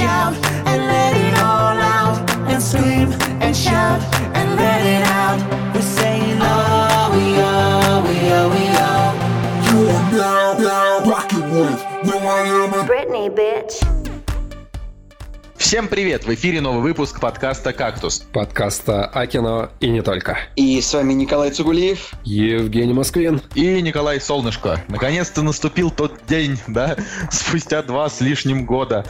shout Всем привет! В эфире новый выпуск подкаста «Кактус». подкаста о кино и не только. И с вами Николай Цугулиев. Евгений Москвин. И Николай Солнышко. Наконец-то наступил тот день, да, спустя два с лишним года,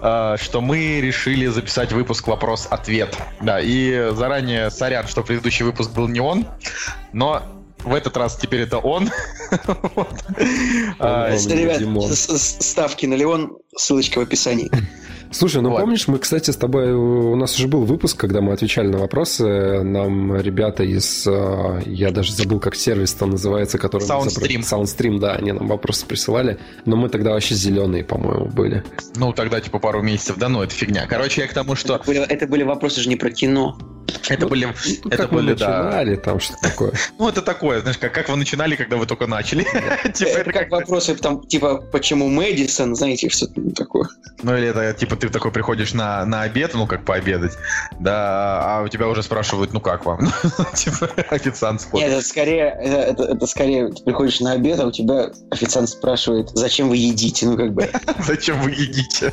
э, что мы решили записать выпуск «Вопрос-ответ». Да, и заранее сорян, что предыдущий выпуск был не он, но в этот раз теперь это он. А, Ребят, ставки на Леон, ссылочка в описании. Слушай, ну Вот. помнишь, мы, кстати, с тобой... У нас уже был выпуск, когда мы отвечали на вопросы. Нам ребята из... э, Я даже забыл, как сервис-то называется, который... Soundstream. Soundstream, да, они нам вопросы присылали. Но мы тогда вообще зеленые, по-моему, были. Ну, тогда типа пару месяцев, да, ну это фигня. Короче, я к тому, что Были- Это были вопросы же не про кино. это были... Ну, Это как были, да. начинали, там что-то такое. Ну, это такое, знаешь, как, как вы начинали, когда вы только начали. Типа, Это это как как- вопросы, там, типа, почему Мэдисон, знаете, что такое. Ну, или это, типа, ты такой приходишь на, на обед, ну, как пообедать, да, а у тебя уже спрашивают, ну, как вам? Типа, официант Нет, смотрит. это скорее, это, это- скорее, ты приходишь на обед, а у тебя официант спрашивает, зачем вы едите, ну, как бы. Зачем вы едите?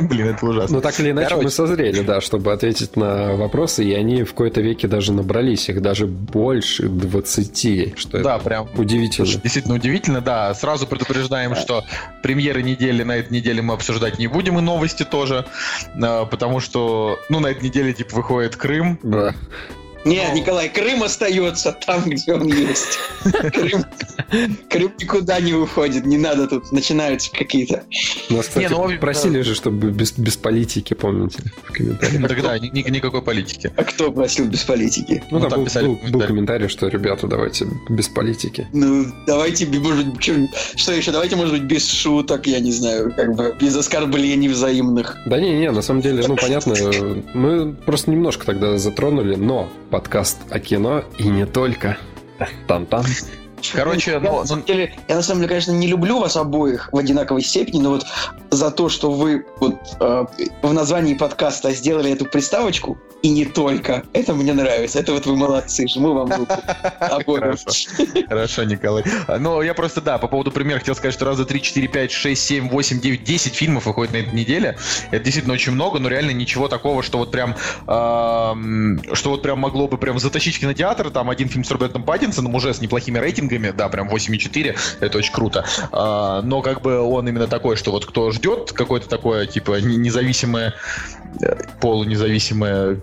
Блин, это ужасно. Ну, так или иначе, мы созрели, да, чтобы ответить на вопросы, и они в кои-то веке даже набрались. Их даже больше 20, что Да, это прям удивительно. Действительно удивительно, да. Сразу предупреждаем, что премьеры недели на этой неделе мы обсуждать не будем, и новости тоже, э, потому что, ну, на этой неделе, типа, выходит Крым. Да. Нет, Николай, Крым остается там, где он есть. Крым, Крым никуда не уходит, не надо тут, начинаются какие-то. Нас, кстати, Не, ну, в- просили же, чтобы без, без политики, помните, в комментариях. Тогда ни- ни- никакой политики. А кто просил без политики? Ну, Ну, там там был, писали был- комментарий, что, ребята, давайте без политики. Ну, давайте, может быть, что еще? Давайте, может быть, без шуток, я не знаю, как бы без оскорблений взаимных. Да не-не, на самом деле, ну, понятно, э, мы просто немножко тогда затронули, но подкаст о кино и не только. Там-там. Короче, я, ну, на самом деле, я на самом деле, конечно, не люблю вас обоих в одинаковой степени, но вот за то, что вы вот э, в названии подкаста сделали эту приставочку и не только, это мне нравится. Это вот вы молодцы, жму вам руку. Хорошо. Хорошо, Николай. А, Ну, я просто, да, по поводу примера хотел сказать, что раза 3, 4, 5, 6, 7, 8, 9, 10 фильмов выходит на этой неделе. Это действительно очень много, но реально ничего такого, что вот прям, что вот прям могло бы прям затащить кинотеатр. Там один фильм с Робертом Паттинсоном уже с неплохими рейтингами, да, прям 8,4, это очень круто. А, но как бы он именно такой, что вот кто ждет какое-то такое, типа, не- независимое, э, полунезависимое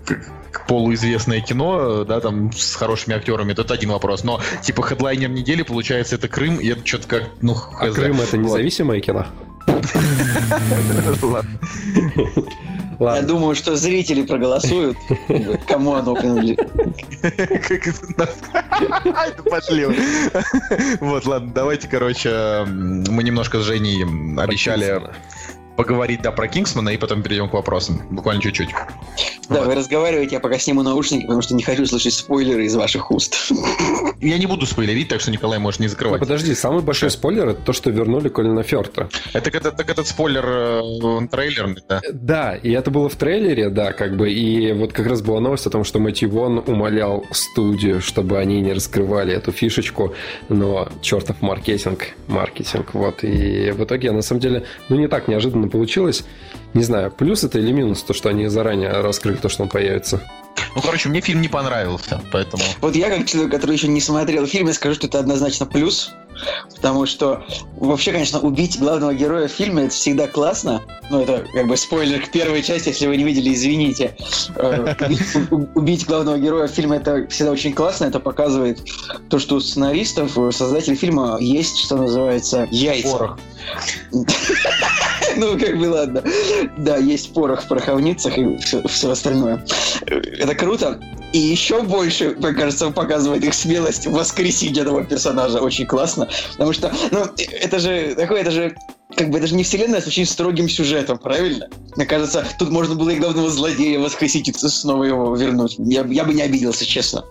полуизвестное кино, да, там с хорошими актерами, это один вопрос. Но типа хедлайнер недели, получается, это Крым, и это что-то как, ну, А хз. Крым это Вот. независимое кино? Ладно. Я Ладно. думаю, что зрители проголосуют, кому оно принадлежит. Как это? Это пошли. Вот, ладно, давайте, короче, мы немножко с Женей обещали поговорить, да, про Кингсмана, и потом перейдем к вопросам. Буквально чуть-чуть. Да, Вот. вы разговариваете, я пока сниму наушники, потому что не хочу слышать спойлеры из ваших уст. Я не буду спойлерить, так что Николай может не Ну, закрывать. подожди, самый большой спойлер это то, что вернули Колина Ферта. Это как этот, так этот спойлер э, трейлерный, да? Да, и это было в трейлере, да, как бы, и вот как раз была новость о том, что Мэтью Вон умолял студию, чтобы они не раскрывали эту фишечку, но чертов маркетинг, маркетинг, вот, и в итоге, на самом деле, ну, не так неожиданно получилось, не знаю, плюс это или минус, то, что они заранее раскрыли то, что он появится. Ну, короче, мне фильм не понравился, поэтому... Вот я, как человек, который еще не смотрел фильм, я скажу, что это однозначно плюс. Потому что вообще, конечно, убить главного героя в фильме это всегда классно. Ну, это как бы спойлер к первой части, если вы не видели, извините. Э, убить- главного героя в фильме это всегда очень классно. Это показывает то, что у сценаристов, у создателей фильма есть, что называется, яйца. Порох. Ну, как бы ладно. Да, есть порох в пороховницах и все, остальное. Это круто. И еще больше, мне кажется, показывает их смелость воскресить этого персонажа. Очень классно. Потому что, ну, это же такое, это же как бы это же не вселенная с очень строгим сюжетом, правильно? Мне кажется, тут можно было и главного злодея воскресить и снова его вернуть. Я, я бы не обиделся, честно.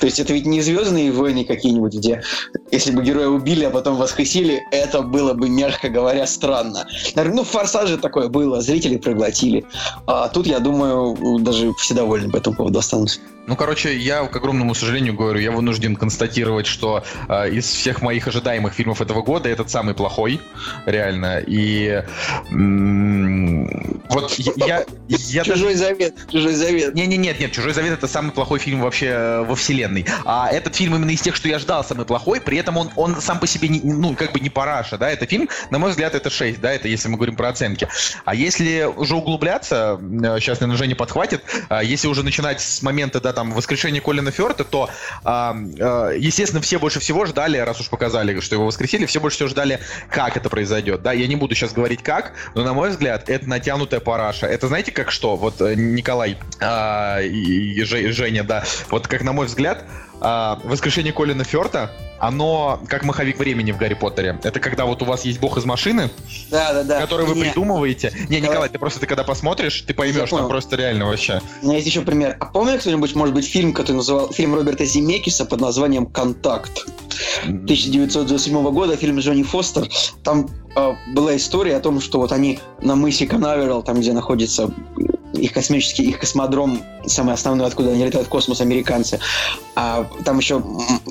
То есть это ведь не звездные войны какие-нибудь, где если бы героя убили, а потом воскресили, это было бы, мягко говоря, странно. Ну, в «Форсаже» такое было, зрители проглотили. А тут, я думаю, даже все довольны по этому поводу останутся. Ну, короче, я, к огромному сожалению, говорю, я вынужден констатировать, что э, из всех моих ожидаемых фильмов этого года этот самый плохой, реально. И вот я... я, чужой даже... завет, чужой завет. Не, не, нет, нет, чужой завет это самый плохой фильм вообще э, во вселенной. А этот фильм именно из тех, что я ждал, самый плохой. При этом он, он сам по себе, не, ну, как бы не параша, да. Это фильм, на мой взгляд, это 6, да, это если мы говорим про оценки. А если уже углубляться, сейчас, наверное, Женя подхватит, а если уже начинать с момента, да, там воскрешение Колина Ферта, то, а, а, естественно, все больше всего ждали, раз уж показали, что его воскресили, все больше всего ждали, как это произойдет. Да, я не буду сейчас говорить как, но на мой взгляд, это натянутая параша. Это знаете как что? Вот э, Николай и, и Женя, да, вот как на мой взгляд, а, воскрешение Колина Ферта оно как маховик времени в Гарри Поттере. Это когда вот у вас есть бог из машины, да, да, да. который вы не. придумываете. Не, Николай, ты просто ты когда посмотришь, ты поймешь, там просто реально вообще. У меня есть еще пример. А помню кто-нибудь, может быть, фильм, который называл фильм Роберта Земекиса под названием «Контакт» 1997 года, фильм Джонни Фостер. Там э, была история о том, что вот они на мысе Канаверал, там, где находится их космический, их космодром, самый основной, откуда они летают в космос, американцы. А там еще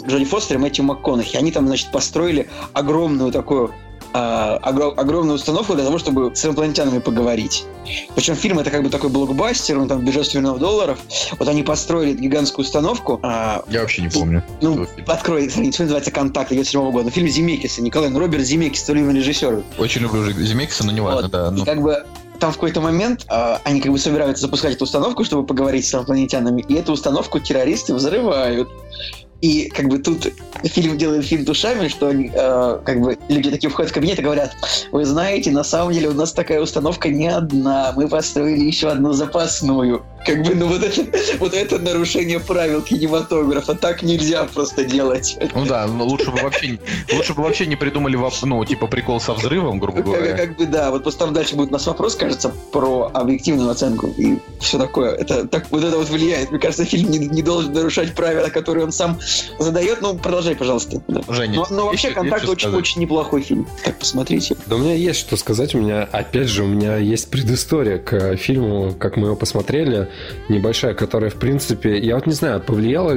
Джоди Фостер и Мэтью МакКонахи. Они там, значит, построили огромную такую а, огромную установку для того, чтобы с инопланетянами поговорить. Причем фильм это как бы такой блокбастер, он там бюджет миллионов долларов. Вот они построили гигантскую установку. А, Я вообще не помню. Ну, открой страницу, называется «Контакт» 97 года. Фильм Земекиса, Николай, ну, Роберт Земекис, любимый режиссер. Очень люблю Земекиса, но не важно, вот. да. Ну. И как бы там в какой-то момент э, они как бы собираются запускать эту установку, чтобы поговорить с инопланетянами, и эту установку террористы взрывают. И как бы тут фильм делает фильм душами, что э, как бы люди такие входят в кабинет и говорят, вы знаете, на самом деле у нас такая установка не одна, мы построили еще одну запасную. Как бы, ну вот это, вот это нарушение правил кинематографа. Так нельзя просто делать. Ну да, но лучше бы вообще, лучше бы вообще не придумали, ну, типа прикол со взрывом, грубо говоря. Как, как бы да, вот просто там дальше будет у нас вопрос, кажется, про объективную оценку и все такое. Это так вот это вот влияет. Мне кажется, фильм не, не должен нарушать правила, которые он сам задает. Ну, продолжай, пожалуйста. Да. Женя, но, но вообще «Контакт» очень, очень неплохой фильм. Так, посмотрите. Да у меня есть что сказать. У меня, опять же, у меня есть предыстория к фильму, как мы его посмотрели небольшая, которая, в принципе, я вот не знаю, повлияла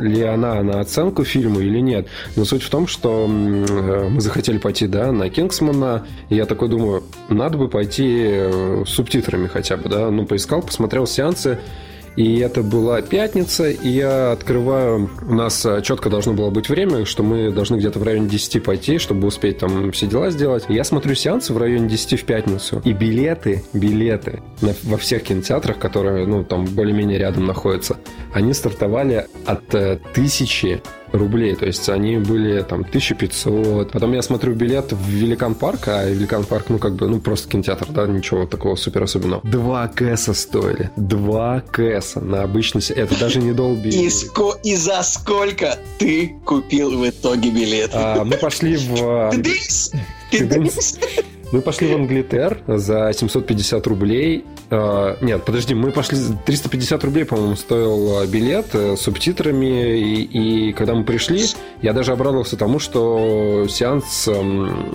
ли она на оценку фильма или нет, но суть в том, что э, мы захотели пойти, да, на Кингсмана, и я такой думаю, надо бы пойти э, с субтитрами хотя бы, да, ну, поискал, посмотрел сеансы, и это была пятница, и я открываю... У нас э, четко должно было быть время, что мы должны где-то в районе 10 пойти, чтобы успеть там все дела сделать. Я смотрю сеансы в районе 10 в пятницу. И билеты, билеты на, во всех кинотеатрах, которые, ну, там более-менее рядом находятся, они стартовали от э, тысячи рублей. То есть они были там 1500. Потом я смотрю билет в Великан Парк, а Великан Парк, ну как бы, ну просто кинотеатр, да, ничего такого супер особенного. Два кэса стоили. Два кэса на обычный... Это даже не Dolby. И, ско... и за сколько ты купил в итоге билет? А, мы пошли в... Мы пошли в Англитер за 750 рублей. Uh, нет, подожди, мы пошли... 350 рублей, по-моему, стоил а, билет э, с субтитрами. И, и когда мы пришли, я даже обрадовался тому, что сеанс... Эм,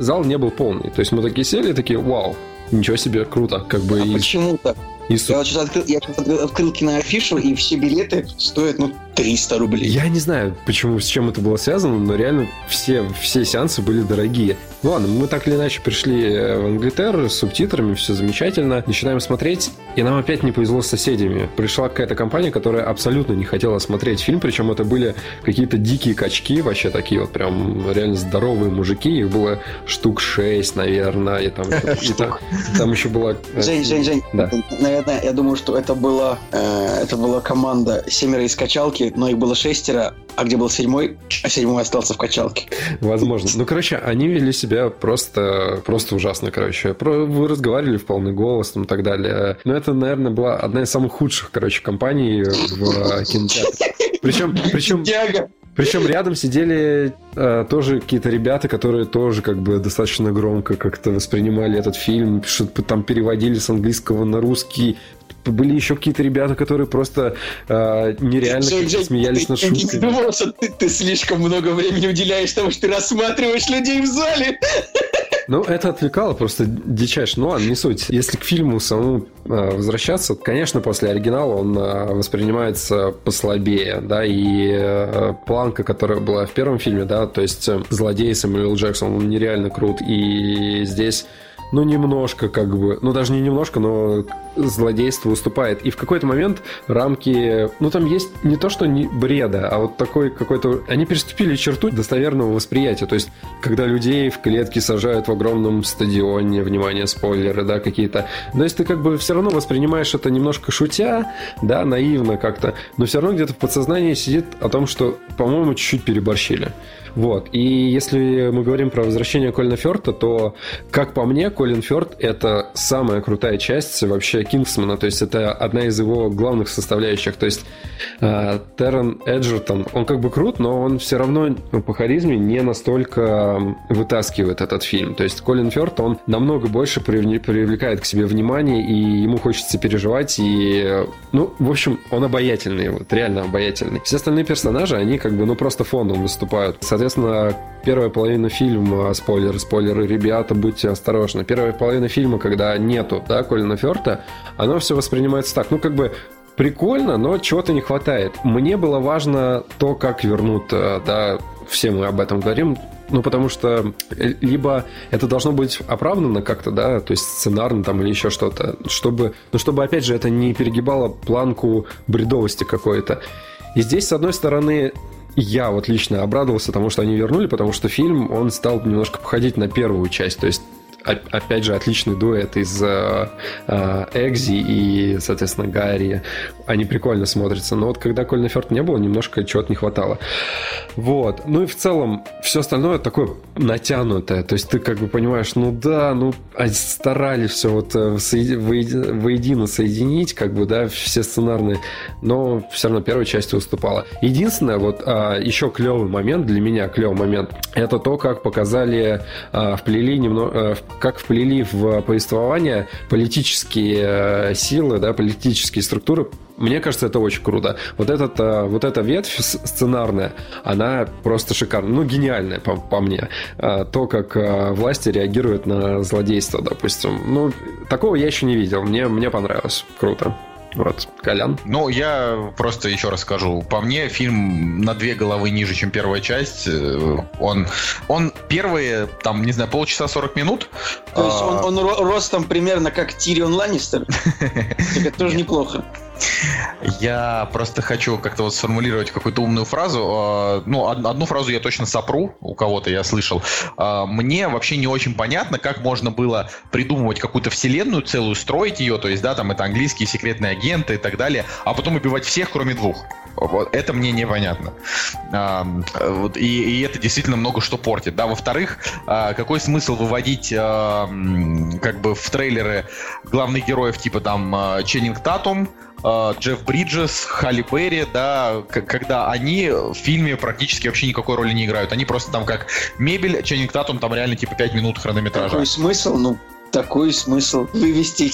зал не был полный. То есть мы такие сели, такие, вау, ничего себе, круто. Как бы а и... почему так? И... Я вот сейчас открыл, я сейчас открыл киноафишу, и все билеты стоят, ну, 300 рублей. Я не знаю, почему, с чем это было связано, но реально все, все сеансы были дорогие. Ладно, мы так или иначе пришли э, в Англитер с субтитрами, все замечательно. Начинаем смотреть, и нам опять не повезло с соседями. Пришла какая-то компания, которая абсолютно не хотела смотреть фильм, причем это были какие-то дикие качки, вообще такие вот прям реально здоровые мужики. Их было штук 6, наверное, и там, и там, там еще была... Э, Жень, Жень, Жень, да. наверное, я думаю, что это была, э, это была команда семеро из качалки, но их было шестеро, а где был седьмой, а седьмой остался в качалке. Возможно. Ну, короче, они вели себя просто, просто ужасно, короче. Вы разговаривали в полный голос там, и так далее. Но это, наверное, была одна из самых худших, короче, компаний в кинотеатре. Причем, причем... Причем рядом сидели э, тоже какие-то ребята, которые тоже как бы достаточно громко как-то воспринимали этот фильм, что-то там переводили с английского на русский. Были еще какие-то ребята, которые просто э, нереально Жень, смеялись ты- над я не шутками. думал, что ты, ты слишком много времени уделяешь тому, что ты рассматриваешь людей в зале. Ну, это отвлекало просто дичайше. Ну ладно, не суть. Если к фильму самому э, возвращаться, конечно, после оригинала он э, воспринимается послабее, да, и э, планка, которая была в первом фильме, да, то есть э, злодей Сэмюэл Джексон, он нереально крут, и здесь ну, немножко, как бы, ну, даже не немножко, но злодейство уступает. И в какой-то момент рамки, ну, там есть не то, что не бреда, а вот такой какой-то... Они переступили черту достоверного восприятия. То есть, когда людей в клетке сажают в огромном стадионе, внимание, спойлеры, да, какие-то. То есть, ты как бы все равно воспринимаешь это немножко шутя, да, наивно как-то, но все равно где-то в подсознании сидит о том, что, по-моему, чуть-чуть переборщили. Вот. И если мы говорим про возвращение Колина Фёрта, то, как по мне, Колин Фёрд — это самая крутая часть вообще Кингсмана. То есть это одна из его главных составляющих. То есть э, Террен Эджертон, он как бы крут, но он все равно ну, по харизме не настолько вытаскивает этот фильм. То есть Колин Фёрд, он намного больше привлекает к себе внимание, и ему хочется переживать, и, ну, в общем, он обаятельный, вот, реально обаятельный. Все остальные персонажи, они как бы, ну, просто фоном выступают. Соответственно, первая половина фильма, спойлеры, спойлеры, ребята, будьте осторожны. Первая половина фильма, когда нету, да, Колина Фёрта, оно все воспринимается так, ну, как бы, прикольно, но чего-то не хватает. Мне было важно то, как вернут, э, да, все мы об этом говорим, ну, потому что э, либо это должно быть оправдано как-то, да, то есть сценарно там или еще что-то, чтобы, ну, чтобы, опять же, это не перегибало планку бредовости какой-то. И здесь, с одной стороны, я вот лично обрадовался тому, что они вернули, потому что фильм, он стал немножко походить на первую часть, то есть опять же, отличный дуэт из э, э, Экзи и, соответственно, Гарри. Они прикольно смотрятся. Но вот когда Колина Фёрд не было, немножко чего-то не хватало. Вот. Ну и в целом, все остальное такое натянутое. То есть ты как бы понимаешь, ну да, ну а старались все вот э, соеди- воеди- воедино соединить, как бы, да, все сценарные. Но все равно первая часть уступала. Единственное, вот а, еще клевый момент, для меня клевый момент, это то, как показали, а, вплели немного, как вплели в повествование политические э, силы, да, политические структуры. Мне кажется, это очень круто. Вот, этот, э, вот эта ветвь сценарная, она просто шикарная. Ну, гениальная, по, по мне. А, То, как э, власти реагируют на злодейство, допустим. Ну, такого я еще не видел. Мне, мне понравилось. Круто. Вот, Колян. Ну, я просто еще раз скажу. По мне, фильм на две головы ниже, чем первая часть. Э, Он, он первые, там, не знаю, полчаса 40 минут. То есть а, он, он ро- ростом примерно как Тирион Ланнистер. Это тоже неплохо. Я просто хочу как-то вот сформулировать какую-то умную фразу. А, Ну, од- одну фразу я точно сопру, у кого-то я слышал. А, Мне вообще не очень понятно, как можно было придумывать какую-то вселенную целую, строить ее, то есть, да, там это английские секретные агенты и так далее, а потом убивать всех, кроме двух. Вот, это мне непонятно. А, и, и это действительно много что портит. Да, во-вторых, какой смысл выводить как бы в трейлеры главных героев типа там Ченнинг Татум, Джефф Бриджес, Халли Берри, да, когда они в фильме практически вообще никакой роли не играют. Они просто там как мебель, Ченнинг Татум там реально типа 5 минут хронометража. Такой смысл, ну, такой смысл вывести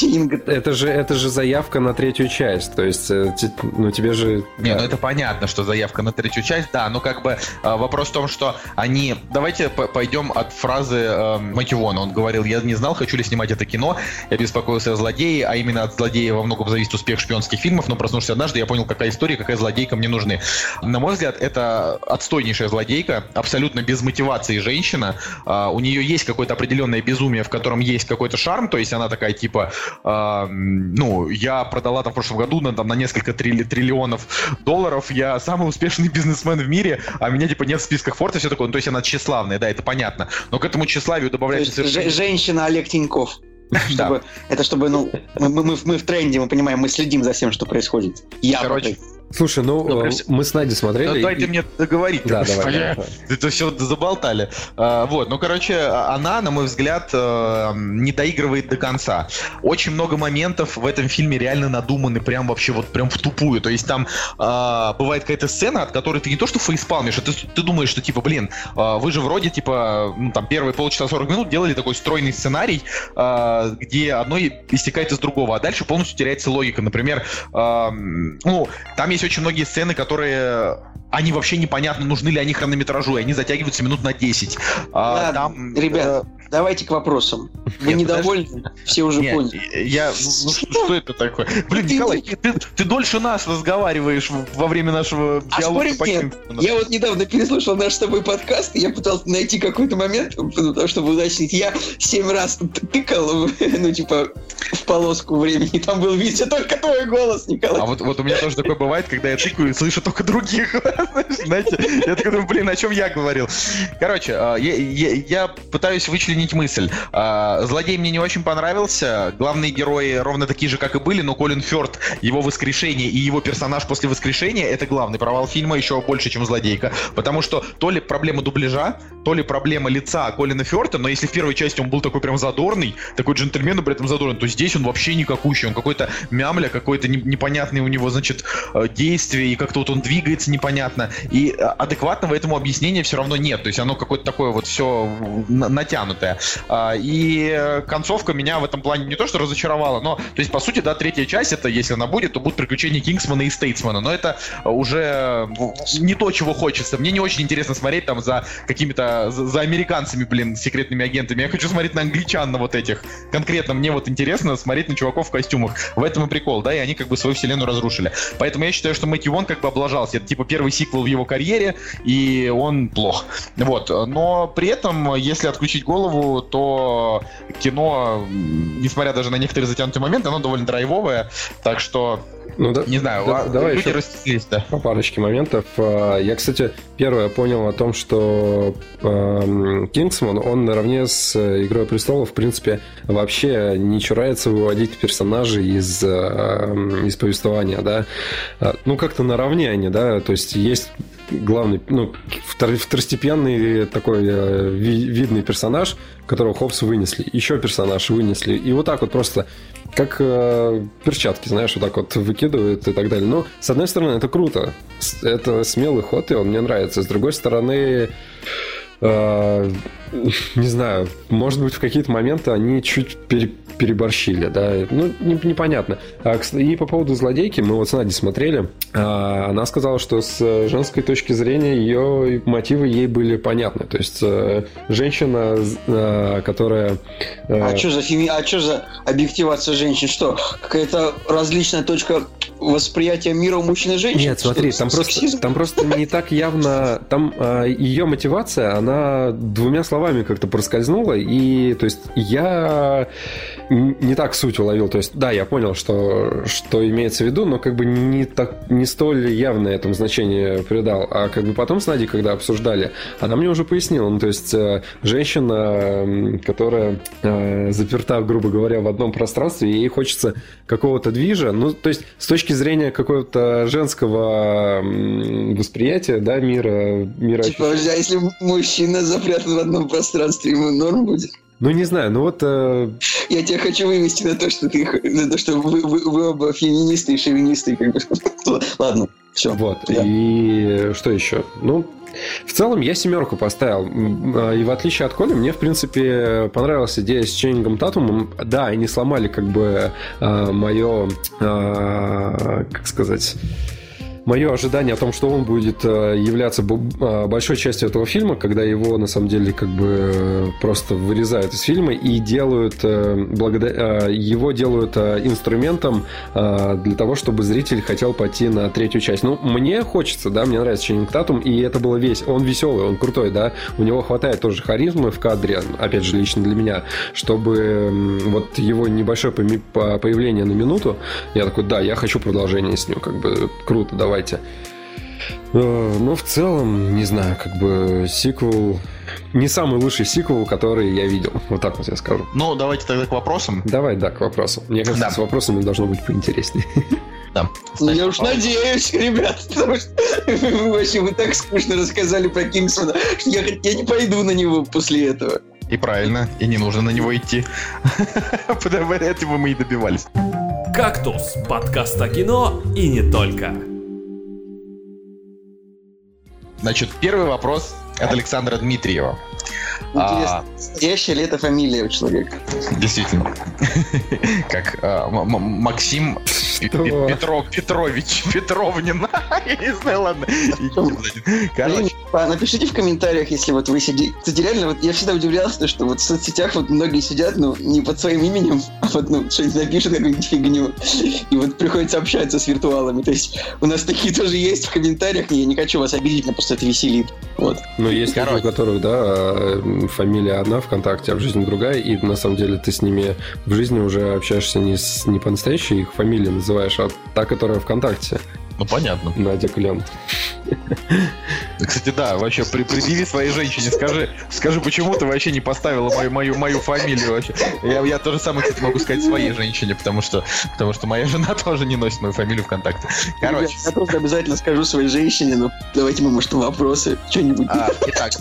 Что? Тинга. Это же, это же заявка на третью часть. То есть, э, ну, тебе же... Не, ну это понятно, что заявка на третью часть, да, но как бы э, вопрос в том, что они... Давайте пойдем от фразы э, Мативона. Он говорил, я не знал, хочу ли снимать это кино, я беспокоился о злодее, а именно от злодея во многом зависит успех шпионских фильмов, но проснувшись однажды, я понял, какая история, какая злодейка мне нужны. На мой взгляд, это отстойнейшая злодейка, абсолютно без мотивации женщина, А, у нее есть какое-то определенное безумие, в котором есть какой-то шарм, то есть она такая типа, ну, я продала там в прошлом году на, там, на несколько трилли- триллионов долларов, я самый успешный бизнесмен в мире, а меня типа нет в списках Форта, все такое, ну, то есть она тщеславная, да, это понятно, но к этому тщеславию добавляется же- женщина Олег Тиньков. Чтобы, Это чтобы, ну, мы, мы- мы в тренде, мы понимаем, мы следим за всем, что происходит. Я Короче, Слушай, ну, Ну, э, прям с- мы с Надей смотрели. дайте и- мне договорить. Да, давай, давай, давай. Это все заболтали. А, Вот, ну, короче, она, на мой взгляд, э, не доигрывает до конца. Очень много моментов в этом фильме реально надуманы прям вообще вот прям в тупую. То есть там а, бывает какая-то сцена, от которой ты не то что фейспалмишь, а ты, ты думаешь, что типа, блин, а, вы же вроде типа, ну, там первые полчаса 40 минут делали такой стройный сценарий, а, где одно истекает из другого, а дальше полностью теряется логика. Например, ну, там есть очень многие сцены, которые они вообще непонятно, нужны ли они хронометражу, и они затягиваются минут на 10. А, Ладно, там, ребят, давайте к вопросам. Вы Нет, недовольны? Все уже поняли. я, ну, что, это такое? Блин, Николай, ты, дольше нас разговариваешь во время нашего А диалога. Я вот недавно переслушал наш с тобой подкаст, и я пытался найти какой-то момент, потому чтобы уточнить. Я семь раз тыкал, ну, типа, в полоску времени, там был везде только твой голос, Николай. А вот, вот у меня тоже такое бывает, когда я тыкаю и слышу только других. Знаете, я такой думаю, блин, о чем я говорил? Короче, а, я пытаюсь вычленить мысль. А, Злодей мне не очень понравился. Главные герои ровно такие же, как и были, но Колин Фёрд, его воскрешение и его персонаж после воскрешения — это главный провал фильма еще больше, чем Злодейка. Потому что то ли проблема дубляжа, то ли проблема лица Колина Фёрта, но если в первой части он был такой прям задорный, такой джентльмен, но при этом задорный, то здесь он вообще никакущий, он какой-то мямля, какой-то не- непонятный у него, значит, э, действие, и как-то вот он двигается непонятно, и э, адекватного этому объяснения все равно нет, то есть оно какое-то такое вот все натянутое. И э, концовка меня в этом плане не то что разочаровала, но, то есть, по сути, да, третья часть, это, если она будет, то будут приключения Кингсмана и Стейтсмана, но это уже э, не то, чего хочется. Мне не очень интересно смотреть там за какими-то, за, за американцами, блин, секретными агентами. Я хочу смотреть на англичан, на вот этих. Конкретно мне вот интересно смотреть на чуваков в костюмах. В этом и прикол, да, и они как бы свою вселенную разрушили. Поэтому я считаю, что Мэтью Вон как бы облажался. Это типа первый сиквел в его карьере, и он плох. Вот. Но при этом, если отключить голову, то кино, несмотря даже на некоторые затянутые моменты, оно довольно драйвовое. Так что, Ну, да, не знаю, да- а давай люди еще да. по парочке моментов. А, Я, кстати, первое понял о том, что эм, Кингсман, он наравне с э, Игрой престолов, в принципе, вообще не чурается выводить персонажей из, эм, из повествования, да. А, Ну, как-то наравне они, да, то есть есть главный, ну, втор- второстепенный такой э, ви- видный персонаж, которого Хопс вынесли, еще персонаж вынесли, и вот так вот просто как э, перчатки, знаешь, вот так вот выкидывают и так далее. Но, с одной стороны, это круто. Это смелый ход, и он мне нравится. С другой стороны, э, не знаю, может быть, в какие-то моменты они чуть пере- переборщили, да, ну, не- непонятно. А, и по поводу злодейки, мы вот с Надей смотрели, а, она сказала, что с женской точки зрения ее мотивы ей были понятны. То есть э, женщина, э, которая... э, А что за феми... а что за объективация женщин? Что? Какая-то различная точка восприятия мира у мужчин и женщин? Нет, смотри, там просто, там просто не так явно, там ее мотивация, она двумя словами как-то проскользнула, и то есть я не так суть уловил, то есть да, я понял, что, что имеется в виду, но как бы не, так, не столь явно этому значение придал, а как бы потом с Надей, когда обсуждали, она мне уже пояснила, ну то есть э, женщина, которая э, заперта, грубо говоря, в одном пространстве, ей хочется какого-то движа, ну то есть с точки зрения какого-то женского восприятия, да, мира, мира Типа, а если мужчина запрятан в одном пространстве, ему норм будет? Ну, не знаю, ну вот... э, Я тебя хочу вывести на то, что ты на то, что вы, вы- вы оба феминисты и шовинисты. Как бы. Ладно, все. Вот. И что еще? Ну, в целом я семерку поставил. А, И в отличие от Коли, мне, в принципе, понравилась идея с Ченнингом Татумом. Да, они сломали как бы мое, как сказать... Мое ожидание о том, что он будет э, являться э, большой частью этого фильма, когда его на самом деле как бы э, просто вырезают из фильма и делают его делают инструментом для того, чтобы зритель хотел пойти на третью часть. Ну, мне хочется, да, мне нравится Ченнинг Татум, и это было весь. Он веселый, он крутой, да. У него хватает тоже харизмы в кадре, опять же, лично для меня, чтобы вот его небольшое появление на минуту, я такой, да, я хочу продолжение с ним, как бы круто, давайте. Э, Ну, в целом, не знаю, как бы сиквел... Не самый лучший сиквел, который я видел. Вот так вот я скажу. Ну, давайте тогда к вопросам. Давай, да, к вопросу. Мне кажется, Да. с вопросами должно быть поинтереснее. Да. Ну, я уж надеюсь, ребят, потому что вы вообще вы так скучно рассказали про Кингсмана, что я, я не пойду на него после этого. И правильно, и не нужно на него идти. Потому этого мы и добивались. «Кактус» — подкаст о кино и не только. Значит, первый вопрос от Александра Дмитриева. Интересно, А, настоящая ли это фамилия у человека? Действительно. Как а, Максим Петрович, Петровнин. Я не знаю, ладно. Короче, Напишите в комментариях, если вот вы сидите. Кстати, реально, вот я всегда удивлялся, что вот в соцсетях вот многие сидят, ну, не под своим именем, а вот, ну, что-нибудь напишут, какую-нибудь фигню. И вот приходится общаться с виртуалами. То есть у нас такие тоже есть в комментариях. Я не хочу вас обидеть, но просто это веселит. Вот. Ну, есть люди, у которых, да, э, фамилия одна ВКонтакте, а в жизни другая, и на самом деле ты с ними в жизни уже общаешься не, с, не по настоящей их фамилии называешь, а та, которая ВКонтакте, ну понятно. Надя Клен. Кстати, да, вообще при, предъяви своей женщине, скажи, скажи, почему ты вообще не поставила мою, мою, мою фамилию вообще. Я, я то же самое, кстати, могу сказать своей женщине, потому что, потому что моя жена тоже не носит мою фамилию ВКонтакте. Короче, Ребят, я просто обязательно скажу своей женщине, ну, давайте мы, может, вопросы, что-нибудь. а, итак,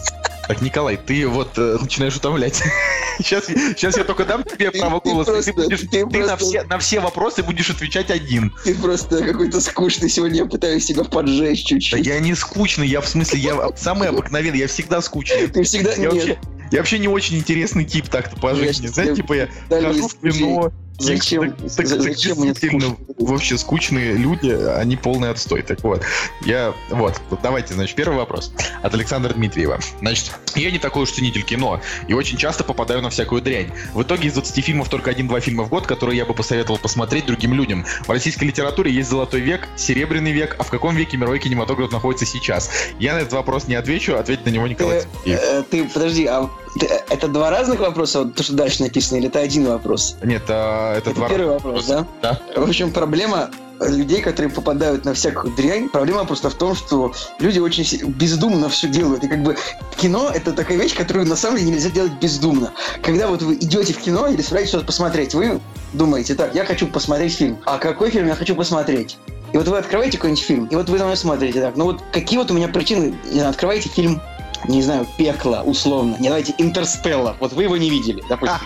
так, Николай, ты вот э, начинаешь утомлять. Сейчас, сейчас я только дам тебе Ты- право ты голоса, просто- ты, будешь, ты ты на, просто- все, на все вопросы будешь отвечать один. Ты просто какой-то скучный. Сегодня я пытаюсь тебя поджечь Да чуть-чуть. я не скучный, я в смысле, я самый обыкновенный, я всегда скучный. Ты всегда... Я Нет, вообще, я вообще не очень интересный тип так-то по жизни. тебе типа я хожу в кино, Зачем? Так, так- За- так зачем мне скучно? вообще скучные люди, они полный отстой. Так вот, я, вот, вот давайте, значит, первый вопрос от Александра Дмитриева. Значит, я не такой уж ценитель кино, и очень часто попадаю на всякую дрянь. В итоге из 20 фильмов только один-два фильма в год, которые я бы посоветовал посмотреть другим людям. В российской литературе есть золотой век, серебряный век, а в каком веке мировой кинематограф находится сейчас? Я на этот вопрос не отвечу, ответит на него Николай Сергеев. э, Ты, подожди, а ты- это два разных вопроса, вот то, что дальше написано, или это один вопрос? Нет, а, это, Это два первый вопрос, да? Да. В общем, проблема людей, которые попадают на всякую дрянь, проблема просто в том, что люди очень бездумно все делают. И как бы кино — это такая вещь, которую на самом деле нельзя делать бездумно. Когда вот вы идете в кино или собираетесь что-то посмотреть, вы думаете, так, я хочу посмотреть фильм. А какой фильм я хочу посмотреть? И вот вы открываете какой-нибудь фильм, и вот вы за мной смотрите так. Ну вот какие вот у меня причины? Не знаю, открываете фильм не знаю, пекло, условно. Не давайте Интерстеллар. Вот вы его не видели, допустим.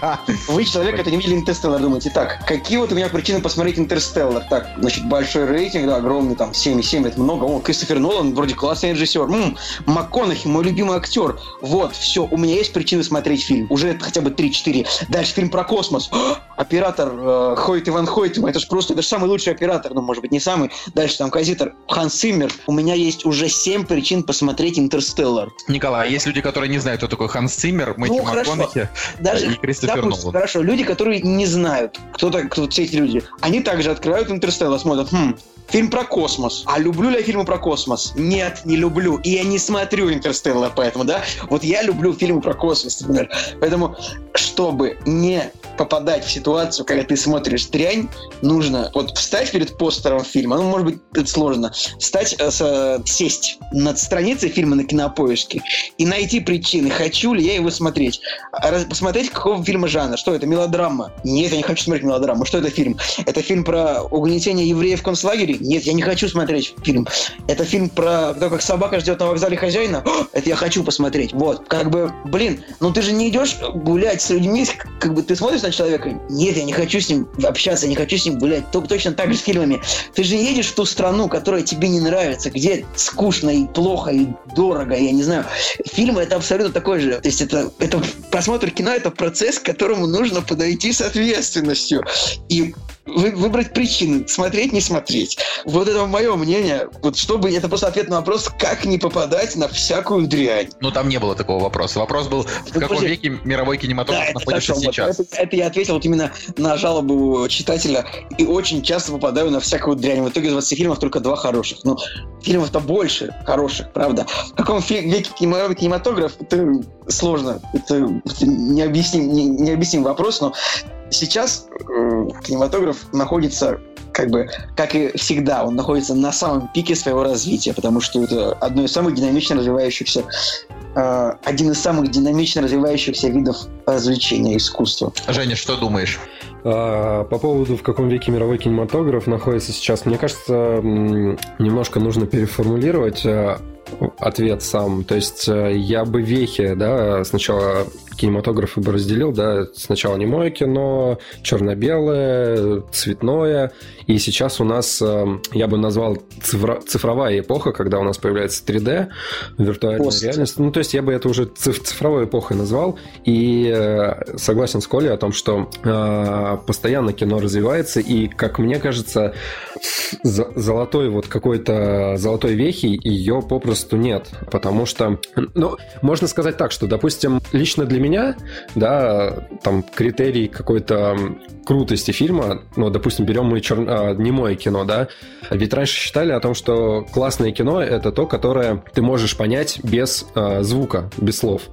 Вы человек, который не видели Интерстеллар, думаете, так, какие вот у меня причины посмотреть Интерстеллар? Так, значит, большой рейтинг, да, огромный, там, 7,7, это много. О, Кристофер Нолан, вроде классный режиссер. М, МакКонахи, мой любимый актер. Вот, все, у меня есть причины смотреть фильм. Уже это хотя бы 3-4. Дальше фильм про космос. Оператор э, Хойт Иван Хойтема, это же просто, это же самый лучший оператор, ну, может быть, не самый. Дальше там композитор Ханс Циммер. У меня есть уже 7 причин посмотреть Интерстеллар. Николай, а есть люди, которые не знают, кто такой Ханс Циммер, Мэтью Ну. МакКонахи Даже и Кристофер Допустим, Нолан. хорошо, люди, которые не знают, кто, так, кто все эти люди, они также открывают Интерстеллар, смотрят, хм, фильм про космос. А люблю ли я фильмы про космос? Нет, не люблю. И я не смотрю Интерстеллар, поэтому, да? Вот я люблю фильмы про космос, например. Поэтому, чтобы не попадать в ситуацию, когда ты смотришь дрянь, нужно вот встать перед постером фильма, ну, может быть, это сложно, встать, э, э, сесть над страницей фильма на кинопоиске и найти причины, хочу ли я его смотреть. А раз- Посмотреть, какого фильма жанр. Что это, мелодрама? Нет, я не хочу смотреть мелодраму. Что это фильм? Это фильм про угнетение евреев в концлагере? Нет, я не хочу смотреть фильм. Это фильм про то, как собака ждет на вокзале хозяина? О, это я хочу посмотреть. Вот, как бы, блин, ну ты же не идешь гулять с людьми, как бы ты смотришь на человека? Нет, я не хочу с ним общаться, не хочу с ним гулять. То- Точно так же с фильмами. Ты же едешь в ту страну, которая тебе не нравится, где скучно и плохо, и дорого, я не знаю. Фильмы это абсолютно такой же. То есть это, это просмотр кино это процесс, к которому нужно подойти с ответственностью. И вы- выбрать причины, смотреть, не смотреть. Вот это мое мнение. Вот чтобы это просто ответ на вопрос, как не попадать на всякую дрянь. Ну, там не было такого вопроса. Вопрос был, в Ну, каком подожди. веке мировой кинематограф это находится хорошо, вот сейчас. это, это я ответил вот именно на жалобу читателя. И очень часто попадаю на всякую дрянь. В итоге из 20 фильмов только два хороших. Ну, фильмов-то больше хороших, правда. В каком веке кинематограф, кинематограф это сложно. Это, это необъясним, не- необъясним вопрос, но сейчас э, кинематограф находится как бы, как и всегда, он находится на самом пике своего развития, потому что это одно из самых динамично развивающихся, э, один из самых динамично развивающихся видов развлечения, искусства. Женя, что думаешь? А, по поводу, в каком веке мировой кинематограф находится сейчас, мне кажется, немножко нужно переформулировать а, ответ сам. То есть э, я бы вехи, да, сначала кинематографы бы разделил, да, сначала немое кино, черно-белое, цветное, и сейчас у нас, э, я бы назвал цифра- цифровая эпоха, когда у нас появляется 3D, виртуальная Пост. реальность. Ну, то есть я бы это уже циф- цифровой эпохой назвал, и э, согласен с Колей о том, что э, постоянно кино развивается, и, как мне кажется, золотой вот какой-то золотой вехи ее попросту нет, потому что, ну, можно сказать так, что, допустим, лично для меня, да, там критерий какой-то крутости фильма, ну, допустим, берем мы чер... а, немое кино, да, ведь раньше считали о том, что классное кино это то, которое ты можешь понять без а, звука, без слов.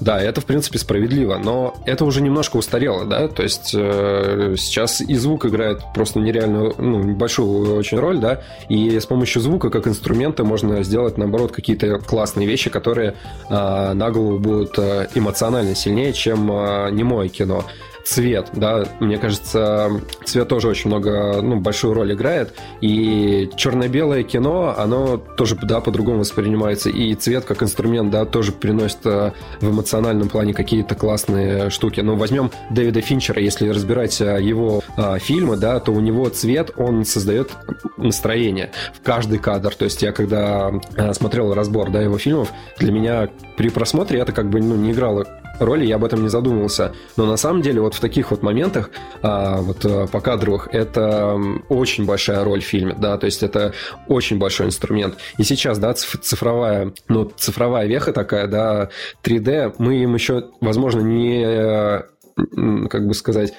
Да, это, в принципе, справедливо, но это уже немножко устарело, да, то есть э, сейчас и звук играет просто нереальную, ну, большую очень роль, да, и с помощью звука как инструмента можно сделать, наоборот, какие-то классные вещи, которые э, на голову будут э, эмоционально сильнее, чем э, немое кино. Цвет, да, мне кажется, цвет тоже очень много, ну, большую роль играет, и черно-белое кино, оно тоже, да, по-другому воспринимается, и цвет как инструмент, да, тоже приносит э, в эмоциональном плане какие-то классные штуки. Ну, возьмем Дэвида Финчера, если разбирать э, его э, фильмы, да, то у него цвет, он создает настроение в каждый кадр, то есть я когда смотрел разбор, да, его фильмов, для меня при просмотре это как бы, ну, не играло роли, я об этом не задумывался. Но на самом деле вот в таких вот моментах, а, вот а, по кадровых, это очень большая роль в фильме, да, то есть это очень большой инструмент. И сейчас, да, циф- цифровая, ну, цифровая веха такая, да, 3D, мы им еще, возможно, не, э, как бы сказать,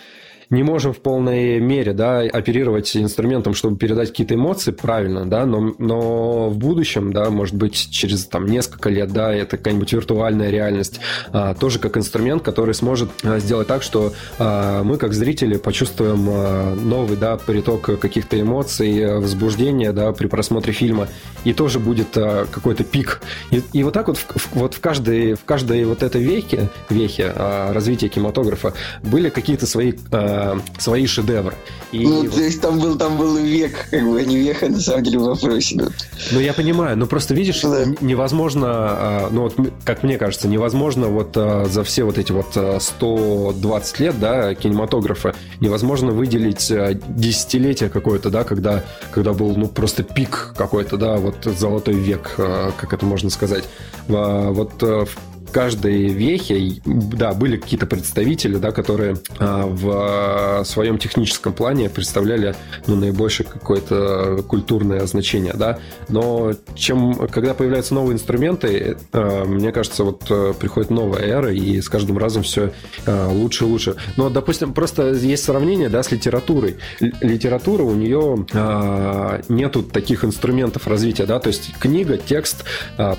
не можем в полной мере да, оперировать инструментом, чтобы передать какие-то эмоции правильно, да, но, но в будущем, да, может быть, через там, несколько лет, да, это какая-нибудь виртуальная реальность, а, тоже как инструмент, который сможет а, сделать так, что а, мы, как зрители, почувствуем а, новый, да, приток каких-то эмоций, возбуждения, да, при просмотре фильма, и тоже будет а, какой-то пик. И, и вот так вот, в, в- вот в каждой, в каждой вот этой вехе, вехе а, развития кинематографа были какие-то свои, а, свои шедевры. И Ну, вот- то есть там был, там был век, как бы, а не веха, на самом деле, в вопросе. да. Ну, я понимаю, но просто видишь, Да. невозможно, а, ну вот, как мне кажется, невозможно вот а, за все вот эти вот а, 120 лет, да, кинематографа, невозможно выделить десятилетие какое-то, да, когда, когда был, ну, просто пик какой-то, да, вот золотой век, как это можно сказать. Вот каждой вехе, да, были какие-то представители, да, которые а, в а, своем техническом плане представляли ну, наибольшее какое-то культурное значение, да. Но чем, когда появляются новые инструменты, э, мне кажется, вот э, приходит новая эра, и с каждым разом все лучше и лучше. Но, допустим, просто есть сравнение, да, с литературой. Литература у нее а, нету таких инструментов развития, да, то есть книга, текст,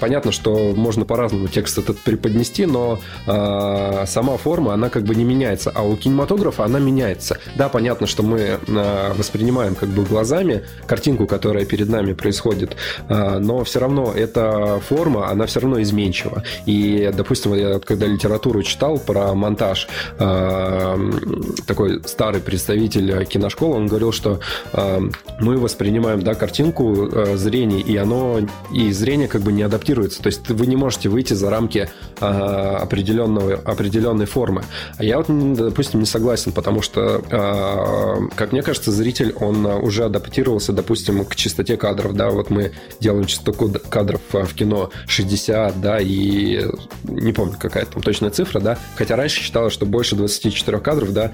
понятно, что можно по-разному текст этот преподнести, но а, сама форма, она как бы не меняется, а у кинематографа она меняется. Да, понятно, что мы а, воспринимаем как бы глазами картинку, которая перед нами происходит, а, но все равно эта форма, она все равно изменчива. И, допустим, я когда литературу читал про монтаж, м, такой старый представитель киношколы, он говорил, что а, мы воспринимаем, да, картинку а, зрение, и оно, и зрение как бы не адаптируется. То есть вы не можете выйти за рамки определенного, определенной формы. А я вот, допустим, не согласен, потому что, а, как мне кажется, зритель, он а, уже адаптировался, допустим, к частоте кадров, да, вот мы делаем частоту кадров в кино 60, да, и не помню, какая там точная цифра, да, хотя раньше считалось, что больше 24 кадров, да,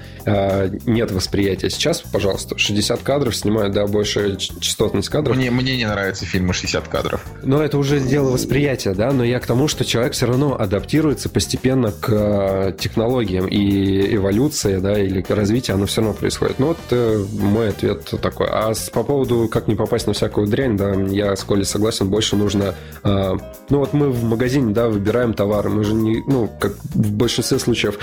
нет восприятия. Сейчас, пожалуйста, 60 кадров снимают, да, больше частотность кадров. Мне, мне не нравятся фильмы 60 кадров. Но это уже дело восприятия, да, но я к тому, что человек все равно адаптируется постепенно к э, технологиям, и эволюция, да, или к развитию, оно все равно происходит. Ну вот э, мой ответ такой. А по поводу, как не попасть на всякую дрянь, да, я с Колей согласен, больше нужно... э, ну вот мы в магазине, да, выбираем товары, мы же не, ну, как в большинстве случаев,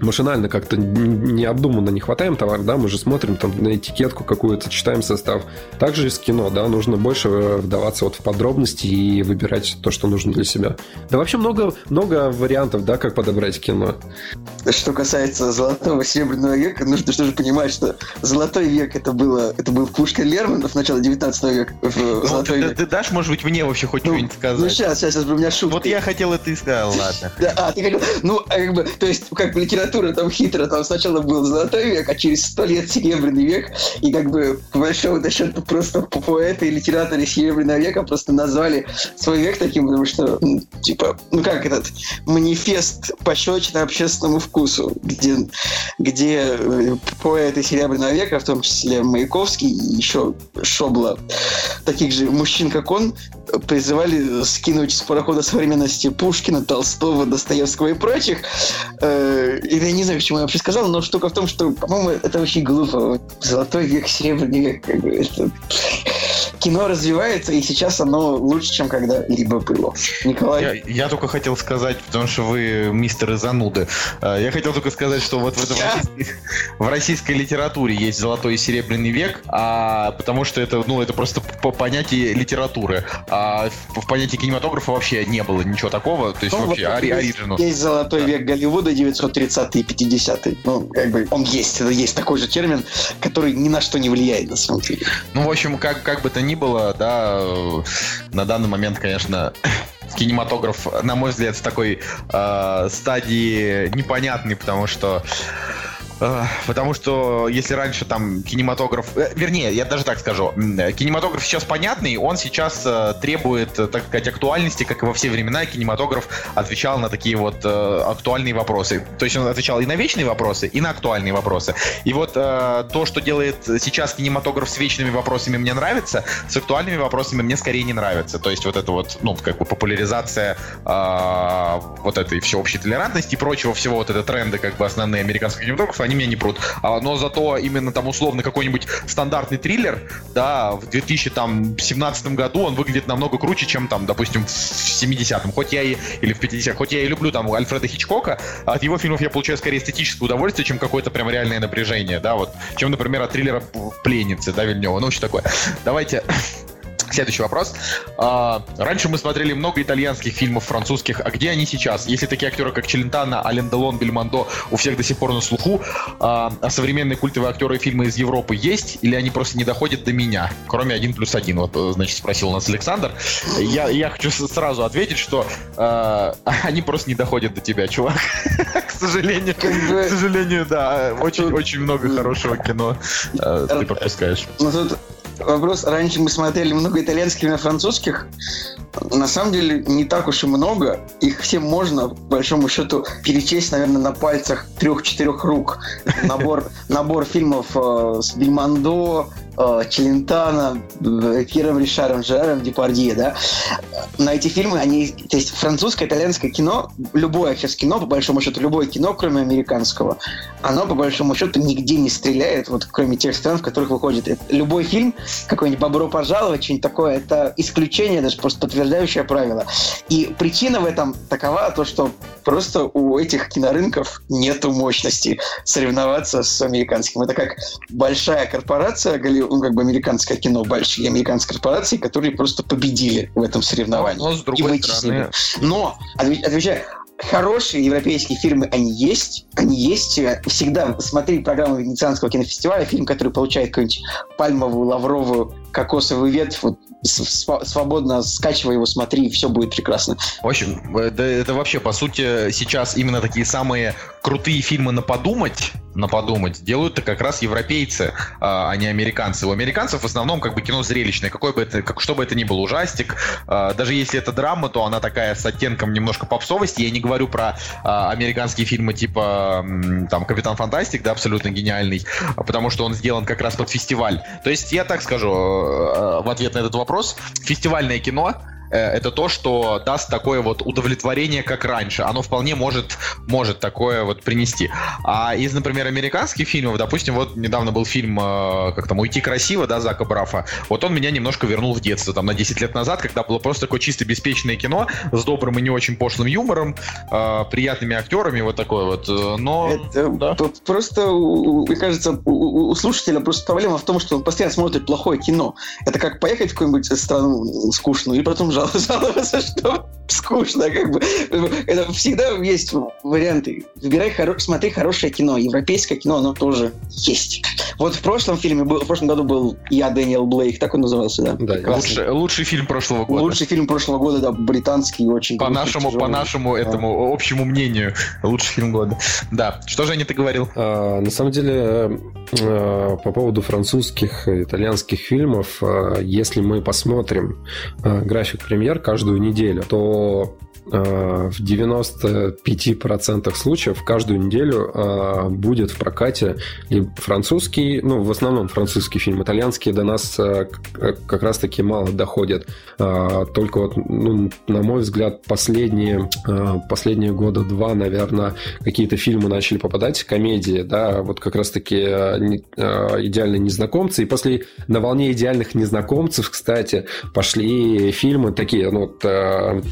машинально как-то необдуманно не хватаем товар, да, мы же смотрим там на этикетку какую-то, читаем состав. Также и с кино, да, нужно больше вдаваться вот в подробности и выбирать то, что нужно для себя. Да вообще много много, много вариантов, да, как подобрать кино. Что касается золотого серебряного века, нужно что же понимать, что золотой век это было, это был Пушкин Лермонтов, начало 19 века. в Ну, золотой ты, век. ты дашь, может быть, мне вообще хоть Ну, что-нибудь сказать? Ну сейчас, сейчас, сейчас, у меня шутка. Вот я хотел это и сказал, ладно. Да, а, ты хотел, ну, а как бы, то есть, как бы литература там хитро, там сначала был золотой век, а через сто лет серебряный век, и как бы, по большому счету, просто по- поэты и литераторы серебряного века просто назвали свой век таким, потому что, ну, типа, ну как этот, манифест пощечина общественному вкусу, где, где э, поэты серебряного века, в том числе Маяковский и еще Шобла, таких же мужчин, как он, призывали скинуть с парохода современности Пушкина, Толстого, Достоевского и прочих. Э, и я не знаю, к чему я вообще сказал, но штука в том, что, по-моему, это очень глупо. Золотой век, серебряный век, как бы, это... Кино развивается, и сейчас оно лучше, чем когда-либо было. Николай? Я, я только хотел сказать, потому что вы мистеры зануды. э, Я хотел только сказать, что вот в, этом российской, в российской литературе есть золотой и серебряный век, а, потому что это, ну, это просто по понятие литературы. А в, в понятии кинематографа вообще не было ничего такого. То есть Ну, вообще вот ори- оригинал. Есть золотой век Голливуда 930 и 50 Ну, как бы он есть. Это есть такой же термин, который ни на что не влияет на самом деле. Ну, в общем, как, как бы то ни было, да, на данный момент, конечно, кинематограф, на мой взгляд, в такой э, стадии непонятный, потому что Потому что если раньше там кинематограф... э, Вернее, я даже так скажу. э, Кинематограф сейчас понятный, он сейчас э, требует, э, так сказать, актуальности, как и во все времена кинематограф отвечал на такие вот э, актуальные вопросы. То есть он отвечал и на вечные вопросы, и на актуальные вопросы. И вот э, то, что делает сейчас кинематограф с вечными вопросами, мне нравится, с актуальными вопросами мне скорее не нравится. То есть вот это вот, ну, как бы популяризация э, вот этой всеобщей толерантности и прочего всего, вот это тренды, как бы основные американского кинематографа, они меня не прут. А, но зато именно там условно какой-нибудь стандартный триллер, да, в 2017 году он выглядит намного круче, чем там, допустим, в 70-м. Хоть я и, или в 50-м, хоть я и люблю там Альфреда Хичкока, от его фильмов я получаю скорее эстетическое удовольствие, чем какое-то прям реальное напряжение, да, вот, чем, например, от триллера «Пленницы», да, Вильнева, ну, что такое. Давайте Следующий вопрос. А, раньше мы смотрели много итальянских фильмов, французских. А где они сейчас? Если такие актеры, как Челентано, Ален Делон, Бельмондо у всех до сих пор на слуху, а, а современные культовые актеры и фильмы из Европы есть? Или они просто не доходят до меня? Кроме один плюс один, вот, значит, спросил у нас Александр. Я, я хочу сразу ответить, что а, они просто не доходят до тебя, чувак. К сожалению, к сожалению, да. Очень, Тут- очень много хорошего кино э, ты пропускаешь. Ну тут вопрос, раньше мы смотрели много итальянских и французских. На самом деле не так уж и много. Их все можно, по большому счету, перечесть, наверное, на пальцах трех-четырех рук. Набор, набор фильмов э, с Бельмондо, э, Челентано, э, Пьером Ришаром, Жераром Депардье, да. На эти фильмы, они, то есть французское, итальянское кино, любое сейчас кино, по большому счету, любое кино, кроме американского, оно, по большому счету, нигде не стреляет, вот кроме тех стран, в которых выходит. Это- любой фильм, какой-нибудь «Бобро пожаловать», что-нибудь такое, это исключение, даже просто подтверждающее правило. И причина в этом такова, то, что просто у этих кинорынков нету мощности соревноваться с американским. Это как большая корпорация, Голли- ну, как бы американское кино, большие американские корпорации, которые просто победили в этом соревновании. Но, с И другой вытеснили. стороны, Но, отве- отвечаю, хорошие европейские фильмы, они есть, они есть. Всегда смотри программу Венецианского кинофестиваля, фильм, который получает какую-нибудь пальмовую, лавровую, кокосовую ветвь, вот с- свободно скачивай его, смотри, и все будет прекрасно. В общем, это, это вообще, по сути, сейчас именно такие самые крутые фильмы на подумать, на подумать, делают-то как раз европейцы, а а не американцы. У американцев в основном как бы кино зрелищное, какой бы это, как, что бы это ни был, ужастик. а, даже если это драма, то она такая с оттенком немножко попсовости. Я не говорю про а, американские фильмы типа там Капитан Фантастик, да, абсолютно гениальный, потому что он сделан как раз под фестиваль. То есть я так скажу в ответ на этот вопрос. Фестивальное кино это то, что даст такое вот удовлетворение, как раньше. Оно вполне может, может такое вот принести. А из, например, американских фильмов, допустим, вот недавно был фильм, э, как там, «Уйти красиво», да, Зака Брафа. Вот он меня немножко вернул в детство, там, на 10 лет назад, когда было просто такое чисто беспечное кино с добрым и не очень пошлым юмором, э, приятными актерами, вот такое вот. э, Но... Это да. просто, мне кажется, у, слушателя просто проблема в том, что он постоянно смотрит плохое кино. Это как поехать в какую-нибудь страну скучную и потом жаловаться жал- жаловаться, что скучно, как бы. Это всегда есть варианты. Выбирай, хоро- смотри хорошее кино. Европейское кино, оно тоже есть. Вот в прошлом фильме был, в прошлом году был «Я, Дэниел Блейк», так он назывался, да? Да. Лучший, лучший фильм прошлого года. Лучший фильм прошлого года, да, британский, очень По нашему, по тяжелый. нашему этому общему мнению, лучший фильм года. Да. Что, Женя, ты говорил? А, На самом деле, э, по поводу французских итальянских фильмов, э, если мы посмотрим э, график премьер каждую неделю, то в 95% случаев каждую неделю э, будет в прокате либо французский, ну, в основном французский фильм, итальянские до нас э, как раз-таки мало доходят. Только вот, ну, на мой взгляд, последние, э, последние года два, наверное, какие-то фильмы начали попадать, комедии, да, вот как раз-таки э, э, идеальные незнакомцы. И после на волне идеальных незнакомцев, кстати, пошли фильмы такие, ну, вот, э,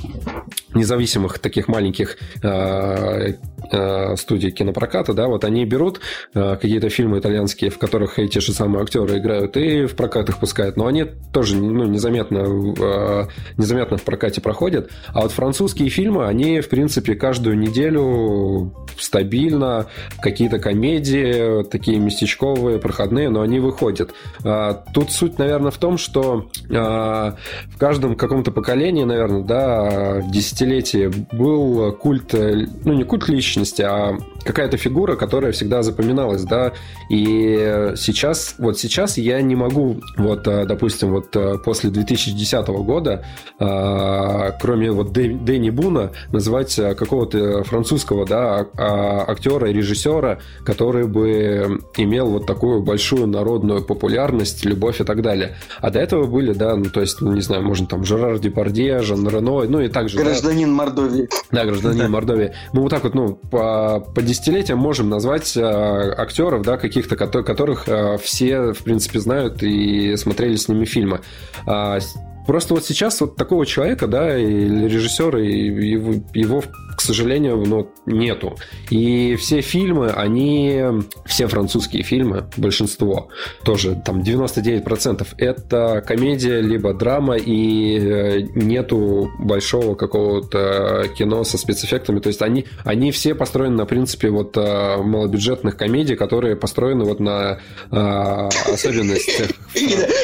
независимых таких маленьких э, э, студий кинопроката, да, вот они берут э, какие-то фильмы итальянские, в которых эти же самые актеры играют, и в прокат их пускают, но они тоже ну, незаметно, э, незаметно в прокате проходят. А вот французские фильмы, они, в принципе, каждую неделю стабильно, какие-то комедии, такие местечковые, проходные, но они выходят. А, Тут суть, наверное, в том, что а, в каждом каком-то поколении, наверное, да, десятилетии был культ, э, ну не культ личности, а какая-то фигура, которая всегда запоминалась, да, и сейчас, вот сейчас я не могу, вот, э, допустим, вот э, после 2010 года, а, кроме вот Дэ- Дэнни Буна, назвать э, какого-то французского, да, а- актера и режиссера, который бы имел вот такую большую народную популярность, любовь и так далее. А до этого были, да, ну, то есть, ну, не знаю, можно там Жерар Депардье, Жан Рено, ну и также... да, Гражданин Мордовии. да, гражданин Мордовии. Мы вот так вот, ну, по, по десятилетиям можем назвать э, актеров, да, каких-то, кото- которых э, все, в принципе, знают и смотрели с ними фильмы. А, Просто вот сейчас вот такого человека, да, или режиссера, и его, его, к сожалению, ну, нету. И все фильмы, они, все французские фильмы, большинство, тоже там 99%, это комедия, либо драма, и э, нету большого какого-то кино со спецэффектами. То есть они, они все построены на принципе вот э, малобюджетных комедий, которые построены вот на э, особенностях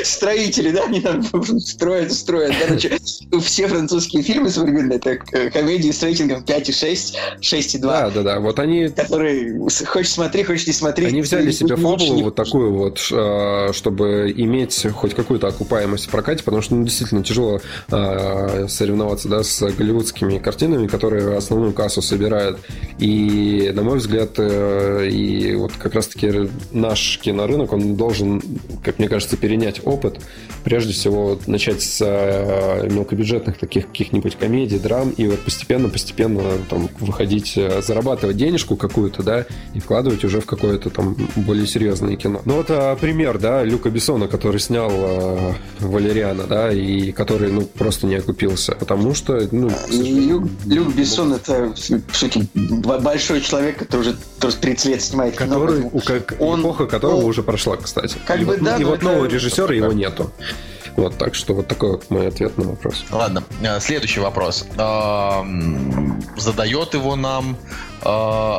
Строители, да, они там строят, строят. Короче, все французские фильмы современные, это комедии с рейтингом 5,6, 6,2. Да, да, да. Вот они Которые хочешь смотри, хочешь не смотри. Они взяли себе фабулу не вот такую вот, э, чтобы иметь хоть какую-то окупаемость в прокате, потому что ну, действительно тяжело э, соревноваться да, с голливудскими картинами, которые основную кассу собирают. И, на мой взгляд, э, и вот как раз-таки наш кинорынок, он должен, как мне кажется, перенять опыт. Прежде всего, начать с э, мелкобюджетных таких каких-нибудь комедий, драм, и вот постепенно-постепенно там выходить, э, зарабатывать денежку какую-то, да, и вкладывать уже в какое-то там более серьезное кино. Ну вот а, пример, да, Люка Бессона, который снял э, Валериана, да, и который, ну, просто не окупился, потому что, ну, сожалению, Люк, Люк Бессон это б- большой человек, который уже тоже 30 лет снимает кино. который, у как, он- эпоха которого он- уже прошла, кстати. Как и бы вот, да, и вот это- нового режиссера его нету. Вот, так что вот такой вот мой ответ на вопрос. Ладно, э, следующий вопрос. Задает его нам э,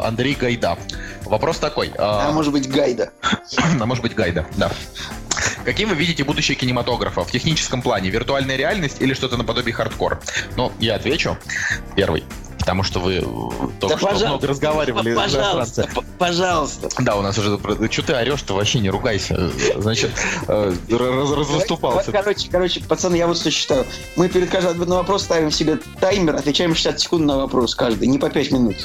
Андрей Гайда. Вопрос такой. э, А может быть Гайда. а может быть Гайда, да. Каким вы видите будущее кинематографа в техническом плане? Виртуальная реальность или что-то наподобие хардкор? Ну, я отвечу первый. Потому что вы э, только что пожалуйста, много разговаривали. Пожалуйста, пожалуйста. Да, у нас уже... Что ты орешь-то? Вообще не ругайся. Значит, э, раз- развыступался. Короче, короче, пацаны, я вот что считаю. Мы перед каждым ответом на вопрос ставим себе таймер, отвечаем 60 секунд на вопрос каждый, не по 5 минут.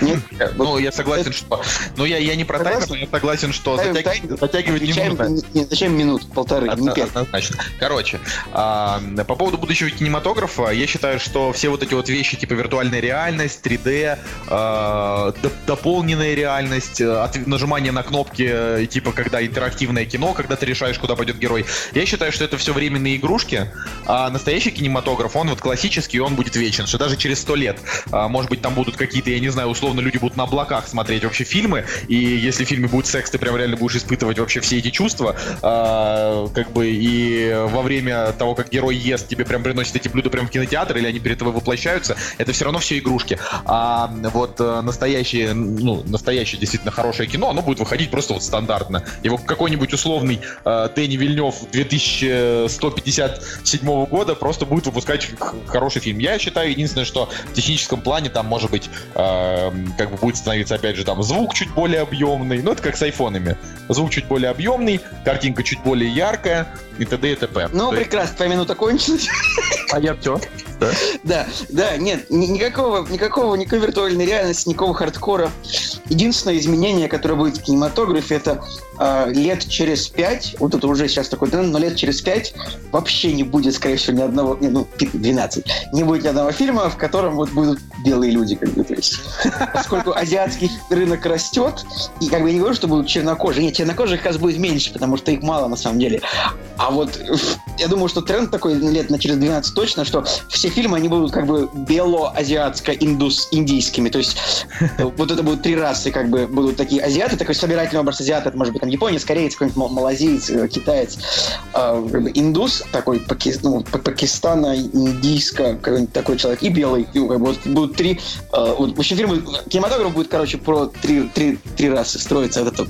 Нет? Ну, я согласен, что... Ну, я, я не про таймер, но я согласен, что Ставим затяг- затягивать не нужно. не- не, зачем минут, полторы, не Одно- пять. Однозначно. Короче, а, по поводу будущего кинематографа, я считаю, что все вот эти вот вещи, типа виртуальная реальность, 3D, а, доп- дополненная реальность, а, от- нажимание на кнопки, э, типа когда интерактивное кино, когда ты решаешь, куда пойдет герой, я считаю, что это все временные игрушки, а настоящий кинематограф, он вот классический, он будет вечен, что даже через сто лет, а, может быть, там будут какие-то, я не знаю, условно люди будут на облаках смотреть вообще фильмы, и если в фильме будет секс, ты прям реально будешь испытывать вообще все эти чувства, а, как бы и во время того, как герой ест, тебе прям приносят эти блюда прям в кинотеатр, или они перед тобой воплощаются, это все равно все игрушки. А вот э, настоящее, ну, настоящее действительно хорошее кино, оно будет выходить просто вот стандартно. Его какой-нибудь условный э, Дэнни Вильнев 2157 года просто будет выпускать хороший фильм. Я считаю, единственное, что в техническом плане там, может быть, э, как бы будет становиться, опять же, там звук чуть более объемный. Ну, это как с айфонами. Звук чуть более объемный, картинка чуть более яркая и т.д. и т.п. Ну, То есть- прекрасно, твоя минута кончилась. А я все. Да, да, нет, ни- никакого, никакого, никакой виртуальной реальности, никакого хардкора. Единственное изменение, которое будет в кинематографе, это а, лет через пять, вот это уже сейчас такой тренд, но лет через пять вообще не будет, скорее всего, ни одного, ну, пи- 12, не будет ни одного фильма, в котором вот будут белые люди, как бы, то есть. Поскольку азиатский рынок растет, и как бы я не говорю, что будут чернокожие, нет, чернокожих как раз будет меньше, потому что их мало на самом деле. А вот я думаю, что тренд такой лет на через 12 точно, что все фильмы, они будут как бы бело-азиатско-индийскими. То есть э, вот это будут три расы, как бы будут такие азиаты, такой собирательный образ азиата, это может быть там японец, кореец, какой-нибудь мал- малазиец, э, китаец, а, индус такой, паки- ну, па- пакистана, индийско, какой-нибудь такой человек, и белый. И, как бы, будут три... э, в общем, фильм, кинематограф будет, короче, про три, три, три расы строится. Вот это,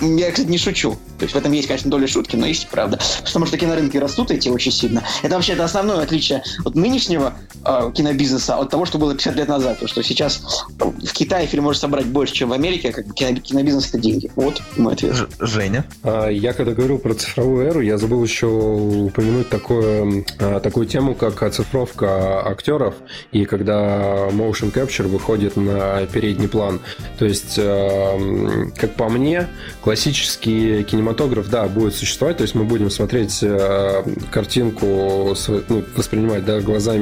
я, кстати, не шучу. То есть в этом есть, конечно, доля шутки, но есть правда. Потому что кинорынки растут эти очень сильно. Это вообще это основное отличие от нынешнего э, кинобизнеса от того, что было 50 лет назад. То, что сейчас в Китае фильм может собрать больше, чем в Америке, а как кино- кинобизнес это деньги. Вот мой ответ. Ж- Женя. А, Я когда говорил про цифровую эру, я забыл еще упомянуть такое, а, такую тему, как оцифровка актеров, и когда motion capture выходит на передний план. То есть, как по мне, классический кинематограф, да, будет существовать, то есть мы будем смотреть картинку, ну, воспринимать да, глазами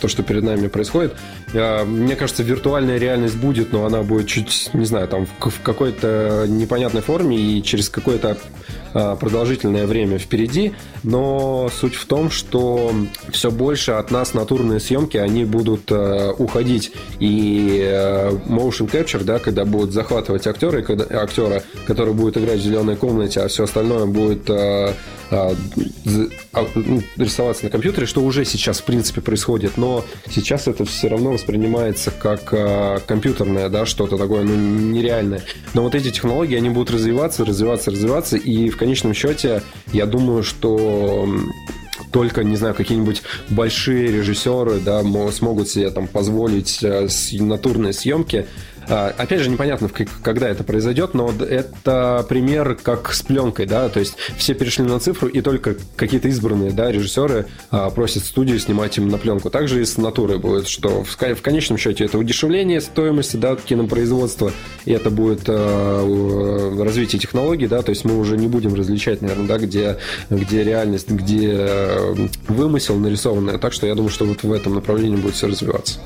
то, что перед нами происходит. Э, Мне кажется, виртуальная реальность будет, но она будет чуть, не знаю, там в какой-то непонятной форме и через какое-то а, продолжительное время впереди, но суть в том, что все больше от нас натурные съемки, они будут э, уходить. И э, motion capture, да, когда будут захватывать актера, и когда, актера, который будет играть в зеленой комнате, а все остальное будет э, рисоваться на компьютере, что уже сейчас, в принципе, происходит, но сейчас это все равно воспринимается как а, компьютерное, да, что-то такое, ну, нереальное. Но вот эти технологии, они будут развиваться, развиваться, развиваться, и в конечном счете, я думаю, что только, не знаю, какие-нибудь большие режиссеры, да, мо- смогут себе там позволить э, натурные съемки. А, Опять же, непонятно, когда это произойдет, но это пример как с пленкой, да, то есть все перешли на цифру, и только какие-то избранные, да, режиссеры а, просят студию снимать им на пленку. Также и с натурой будет, что в, конечном счете это удешевление стоимости, да, кинопроизводства, и это будет а, развитие технологий, да, то есть мы уже не будем различать, наверное, да, где, где реальность, где э, вымысел нарисованный. Так что я думаю, что вот в этом направлении будет все развиваться.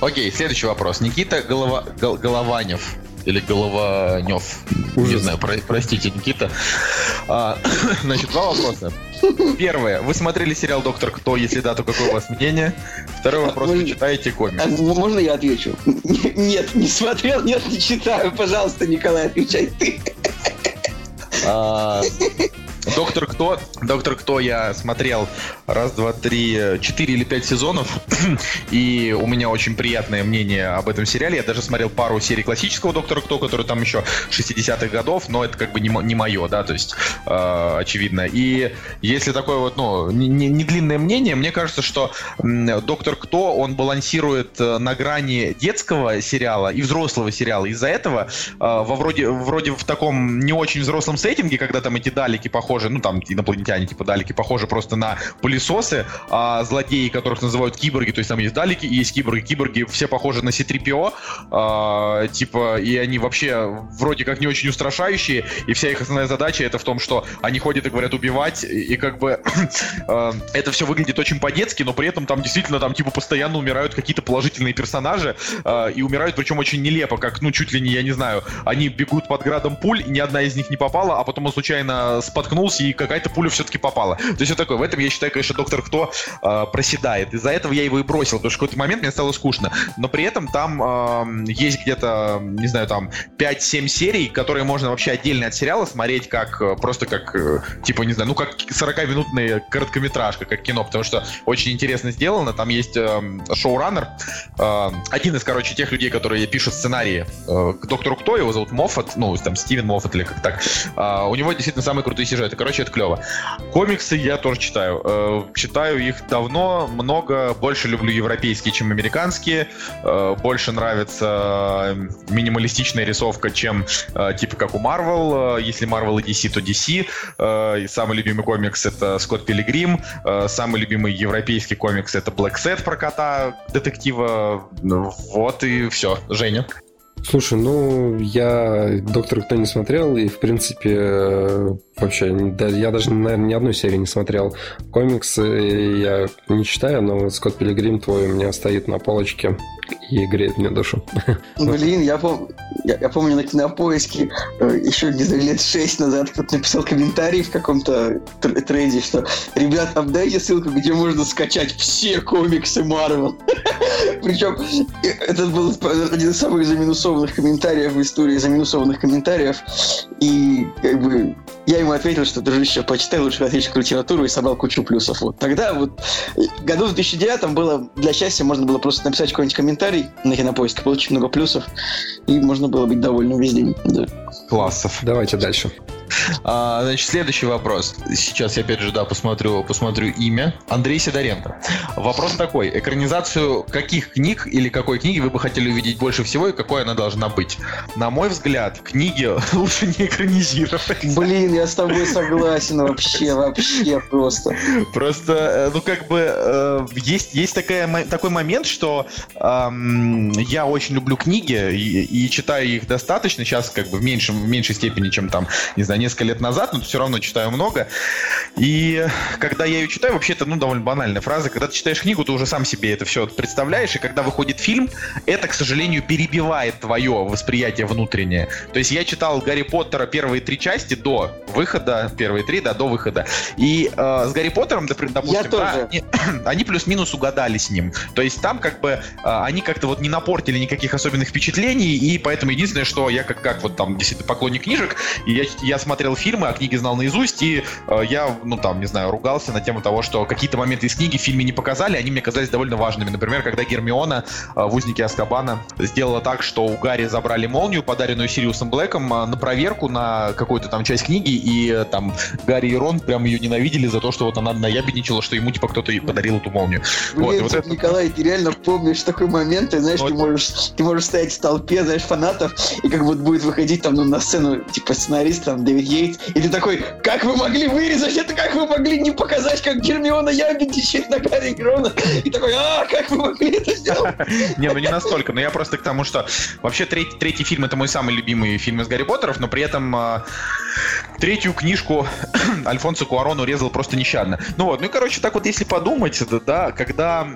Окей, следующий вопрос. Никита Голова... Гол- Голованев. Или Голованев. Не Ужас. знаю, про- простите, Никита. А, значит, два вопроса. Первое. Вы смотрели сериал «Доктор Кто»? Если да, то какое у вас мнение? Второй вопрос. Вы читаете А, комикс? м- можно я отвечу? Нет, не смотрел, нет, не читаю. Пожалуйста, Николай, отвечай ты. А, Доктор Кто? Доктор Кто я смотрел раз, два, три, четыре или пять сезонов. И у меня очень приятное мнение об этом сериале. Я даже смотрел пару серий классического Доктора Кто, который там еще 60-х годов, но это как бы не, не мое, да, то есть э, очевидно. И если такое вот, ну, не, не- длинное мнение, мне кажется, что Доктор Кто, он балансирует э, на грани детского сериала и взрослого сериала. Из-за этого э, во вроде, вроде в таком не очень взрослом сеттинге, когда там эти далеки похожи, ну там инопланетяне типа далеки похожи просто на пылесосы, а злодеи, которых называют киборги, то есть там есть далеки и есть киборги. Киборги все похожи на C-3PO, а, типа, и они вообще вроде как не очень устрашающие, и вся их основная задача это в том, что они ходят и говорят убивать, и, и как бы э, это все выглядит очень по-детски, но при этом там действительно там типа постоянно умирают какие-то положительные персонажи, э, и умирают причем очень нелепо, как, ну, чуть ли не, я не знаю, они бегут под градом пуль, и ни одна из них не попала, а потом он случайно споткнулся, промахнулся, и какая-то пуля все-таки попала. То есть вот такое. В этом я считаю, конечно, доктор Кто э, проседает. Из-за этого я его и бросил, потому что в какой-то момент мне стало скучно. Но при этом там э, есть где-то, не знаю, там 5-7 серий, которые можно вообще отдельно от сериала смотреть как э, просто как, э, типа, не знаю, ну как 40-минутная короткометражка, как кино, потому что очень интересно сделано. Там есть э, шоураннер, э, один из, короче, тех людей, которые пишут сценарии э, к доктору Кто, его зовут Моффат, ну, там, Стивен Моффат или как так. Э, у него действительно самые крутые сюжеты. Короче, это клево. Комиксы я тоже читаю. Э, читаю их давно, много, больше люблю европейские, чем американские. Э, больше нравится э, минималистичная рисовка, чем э, типа как у Marvel. Э, Если Marvel и DC, то DC. Э, и самый любимый комикс это Скотт Пилигрим. Э, Самый любимый европейский комикс это Black Set про кота детектива. Ну, Вот и все. Женя. Слушай, ну, я Доктор Кто не смотрел, и, в принципе, э, вообще, да, я даже, наверное, ни одной серии не смотрел. Комиксы я не читаю, но вот Скотт Пилигрим твой у меня стоит на полочке и греет мне душу. Блин, я, пом... я, я помню на кинопоиске еще где-то лет шесть назад кто-то написал комментарий в каком-то тр- трейде, что ребят, обдайте ссылку, где можно скачать все комиксы Марвел. Причем э, это был один из самых заминусованных комментариев в истории заминусованных комментариев. И как бы я ему ответил, что дружище, почитай лучше классическую литературу и собрал кучу плюсов. Вот тогда вот э, году в 2009 было для счастья можно было просто написать какой-нибудь комментарий на кинопоиске, получить много плюсов, и можно было быть довольным весь день. Да. Классов. Давайте дальше. А, значит, следующий вопрос. Сейчас я опять же, да, посмотрю, посмотрю имя. Андрей Сидоренко. Вопрос такой. Экранизацию каких книг или какой книги вы бы хотели увидеть больше всего и какой она должна быть? На мой взгляд, книги лучше не экранизировать. Блин, я с тобой согласен вообще, вообще просто. Просто, э, ну, как бы, э, есть, есть такая, такой момент, что эм, я очень люблю книги и, и читаю их достаточно, сейчас как бы в, меньшем, в меньшей степени, чем там, не знаю, несколько лет назад, но все равно читаю много. И когда я ее читаю, вообще это, ну, довольно банальная фраза, когда ты читаешь книгу, ты уже сам себе это все представляешь, и когда выходит фильм, это, к сожалению, перебивает твое восприятие внутреннее. То есть я читал Гарри Поттера первые три части до выхода, первые три, да, до выхода. И э, с Гарри Поттером, допустим, Я да, тоже. они, они плюс-минус угадали с ним. То есть там как бы э, они как-то вот не напортили никаких особенных впечатлений, и поэтому единственное, что я как, как вот там действительно поклонник книжек, и я, я смотрел фильмы, а книги знал наизусть, и э, я, ну там, не знаю, ругался на тему того, что какие-то моменты из книги в фильме не показали, они мне казались довольно важными. Например, когда Гермиона э, в «Узнике Аскабана» сделала так, что у Гарри забрали молнию, подаренную Сириусом Блэком, э, на проверку на какую-то там часть книги, и э, там Гарри и Рон прям ее ненавидели за то, что вот она наябедничала, что ему типа кто-то и подарил эту молнию. Вот, и Блин, вот ты, это- Николай, ты реально помнишь такой момент, ты знаешь, Вот. ты можешь, ты можешь стоять в толпе, знаешь, фанатов, и как вот будет выходить там ну, на сцену, типа, сценарист, там, Дэвид Йейтс, и ты такой, как вы могли вырезать это, как вы могли не показать, как Гермиона ябедничает на Гарри и Рона, и такой, а, как вы могли это сделать? Не, ну не настолько, но я просто к тому, что вообще третий, третий фильм это мой самый любимый фильм из Гарри Поттеров, но при этом а, третью книжку Альфонсо Куарон урезал просто нещадно. Ну вот, ну и короче, так вот если подумать, да когда...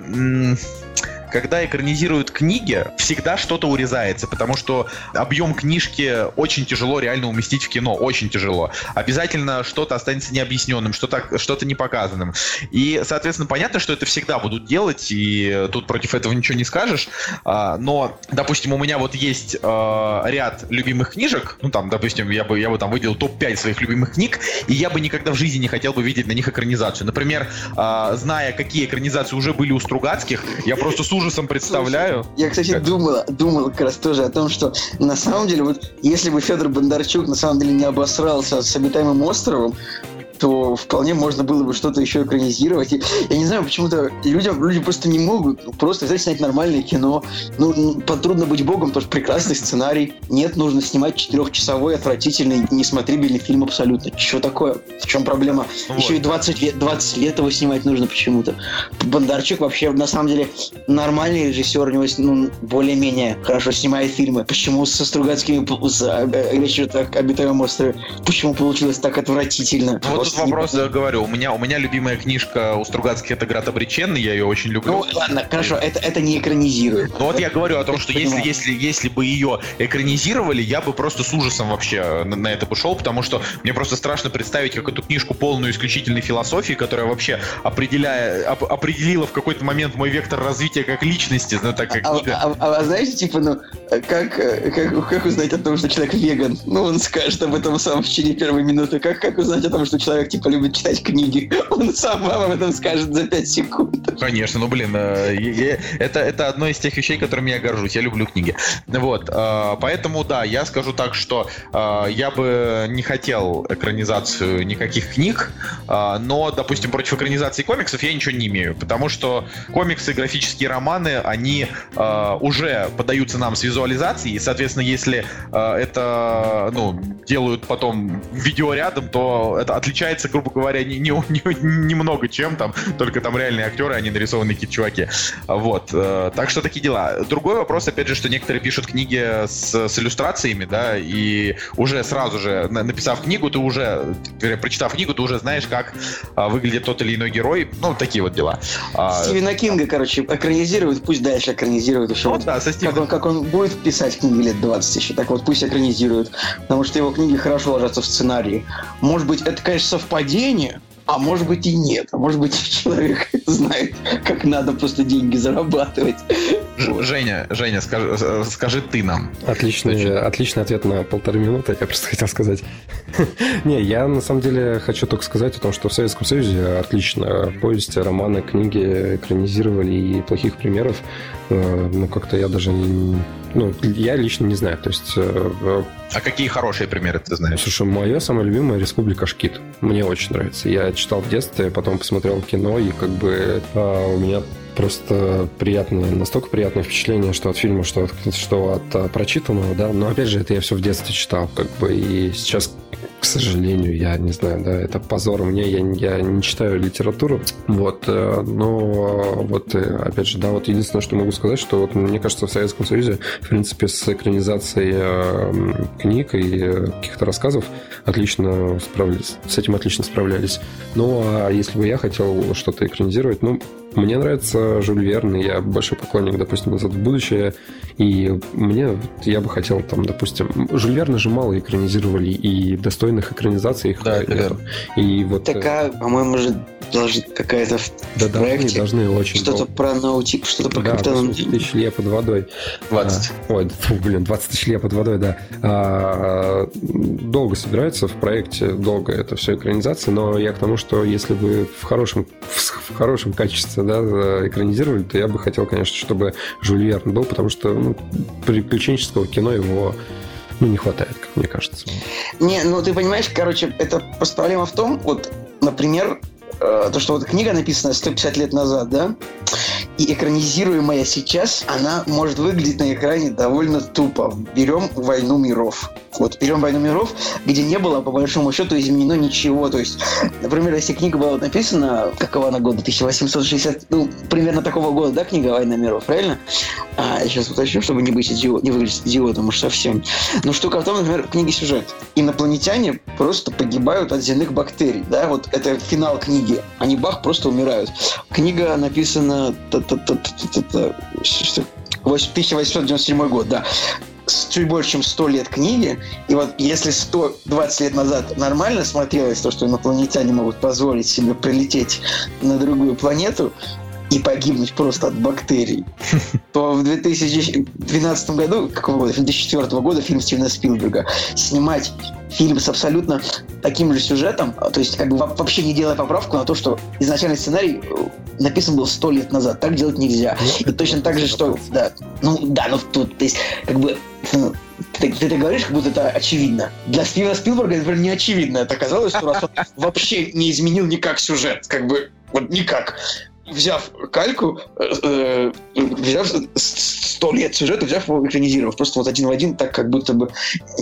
когда экранизируют книги, всегда что-то урезается, потому что объем книжки очень тяжело реально уместить в кино, очень тяжело. Обязательно что-то останется необъясненным, что-то что не показанным. И, соответственно, понятно, что это всегда будут делать, и тут против этого ничего не скажешь. А, Но, допустим, у меня вот есть а, ряд любимых книжек, ну там, допустим, я бы, я бы там выделил топ-5 своих любимых книг, и я бы никогда в жизни не хотел бы видеть на них экранизацию. Например, а, зная, какие экранизации уже были у Стругацких, я просто с ужасом представляю. Я, кстати, Как? думал, думал как раз тоже о том, что на самом деле, вот если бы Федор Бондарчук на самом деле не обосрался с обитаемым островом, то вполне можно было бы что-то еще экранизировать. И, я не знаю, почему-то людям, люди просто не могут просто взять снять нормальное кино. Ну, м, потрудно быть богом, тоже прекрасный сценарий. Нет, нужно снимать четырехчасовой, отвратительный, несмотрибельный фильм абсолютно. Что такое? В чем проблема? Вот. Еще и 20 лет, 20 лет его снимать нужно почему-то. Бондарчук вообще, на самом деле, нормальный режиссер, у него ну, более-менее хорошо снимает фильмы. Почему со Стругацкими, э, речь идет о обитаемом острове? Почему получилось так отвратительно? Вот тут вопрос, я говорю, у меня, у меня любимая книжка у Стругацких это «Град обреченный», я ее очень люблю. Ну, ладно, хорошо, это, это не экранизирует. Ну вот я говорю о том, что если, если, если бы ее экранизировали, я бы просто с ужасом вообще на, на это бы шел, потому что мне просто страшно представить, как эту книжку полную исключительной философии, которая вообще определяя, оп- определила в какой-то момент мой вектор развития как личности, ну так как А, а- а- а знаете, типа, ну, как, э, как, как узнать о том, что человек веган? Ну, он скажет об этом сам в течение первой минуты. Как, как узнать о том, что человек, типа, любит читать книги? Он сам вам об этом скажет за 5 секунд. Конечно, ну блин, э, это, это одно из тех вещей, которыми я горжусь. Я люблю книги. Вот, э, поэтому да, я скажу так, что э, я бы не хотел экранизацию никаких книг, но, допустим, против экранизации комиксов я ничего не имею, потому что комиксы, графические романы, они уже подаются нам с визуализацией, и, соответственно, если это, ну, делают потом видео рядом, то это отличается, грубо говоря, не- не- не- немного чем там, только там реальные актеры, а не нарисованные какие-то чуваки. Вот. э, Так что такие дела. Другой вопрос, опять же, что некоторые пишут книги с, с иллюстрациями, да, и уже сразу же, на- написав книгу, ты уже, прочитав книгу, ты уже знаешь, как а, выглядит тот или иной герой. Ну, такие вот дела. А, Стивена Кинга, короче, экранизируют, пусть дальше экранизируют еще. ну вот да, со как Стивеном он, как он будет писать книги лет 20 еще, так вот пусть экранизируют. Потому что его книги хорошо ложатся в сценарии. Может быть, это, конечно, совпадение, а может быть и нет. А может быть, человек знает, как надо просто деньги зарабатывать. Ж- Женя, Женя, скажи, э, скажи ты нам. Отличный, отличный ответ на полторы минуты, я просто хотел сказать. Не, я на самом деле хочу только сказать о том, что в Советском Союзе отлично повести, романы, книги экранизировали и плохих примеров. э, Ну, как-то я даже. Ну, я лично не знаю. То есть, э, А какие хорошие примеры ты знаешь? слушай, мое самое любимое «Республика Шкит». Мне очень нравится. Я читал в детстве, потом посмотрел кино, и как бы э, у меня просто приятное, настолько приятное впечатление, что от фильма, что от, что от а, прочитанного, да. Но опять же, это я все в детстве читал, как бы, и сейчас, к сожалению, я не знаю, да, это позор мне, я, я не читаю литературу, вот, э, но вот, э, опять же, да, вот единственное, что могу сказать, что вот мне кажется, в Советском Союзе, в принципе, с экранизацией э, м, книг и э, каких-то рассказов отлично справлялись, с этим отлично справлялись. Ну, а если бы я хотел что-то экранизировать, ну, мне нравится Жюль Верн, и я большой поклонник, допустим, «Назад в будущее», и мне, вот, я бы хотел там, допустим, Жюль Верна же мало экранизировали, и достойных экранизаций их Да, это нету. верно. И вот... э, Такая, по-моему, же должна какая-то в да, в должны, проекте. должны очень Что-то долго. про наутик, что-то про Да, капитана 80 тысяч лье под водой. 20. А, ой, фу, блин, 20 тысяч лье под водой, да. А, долго собирается в проекте, долго это все экранизация, но я к тому, что если бы в хорошем, в, в хорошем качестве да, экранизировали, то я бы хотел, конечно, чтобы Жюль Верн был, потому что ну, приключенческого кино его ну, не хватает, как мне кажется. Не, ну ты понимаешь, короче, это просто проблема в том, вот, например, э, то, что вот книга написана 150 лет назад, да, и экранизируемая сейчас, она может выглядеть на экране довольно тупо. Берем «Войну миров». Вот, берем «Войну миров», где не было, по большому счету, изменено ничего. То есть, например, если книга была написана, какого она года, 1860, ну, примерно такого года, да, книга «Война миров», правильно? А, сейчас уточню, чтобы не быть идиотом, не выглядеть идиотом уж совсем. Но штука в том, например, в книге сюжет. Инопланетяне просто погибают от земных бактерий, да, вот это финал книги. Они бах, просто умирают. Книга написана что- 1897 год, да. Чуть больше, чем 100 лет книги. И вот если 120 лет назад нормально смотрелось то, что инопланетяне могут позволить себе прилететь на другую планету, и погибнуть просто от бактерий, то в 2012 году, какого года, 2004 года, фильм Стивена Спилберга, снимать фильм с абсолютно таким же сюжетом, а, то есть как бы во- вообще не делая поправку на то, что изначальный сценарий э, написан был сто лет назад, так делать нельзя. И точно так же, что, да, ну да, ну тут, то есть, как бы, ну, ты, ты это говоришь, как будто это очевидно. Для Стивена Спилберга, например, не очевидно. Это оказалось, что раз он вообще не изменил никак сюжет, как бы, вот никак. Взяв кальку, э, э, взяв сто лет сюжета, взяв его экранизировав, просто вот один в один, так как будто бы,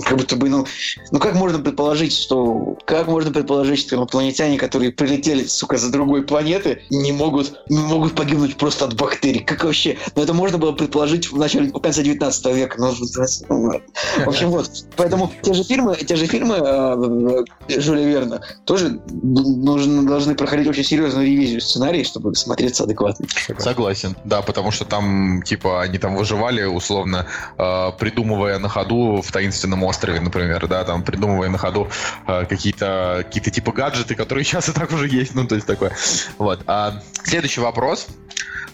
как будто бы, ну, ну как можно предположить, что, как можно предположить, что инопланетяне, которые прилетели, сука, за другой планеты, не могут, не могут погибнуть просто от бактерий? Как вообще? Ну это можно было предположить в начале, в конце 19 века. Ну, в общем, вот. Поэтому те же фильмы, те же фильмы э, э, Жюля Верна тоже нужно, должны проходить очень серьезную ревизию сценария, чтобы смотреться адекватно. Согласен, да, потому что там, типа, они там выживали, условно, э, придумывая на ходу в таинственном острове, например, да, там, придумывая на ходу э, какие-то какие типа гаджеты, которые сейчас и так уже есть, ну, то есть такое. Вот. А, следующий вопрос.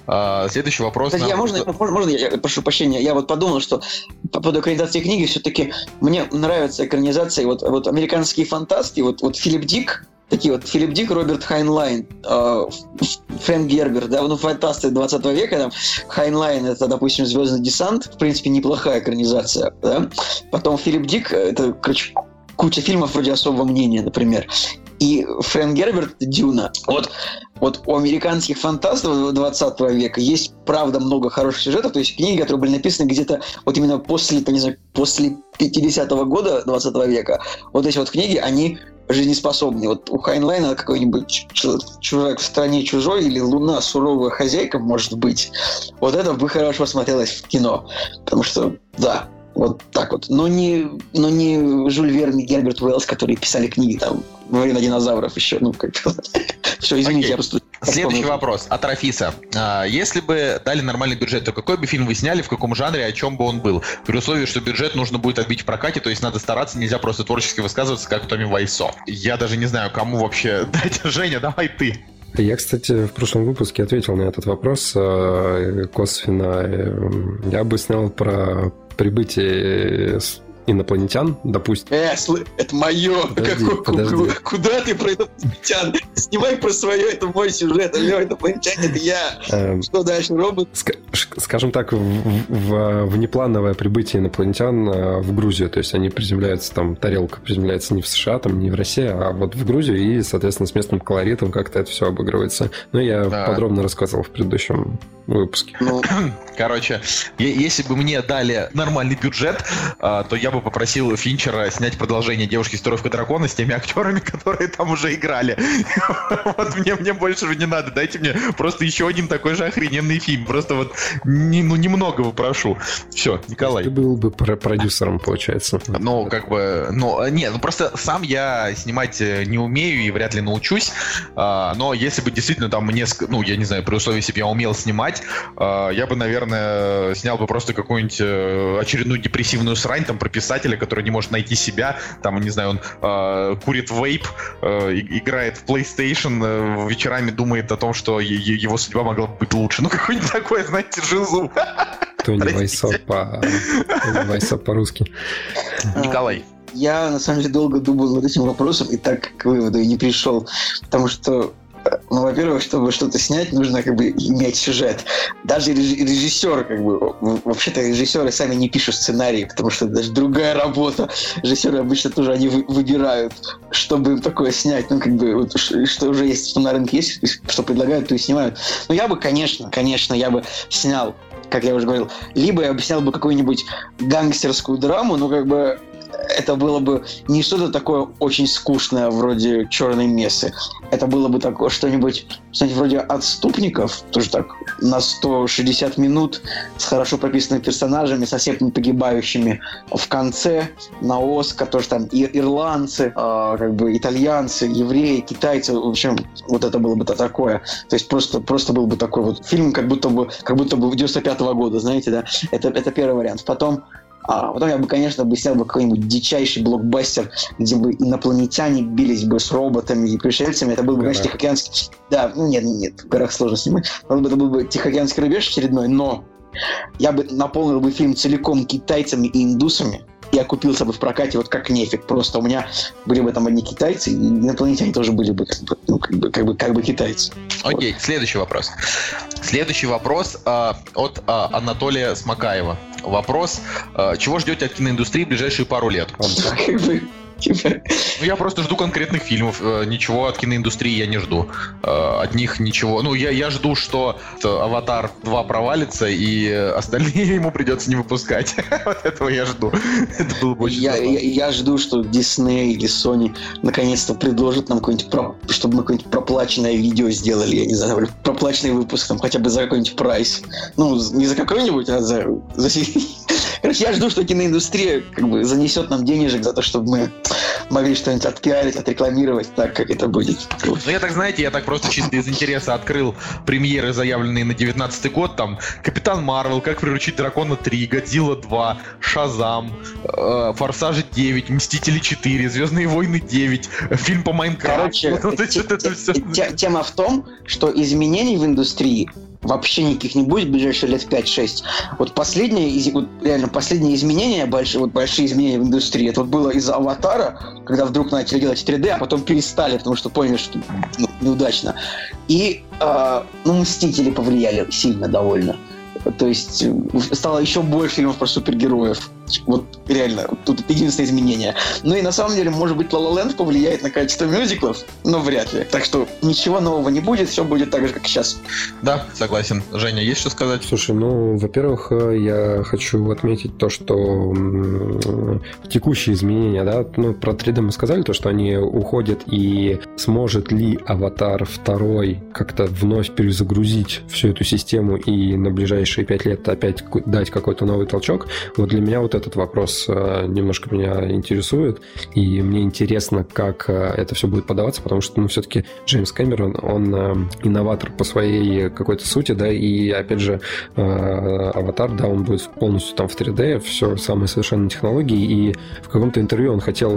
А, следующий вопрос. Кстати, нам- я можно, можно, можно я, я прошу прощения, я вот подумал, что по поводу экранизации книги все-таки мне нравятся экранизации, вот, вот американские фантасты, вот, вот Филипп Дик, такие вот Филипп Дик, Роберт Хайнлайн, э, Фрэнк Гербер, да, ну фантасты 20 века, там, Хайнлайн это, допустим, Звездный десант, в принципе, неплохая экранизация, да, потом Филипп Дик, это, короче, куча фильмов вроде особого мнения, например, и Фрэнк Герберт Дюна. Вот, вот у американских фантастов 20 века есть, правда, много хороших сюжетов, то есть книги, которые были написаны где-то вот именно после, там, не знаю, после 50-го года 20 века. Вот эти вот книги, они жизнеспособны. Вот у Хайнлайна какой-нибудь чу- чужак в стране чужой или Луна суровая хозяйка, может быть. Вот это бы хорошо смотрелось в кино. Потому что, да, вот так вот. Но не, но не Жюль Верн и Герберт Уэллс, которые писали книги там во время динозавров еще. Ну, как Все, извините, Окей. я просто... Следующий вспомнил. вопрос от Рафиса. А, Если бы дали нормальный бюджет, то какой бы фильм вы сняли, в каком жанре, о чем бы он был? При условии, что бюджет нужно будет отбить в прокате, то есть надо стараться, нельзя просто творчески высказываться, как Томми Вайсо. Я даже не знаю, кому вообще дать. Женя, давай ты. Я, кстати, в прошлом выпуске ответил на этот вопрос э, косвенно. Э, Я бы снял про прибытие с- инопланетян, допустим. Э, сл- это мое. Подожди, Какой- подожди. ку- Куда ты про инопланетян? Снимай про свое, это мой сюжет. Алло, инопланетяне, это я. Эм, Что дальше, робот? Скажем так, в, в- внеплановое прибытие инопланетян э, в Грузию. То есть они приземляются, там тарелка приземляется не в США, там не в России, а вот в Грузию, и, соответственно, с местным колоритом как-то это все обыгрывается. Но я Да. подробно рассказывал в предыдущем выпуске. Ну, Короче, если бы мне дали нормальный бюджет, а, то я бы попросил Финчера снять продолжение «Девушки с тройкой дракона» с теми актерами, которые там уже играли. Вот мне, мне больше не надо. Дайте мне просто еще один такой же охрененный фильм. Просто вот не, ну, немного прошу. Все, Николай. Ты был бы про- продюсером, получается. Ну, как бы, ну, э, не, ну просто сам я снимать э, не умею и вряд ли научусь. А, но если бы действительно там мне, ну, я не знаю, при условии, если бы я умел снимать, а, я бы, наверное, снял бы просто какую-нибудь э, очередную депрессивную срань там про писателя, который не может найти себя, там, не знаю, он а, курит вейп, э, играет в PlayStation, э, вечерами думает о том, что его судьба могла бы быть лучше. Ну, какой-нибудь такой, знаете, жизу. Тони. Вайсо по... Вайсо по-русски. Николай. я на самом деле долго думал над этим вопросом и так к выводу и не пришел. Потому что э, ну, во-первых, чтобы что-то снять, нужно как бы иметь сюжет. Даже реж- режиссер, как бы, вообще-то режиссеры сами не пишут сценарии, потому что это даже другая работа. Режиссеры обычно тоже они вы- выбирают, чтобы им такое снять. Ну, как бы, вот, что уже есть, что на рынке есть, то есть, что предлагают, то и снимают. Но я бы, конечно, конечно, я бы снял, как я уже говорил, либо я бы снял бы какую-нибудь гангстерскую драму, но как бы это было бы не что-то такое очень скучное, вроде черной мессы. Это было бы такое что-нибудь, что-нибудь вроде отступников, тоже так, на 160 минут, с хорошо прописанными персонажами, совсем не погибающими в конце, на Оскар, тоже там и ирландцы, а, как бы итальянцы, евреи, китайцы, в общем, вот это было бы то такое. То есть просто, просто был бы такой вот фильм, как будто бы, как будто бы 95 года, знаете, да. Это, это первый вариант. Потом а потом я бы, конечно, бы снял бы какой-нибудь дичайший блокбастер, где бы инопланетяне бились бы с роботами и пришельцами. Это был бы, конечно. Тихоокеанский... Да, ну нет, нет, в горах сложно снимать. Это был бы Тихоокеанский рубеж очередной, но я бы наполнил бы фильм целиком китайцами и индусами. Я купился бы в прокате вот как нефиг. Просто у меня были бы там одни китайцы, и инопланетяне тоже были бы ну, как бы, как бы, как бы китайцы. Окей, следующий вопрос. Следующий вопрос а, от а, Анатолия Смакаева. Вопрос, а, чего ждете от киноиндустрии в ближайшие пару лет? Типа, Ну, я просто жду конкретных фильмов. Э, Ничего от киноиндустрии я не жду. Э, От них ничего. Ну, я, я жду, что Аватар 2 провалится, и остальные ему придется не выпускать. Вот этого я жду. Это было бы очень я, я, я жду, что Disney или Sony наконец-то предложат нам какое-нибудь, про- чтобы мы какое-нибудь проплаченное видео сделали, я не знаю, проплаченный выпуск, там, хотя бы за какой-нибудь прайс. Ну, не за какой-нибудь, а за... за... Короче, я жду, что киноиндустрия как бы занесет нам денежек за то, чтобы мы могли что-нибудь отпиарить, отрекламировать так, как это будет. Ну, я так, знаете, я так просто чисто из интереса открыл премьеры, заявленные на 19 год. Там Капитан Марвел, Как приручить дракона 3, Годзилла 2, Шазам, э, Форсаж 9, Мстители 4, Звездные войны 9, э, фильм по Майнкрафту. Короче, Вот вот это тема в том, что изменений в индустрии вообще никаких не будет в ближайшие лет 5-6. Вот последние, из- вот реально последние изменения, большие, вот большие изменения в индустрии, это вот было из-за аватара, когда вдруг начали делать 3D, а потом перестали, потому что поняли, что ну, неудачно. И э, ну, Мстители повлияли сильно довольно. То есть э, стало еще больше фильмов про супергероев. Вот реально, тут единственное изменение. Ну и на самом деле, может быть, La La Land повлияет на качество мюзиклов, но вряд ли. Так что ничего нового не будет, все будет так же, как сейчас. Да, согласен. Женя, есть что сказать? Слушай, ну, во-первых, э, я хочу отметить то, что текущие изменения, да, ну, про 3D мы сказали, то, что они уходят, и сможет ли Аватар 2 как-то вновь перезагрузить всю эту систему и на ближайшие 5 лет опять дать какой-то новый толчок, вот для меня вот этот вопрос э, немножко меня интересует, и мне интересно, как э, это все будет подаваться, потому что, ну, все-таки Джеймс Кэмерон, он э, инноватор по своей какой-то сути, да, и, опять же, Аватар, да, он будет полностью там в 3D, все самые совершенные технологии, и в каком-то интервью он хотел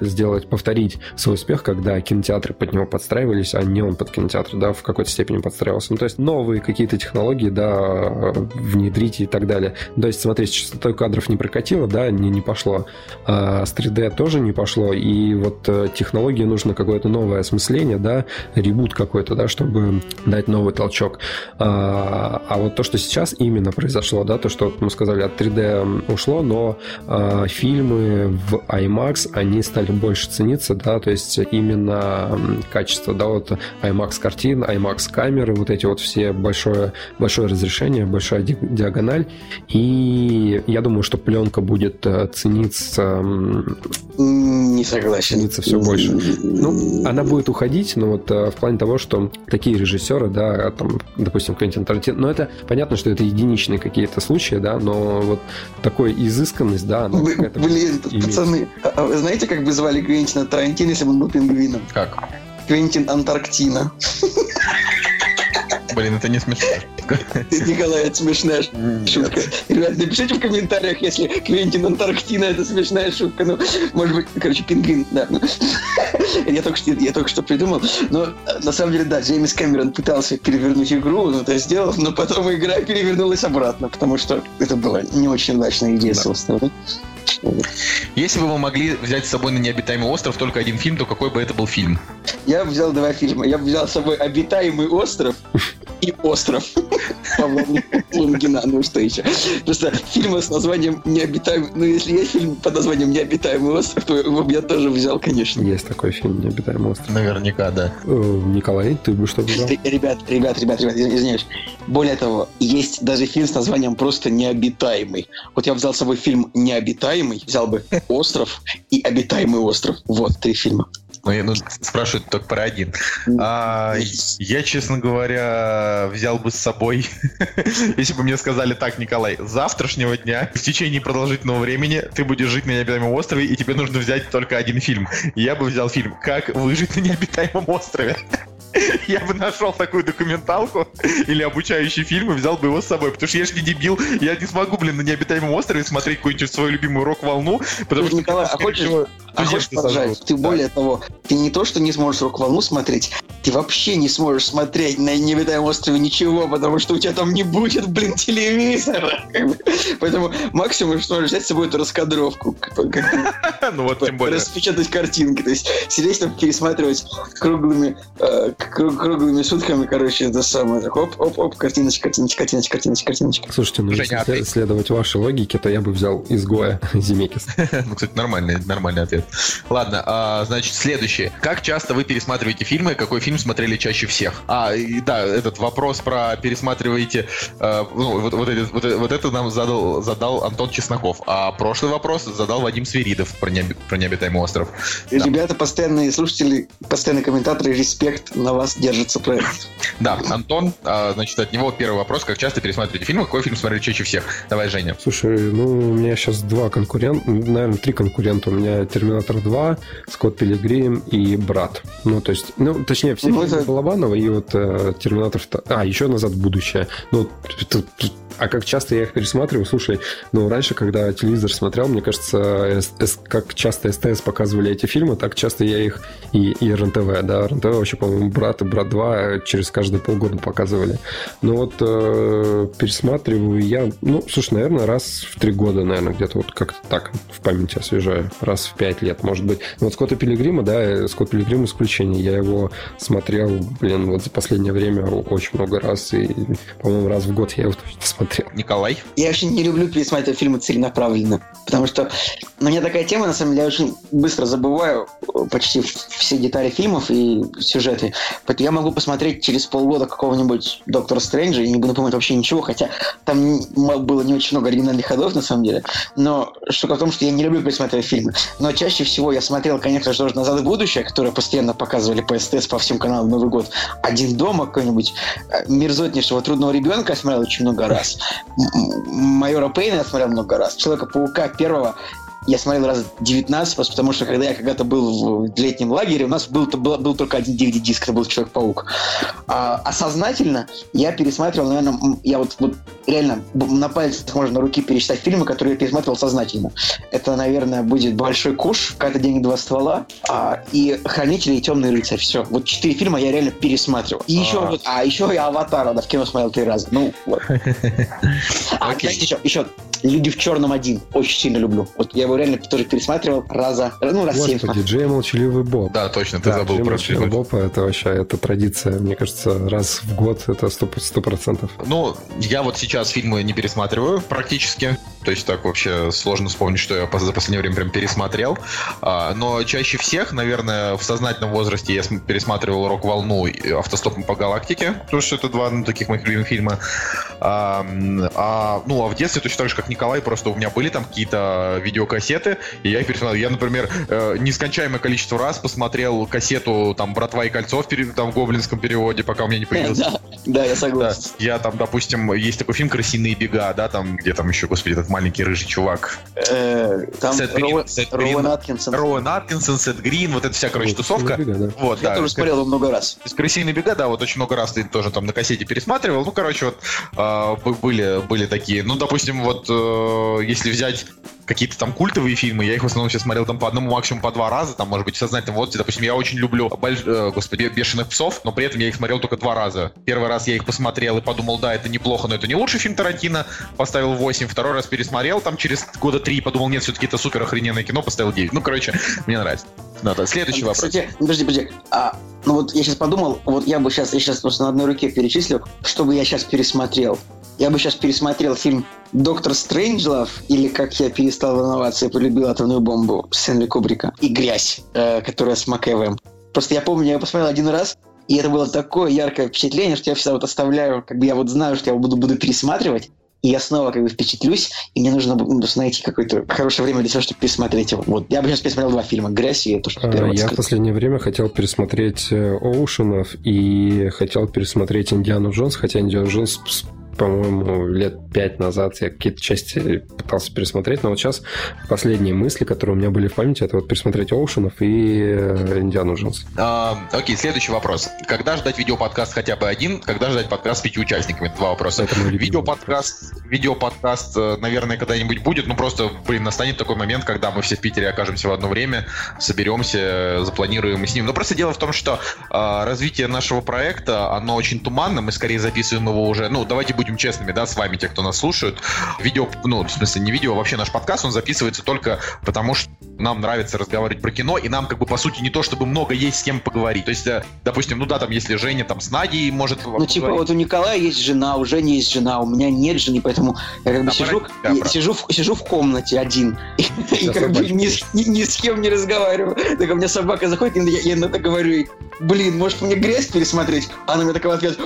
сделать, повторить свой успех, когда кинотеатры под него подстраивались, а не он под кинотеатр, да, в какой-то степени подстраивался. Ну, то есть новые какие-то технологии, да, э, внедрить и так далее. То есть, смотри, с частотой кадров не прокатило, да, не, не пошло, а с 3D тоже не пошло, и вот э, технологии нужно какое-то новое осмысление, да, ребут какой-то, да, чтобы дать новый толчок. А, а вот то, что сейчас именно произошло, да, то, что мы сказали, от 3D ушло, но а, фильмы в IMAX, они стали больше цениться, да, то есть именно качество, да, вот IMAX картин, IMAX камеры, вот эти вот все большое, большое разрешение, большая ди- диагональ, и я думаю, что пленка будет э, цениться Не согласен. Ценится всё больше. ну, она будет уходить, но вот э, в плане того, что такие режиссеры, да, там, допустим, Квентин Тарантино, но это понятно, что это единичные какие-то случаи, да, но вот такой изысканность, да, она блин, пацаны, а- а вы знаете, как бы звали Квентина Тарантино, если бы он был пингвином? Как? Квентин Антарктина. Блин, это не смешно. Николай, это смешная шутка. Ребят, напишите в комментариях, если Квентин Антарктина это смешная шутка. Ну, может быть, короче, пингвин, да. Ну, Я только, что, я только что придумал. Но э, на самом деле, да, Джеймс Кэмерон пытался перевернуть игру, он это сделал, но потом игра перевернулась обратно, потому что это была не очень удачная идея, Да. собственно. Если бы вы могли взять с собой на необитаемый остров только один фильм, то какой бы это был фильм? Я взял два фильма. Я взял с собой «Обитаемый остров» и «Остров» Павла Лунгина. Ну что еще? Просто фильмы с названием «Необитаемый...» Ну, если есть фильм под названием «Необитаемый остров», то его бы я тоже взял, конечно. Есть такой фильм «Необитаемый остров». Наверняка, да. Э, Николай, ты бы что взял? Ребят, ребят, ребят, ребят, из- извиняюсь. Более того, есть даже фильм с названием просто «Необитаемый». Вот я взял с собой фильм «Необитаемый», взял бы «Остров» и «Обитаемый остров». Вот, три фильма. Ну, я- ну, спрашивают только про один. А, я, честно говоря, взял бы с собой, если бы мне сказали так, Николай, с завтрашнего дня, в течение продолжительного времени ты будешь жить на необитаемом острове, и тебе нужно взять только один фильм. Я бы взял фильм «Как выжить на необитаемом острове». Я бы нашел такую документалку или обучающий фильм и взял бы его с собой, потому что я же не дебил, я не смогу, блин, на необитаемом острове смотреть какую-нибудь свою любимую рок-волну, потому что... Николай, а хочешь, А хочешь поржать? Ты да. более того, ты не то, что не сможешь рок-волну смотреть, ты вообще не сможешь смотреть на необитаемом острове ничего, потому что у тебя там не будет, блин, телевизора. Поэтому максимум, что можешь взять с собой, это раскадровку. Ну вот тем более. Распечатать картинки. То есть сидеть там, пересматривать круглыми, э, кру- круглыми сутками, короче, это самое. Так, Оп, оп, оп, картиночка, картиночка, картиночка, картиночка, картиночка. Слушайте, ну Женя, если а ты- след- следовать вашей логике, то я бы взял изгоя Земекис. Ну, кстати, нормальный, нормальный ответ. Ладно, а, значит, следующее. Как часто вы пересматриваете фильмы? Какой фильм смотрели чаще всех? А, и да, этот вопрос про пересматриваете... э, ну, вот, вот, этот- вот, вот это нам задал, задал Антон Чесноков. А прошлый вопрос задал Вадим Свиридов про, необи- про необитаемый остров. Да. Ребята, постоянные слушатели, постоянные комментаторы, респект на вас держится проект. Да, Антон, а, значит, от него первый вопрос. Как часто пересматриваете фильмы? Какой фильм смотрели чаще всех? Давай, Женя. Слушай, ну, у меня сейчас два конкурента, наверное, три конкурента. У меня Терминатор 2, Скотт Пилигрим и Брат. Ну, то есть, ну, точнее, все Ну, фильмы это- Балабанова и вот э, Терминатор 2. А, еще «Назад в будущее». Ну, это- а как часто я их пересматриваю? Слушай, ну, раньше, когда телевизор смотрел, мне кажется, как часто СТС показывали эти фильмы, так часто я их и, и РНТВ, да, РНТВ вообще, по-моему, «Брат» и «Брат 2» через каждые полгода показывали. Ну вот э, пересматриваю я, ну, слушай, наверное, раз в три года, наверное, где-то вот как-то так в памяти освежаю. Раз в пять лет, может быть. Ну, вот Скотта Пилигрима, да, э, Скотт Пилигрим исключение. Я его смотрел, блин, вот за последнее время очень много раз. И, по-моему, раз в год я его точно смотрел. Николай. Я вообще не люблю пересматривать фильмы целенаправленно, потому что у меня такая тема, на самом деле, я очень быстро забываю э, почти все детали фильмов и сюжеты. Поэтому я могу посмотреть через полгода какого-нибудь Доктора Стрэнджа и не буду помнить вообще ничего, хотя там было не очень много оригинальных ходов, на самом деле. Но штука в том, что я не люблю пересматривать фильмы. Но чаще всего я смотрел, конечно же, тоже «Назад в будущее», которое постоянно показывали по СТС, по всем каналам Новый год. «Один дома» какой-нибудь. «Мерзотнейшего трудного ребенка» я смотрел очень много раз. «Майора Пейна» я смотрел много раз. «Человека-паука» первого я смотрел раз 19, просто потому что когда я когда-то был в летнем лагере, у нас был, был, был только один DVD-диск, это был Человек-паук. А, а сознательно я пересматривал, наверное, я вот, вот реально на пальцах можно руки пересчитать фильмы, которые я пересматривал сознательно. Это, наверное, будет «Большой куш», «Когда деньги два ствола» а, и «Хранители» и «Темный рыцарь». Все. Вот четыре фильма я реально пересматривал. И еще, А. вот, а еще я «Аватара» да, в кино смотрел три раза. Ну, вот. А, еще, еще «Люди в черном один». Очень сильно люблю. Вот я его реально тоже пересматривал раза, ну, раз семь. Господи, Джей Молчаливый Боб. Да, точно, ты Да, забыл Джей про Молчаливый. Боб, это вообще это традиция, мне кажется, раз в год это сто сто процентов. Ну, я вот сейчас фильмы не пересматриваю практически. То есть так вообще сложно вспомнить, что я за последнее время прям пересмотрел. А, но чаще всех, наверное, в сознательном возрасте я см- пересматривал «Рок-волну» и «Автостопом по галактике», потому что это два ну, таких моих любимых фильма. А, а, ну, а в детстве точно так же, как Николай, просто у меня были там какие-то видеокассеты, и я их пересмотрел. Я, например, э, нескончаемое количество раз посмотрел кассету там «Братва и кольцо» в, там, в гоблинском переводе, пока у меня не появился Да, да, я да, согласен. я там, допустим, есть такой фильм «Крысиные бега», да, там, где там еще, господи, этот маленький рыжий чувак. Э, Там Сет Грин, Роуэн Сет Грин. Роуэн Аткинсон. Роуэн Аткинсон, Сет Грин, вот эта вся, короче, тусовка. Да, да. Вот, Я да. тоже смотрел его много раз. Есть «Крысиные бега», да, вот очень много раз ты тоже там на кассете пересматривал. Ну, короче, вот а, были, были такие. Ну, допустим, вот э, если взять какие-то там культовые фильмы, я их в основном сейчас смотрел там по одному, максимум по два раза, там, может быть, в сознательном возрасте. Допустим, я очень люблю, больш- э, господи, «Бешеных псов», но при этом я их смотрел только два раза. Первый раз я их посмотрел и подумал, да, это неплохо, но это не лучший фильм Тарантино, поставил 8. Второй раз пересмотрел, там через года три подумал, нет, все-таки это супер охрененное кино, поставил 9. Ну, короче, мне нравится. Надо. Следующий вопрос. Кстати, ну, подожди, подожди. А, ну вот я сейчас подумал, вот я бы сейчас, я сейчас просто на одной руке перечислил, что бы я сейчас пересмотрел. Я бы сейчас пересмотрел фильм «Доктор Стрэнджлов» или «Как я перестал волноваться и полюбил атомную бомбу» Стэнли Кубрика и «Грязь», э, которая с МакЭвэем. Просто я помню, я посмотрел один раз, и это было такое яркое впечатление, что я всегда вот оставляю, как бы я вот знаю, что я буду, буду пересматривать, и я снова как бы впечатлюсь, и мне нужно ну, найти какое-то хорошее время для того, чтобы пересмотреть его. Вот. Я бы сейчас пересмотрел два фильма «Грязь» и то, что А, первый Я в последнее время хотел пересмотреть э, Оушенов и хотел пересмотреть Индиану Джонс, хотя Индиану Джонс по-моему, лет пять назад я какие-то части пытался пересмотреть, но вот сейчас последние мысли, которые у меня были в памяти, это вот пересмотреть Оушенов и э, Индиану Джонс. А, окей, следующий вопрос. Когда ждать видеоподкаст хотя бы один? Когда ждать подкаст с пяти участниками? Это Два вопроса. Это мой любимый Видеоподкаст, видеоподкаст, э, наверное, когда-нибудь будет. Ну, просто, блин, настанет такой момент, когда мы все в Питере окажемся в одно время, соберемся, запланируем и с ним. Но просто дело в том, что э, развитие нашего проекта, оно очень туманно. Мы скорее записываем его уже, ну, давайте будем честными, да, с вами, те, кто нас слушают. Видео, ну, в смысле, не видео, а вообще наш подкаст, он записывается только потому, что нам нравится разговаривать про кино, и нам, как бы, по сути, не то, чтобы много есть с кем поговорить. То есть, э, допустим, ну да, там, если Женя там с Надей может Ну, типа, вот у Николая есть жена, у Жени есть жена, у меня нет жены, поэтому я как бы Да, сижу, и правда. сижу, в, сижу в комнате один, и, и как бы ни, с- ни- ни с кем не разговариваю. Так у меня собака заходит, и я, я на это говорю, блин, может мне грязь пересмотреть? А она мне такая в ответ,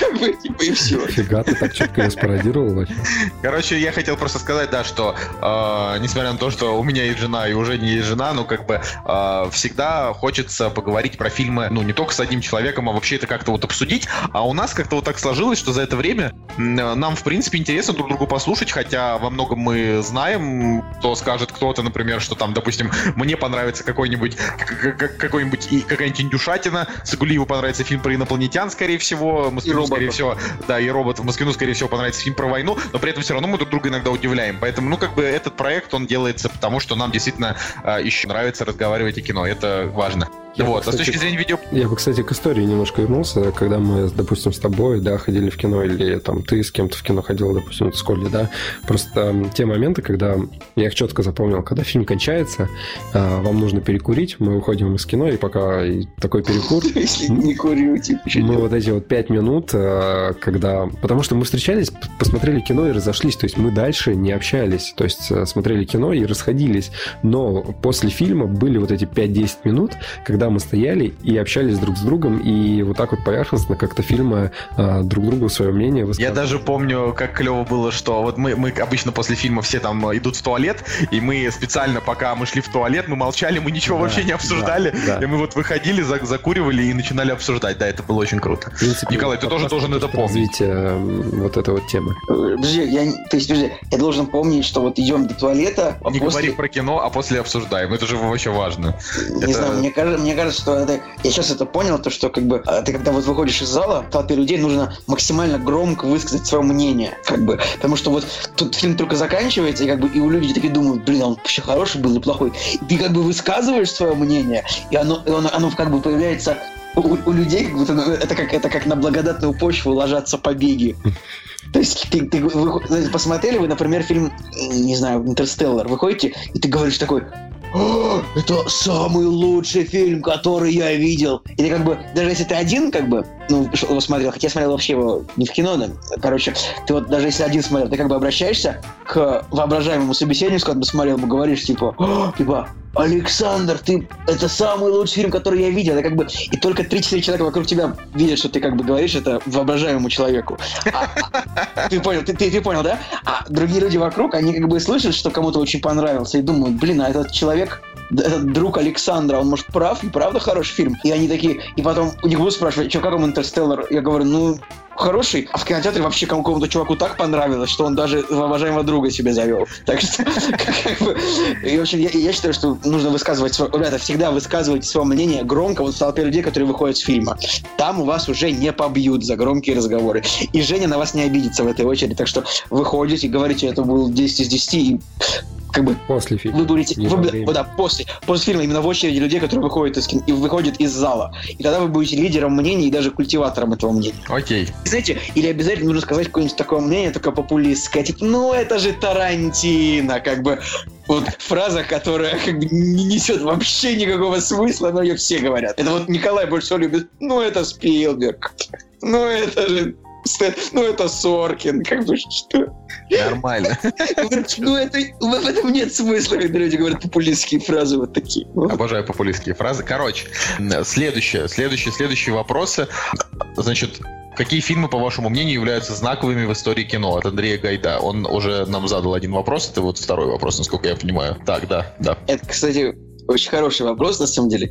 как бы, типа, и все. Фига, ты так четко ее спародировал вообще. Короче, я хотел просто сказать, да, что э, несмотря на то, что у меня есть жена и уже не есть жена, ну как бы э, всегда хочется поговорить про фильмы, ну не только с одним человеком, а вообще это как-то вот обсудить. А у нас как-то вот так сложилось, что за это время м, нам в принципе интересно друг другу послушать, хотя во многом мы знаем, кто скажет кто-то, например, что там, допустим, мне понравится какой-нибудь какой-нибудь и какая-нибудь индюшатина, Сагулиеву понравится фильм про инопланетян, скорее всего, Москвину, скорее всего, да, и роботов Москвину, скорее всего, понравится фильм про войну, но при этом все равно мы друг друга иногда удивляем. Поэтому, ну, как бы этот проект, он делается потому, что нам действительно а, еще нравится разговаривать о кино. Это важно. Я бы, вот. а с кстати, точки зрения видео... Я бы, кстати, к истории немножко вернулся, когда мы, допустим, с тобой, да, ходили в кино, или там ты с кем-то в кино ходил, допустим, с Колей, да. Просто те моменты, когда я их четко запомнил, когда фильм кончается, а, вам нужно перекурить, мы уходим из кино, и пока и такой перекур, Если не курю, типа, мы вот эти вот пять минут, э, когда... Потому что мы встречались, посмотрели кино и разошлись. То есть мы дальше не общались. То есть э, смотрели кино и расходились. Но после фильма были вот эти 5-10 минут, когда мы стояли и общались друг с другом, и вот так вот поверхностно как-то фильмы э, друг другу свое мнение Я даже помню, как клево было, что вот мы, мы обычно после фильма все там идут в туалет, и мы специально, пока мы шли в туалет, мы молчали, мы ничего Да, вообще не обсуждали, да, да. и мы вот выходили, за- закуривали и начинали обсуждать. Да, это было очень круто. В принципе, Николай, ты тоже должен это помнить. Развитие вот этой вот темы. Подожди, я, то есть, подожди, я должен помнить, что вот идем до туалета, а Не после- говори про кино, а после обсуждаем. Это же вообще важно. Не Это- знаю, мне кажется, мне кажется, что это... Я сейчас это понял, то, что как бы а, ты когда вот выходишь из зала, толпе людей нужно максимально громко высказать свое мнение, как бы, потому что вот тут фильм только заканчивается, и как бы и у людей такие думают, блин, он вообще хороший был или плохой. И ты как бы высказываешь свое мнение, и оно, и оно, оно как бы появляется у, у людей, как будто ну, это как, это как на благодатную почву ложатся побеги. То есть ты, ты вы- вы посмотрели вы, например, фильм, не знаю, «Интерстеллар», выходите, и ты говоришь такой, «О, это самый лучший фильм, который я видел. И ты как бы, даже если ты один, как бы, ну, его смотрел, хотя я смотрел вообще его не в кино, да, короче, ты вот даже если один смотрел, ты как бы обращаешься к воображаемому собеседнику, когда смотрел, ему говоришь, типа, «О, типа, Александр, ты, это самый лучший фильм, который я видел. Это как бы, и только 3-4 человека вокруг тебя видят, что ты как бы говоришь это воображаемому человеку. А- а- ты понял, ты, ты- ты понял, да? А другие люди вокруг, они как бы слышат, что кому-то очень понравился, и думают, блин, а этот человек, этот друг Александра, он может прав, и правда хороший фильм. И они такие, и потом у них будут спрашивать, что, как вам Интерстеллар? Я говорю, ну, хороший, а в кинотеатре вообще какому-то чуваку так понравилось, что он даже уважаемого друга себе завел. Так что, и, в общем, я, я считаю, что нужно высказывать свое... Ребята, всегда высказывайте свое мнение громко вот в толпе людей, которые выходят с фильма. Там у вас уже не побьют за громкие разговоры. И Женя на вас не обидится в этой очереди. Так что выходите, говорите, это был 10 из 10, и как бы После фильма. вы будете, вы да, после, после фильма именно в очереди людей, которые выходят из, и выходят из зала. И тогда вы будете лидером мнений и даже культиватором этого мнения. Окей. Знаете, или обязательно нужно сказать какое-нибудь такое мнение, такое популистское, типа, ну это же Тарантино, как бы вот фраза, которая как бы не несет вообще никакого смысла, но ее все говорят. Это вот Николай больше всего любит, ну это Спилберг, ну это же ну это Соркин, как бы что? Нормально. Ну это, в этом нет смысла, когда люди говорят популистские фразы вот такие. Обожаю популистские фразы. Короче, следующее, следующие, следующие вопросы. Значит, какие фильмы, по вашему мнению, являются знаковыми в истории кино? От Андрея Гайда. Он уже нам задал один вопрос, это вот второй вопрос, насколько я понимаю. Так, да, да. Это, кстати, очень хороший вопрос, на самом деле.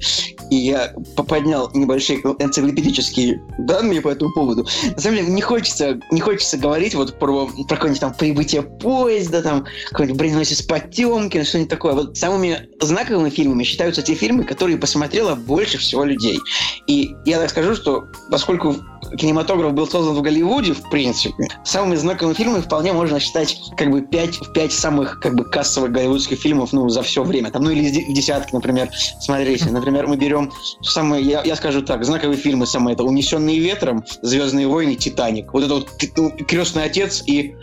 И я поднял небольшие энциклопедические данные по этому поводу. На самом деле, не хочется, не хочется говорить вот про, про какое-нибудь там прибытие поезда, там, какой-нибудь броненосец Потемкин, что-нибудь такое. Вот самыми знаковыми фильмами считаются те фильмы, которые посмотрело больше всего людей. И я так скажу, что поскольку кинематограф был создан в Голливуде, в принципе, самыми знаковыми фильмами вполне можно считать как бы пять, пять самых как бы кассовых голливудских фильмов ну, за все время. Там, ну или десятки, например, смотрите. Например, мы берем самые, я, я скажу так, знаковые фильмы самые, это «Унесенные ветром», «Звездные войны», «Титаник». Вот это вот ну, «Крестный отец» и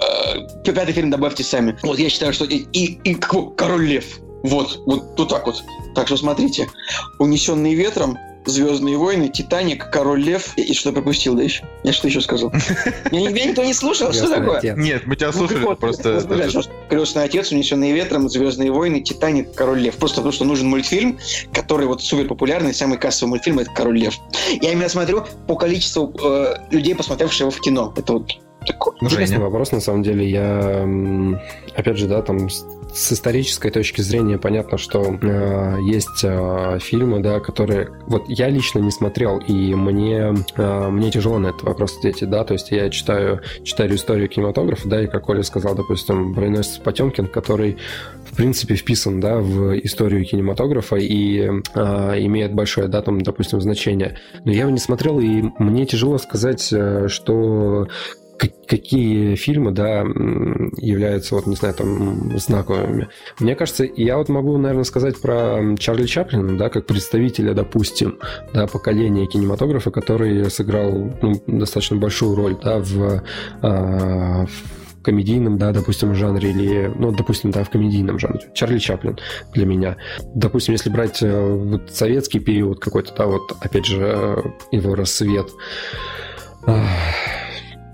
э, пятый фильм добавьте сами. Вот я считаю, что и, и, и «Король лев». Вот, вот, вот так вот. Так что смотрите. «Унесенные ветром», Звездные войны, Титаник, Король Лев. И что пропустил, да еще? Я что еще сказал? Меня никто не слушал, что такое? Нет, мы тебя Ну, слушали, просто... Крестный отец, унесенный ветром, Звездные войны, Титаник, Король Лев. Просто потому что нужен мультфильм, который вот супер популярный, самый кассовый мультфильм это Король Лев. Я именно смотрю по количеству э, людей, посмотревших его в кино. Это вот такой. Интересный вопрос, на самом деле. Я, опять же, да, там с- исторической точки зрения понятно, что э, есть э, фильмы, да, которые вот я лично не смотрел, и мне э, мне тяжело на этот вопрос ответить, да, то есть я читаю читаю историю кинематографа, да, и как Оля сказал, допустим, броненосец Потемкин, который в принципе вписан, да, в историю кинематографа и э, имеет большое, да, там, допустим, значение. Но я его не смотрел, и мне тяжело сказать, э, что какие фильмы, да, являются, вот, не знаю, там, знаковыми. Мне кажется, я вот могу, наверное, сказать про Чарли Чаплина, да, как представителя, допустим, да, поколения кинематографа, который сыграл ну, достаточно большую роль, да, в, а, в комедийном, да, допустим, жанре или, ну, допустим, да, в комедийном жанре. Чарли Чаплин для меня. Допустим, если брать э, вот советский период какой-то, да, вот, опять же, э, его рассвет,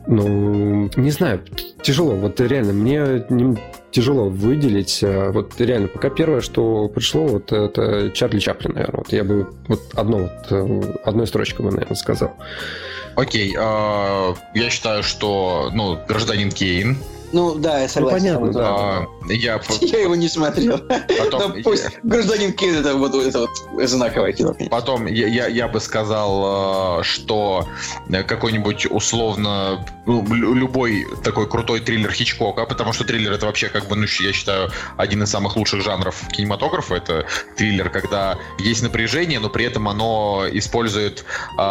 ну, не знаю, тяжело. Вот реально, мне не- тяжело выделить. э, Вот реально, пока первое, что пришло, вот это Чарли Чаплин, наверное. Вот я бы вот одно вот, э, одной строчкой бы, наверное, сказал. Окей, а, я считаю, что, ну, гражданин Кейн. Ну да, я согласен. понятно, да. а, Я Я его не смотрел. потом, Но пусть гражданин Кейн это вот это вот знаковое кино. конечно. Потом я, я, я бы сказал, э, что какой-нибудь условно ну, лю- любой такой крутой триллер Хичкока, потому что триллер это вообще как бы, ну, я считаю, один из самых лучших жанров кинематографа. Это триллер, когда есть напряжение, но при этом оно использует э,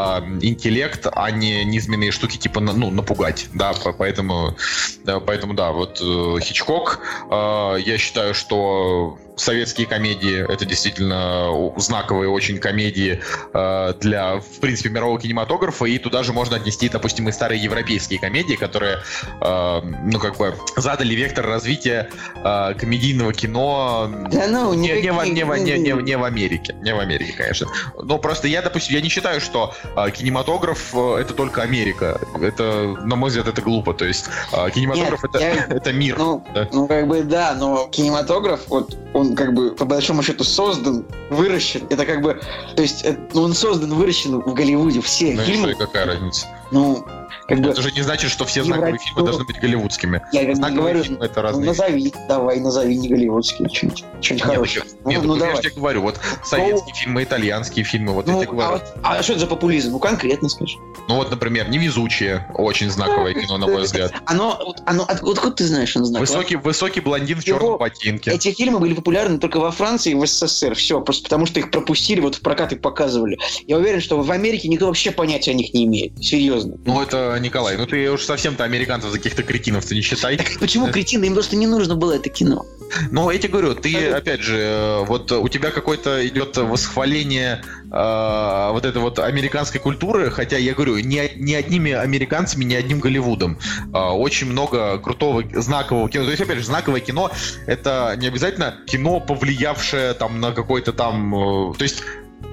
интеллект, а не низменные штуки типа ну, напугать. Да, по- поэтому, да, поэтому да, вот э, Хичкок, э, я считаю, что советские комедии это действительно знаковые очень комедии э, для, в принципе, мирового кинематографа, и туда же можно отнести, допустим, и старые европейские комедии, которые, э, ну, как бы, задали вектор развития э, комедийного кино Да ну, не, не, в, не, в, не, не, не в Америке. Не в Америке, конечно. Но просто я, допустим, я не считаю, что э, кинематограф э, это только Америка. Это, на мой взгляд, это глупо. То есть э, кинематограф это, я- это мир. Ну, да. ну, как бы да, но кинематограф, вот он как бы по большому счету создан, выращен. Это как бы, то есть это- ну, он создан, выращен в Голливуде. Все Ну и что, фильмы, и какая разница? Ну, как бы, Это же не значит, что все знаковые Евро- фильмы должны быть голливудскими. я Знаковые говорю, фильмы это ну, разные вещи. назови, давай, назови не голливудский, что-нибудь, что-нибудь Нет, хорошее. Нет, Ну, ну, ну, я же тебе говорю, вот советские фильмы, итальянские фильмы, вот Ну, я тебе а, говорю. вот, а что это за популизм? Ну, конкретно скажи. Ну вот, например, «Невезучие», очень знаковое кино, на мой взгляд. Оно, оно, откуда ты знаешь, оно знаковое? Высокий, высокий блондин в черном ботинке. Эти фильмы были популярны только во Франции и в СССР. Все, просто потому что их пропустили, вот в прокат их показывали. Я уверен, что в Америке никто вообще понятия о них не имеет. Серьезно. Ну это, Николай, ну ты уж совсем-то американцев за каких-то кретинов ты не считай. Почему кретины? Им просто не нужно было это кино. Ну, я тебе говорю, ты, опять же, э, вот у тебя какое-то идет восхваление э, вот этой вот американской культуры, хотя я говорю, не, не одними американцами, не одним Голливудом. А, Очень много крутого, знакового кино. То есть, опять же, знаковое кино — это не обязательно кино, повлиявшее там на какой-то там... э, То есть,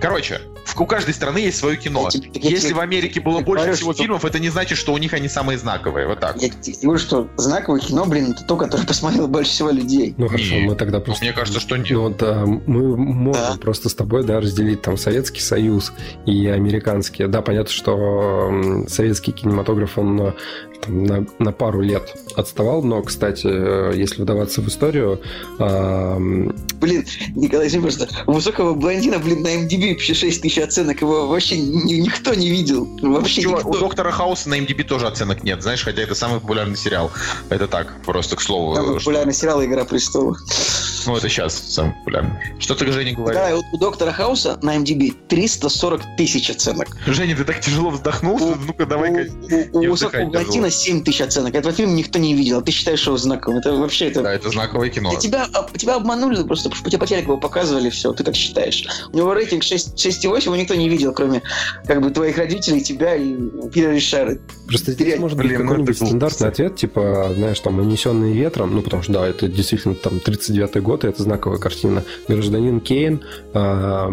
короче, в у каждой страны есть свое кино. Я я Если тебе- в Америке было я больше говорю, всего что- фильмов, это не значит, что у них они самые знаковые. Вот так. Я тебе говорю, что знаковое кино, блин, это то, которое посмотрело больше всего людей. Ну хорошо, Не, мы тогда просто... Мне кажется, что нет. Ну, вот, а, мы можем Да. просто с тобой да, разделить там Советский Союз и американский. Да, понятно, что советский кинематограф, он э, там, на, на пару лет отставал, но, кстати, э, если вдаваться в историю, м, Блин, Николай, извини, просто у высокого блондина, блин, на MDB вообще 6 тысяч оценок, его вообще ни- никто не видел. Вообще у никто. Доктора Хауса на MDB тоже оценок нет, знаешь, хотя это самый популярный сериал. Это так, просто к слову. Там что- популярный сериал «Игра престолов». Ну, это сейчас самый популярный. Что ты, Женя, говоришь? Да, и вот у Доктора Хауса на MDB 340 тысяч оценок. Женя, ты так тяжело вздохнул, что ну-ка давай-ка... У, у- у блондина 7 тысяч оценок. Этого фильма никто не видел. а Ты считаешь его знаковым. Это вообще... Это... Да, это знаковое кино. Да тебя, тебя обманули просто, потому что тебе по телеку показывали, все, ты так считаешь. У него рейтинг 6, 6,8, его никто не видел, кроме как бы твоих родителей, тебя и Питера Ришара. Просто здесь Блин, может быть ну какой-нибудь стандартный ответ, типа, знаешь, там, «Унесенные ветром», ну, потому что, да, это действительно там 39-й год, и это знаковая картина. «Гражданин Кейн», а,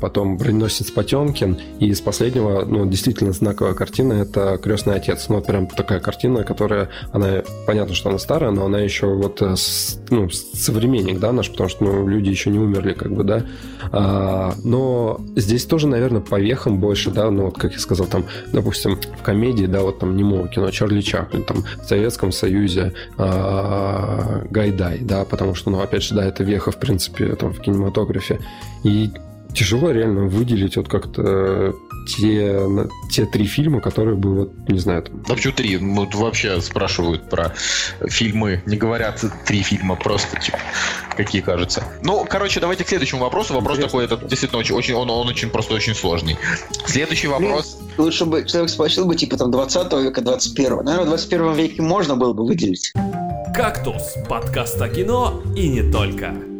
потом «Броненосец Потемкин», и из последнего, ну, действительно знаковая картина, это «Крестный отец». Ну, вот прям такая картина, которая, она, понятно, что она старая, но она еще вот, э, ну, современник, да, наш, потому что, ну, люди еще не умерли, как бы, да. А, но здесь тоже, наверное, по вехам больше, да, ну, вот, как я сказал, там, допустим, в комедии, да, вот там немого кино Чарли Чаплин, там, в Советском Союзе а, Гайдай, да, потому что, ну, опять же, да, это веха, в принципе, там, в кинематографе. И тяжело реально выделить вот как-то те, те три фильма, которые бы, вот, не знаю, там, Да почему три? Ну, Вот вообще спрашивают про фильмы. Не говорят три фильма, просто типа какие кажутся. Ну, короче, давайте к следующему вопросу. Вопрос Интересно. такой, это действительно очень, очень он, он очень просто очень сложный. Следующий вопрос. Лучше бы человек спросил бы, типа, там, 20 века, 21 Наверное, в 21 веке можно было бы выделить. «Кактус» — подкаст о кино и не только.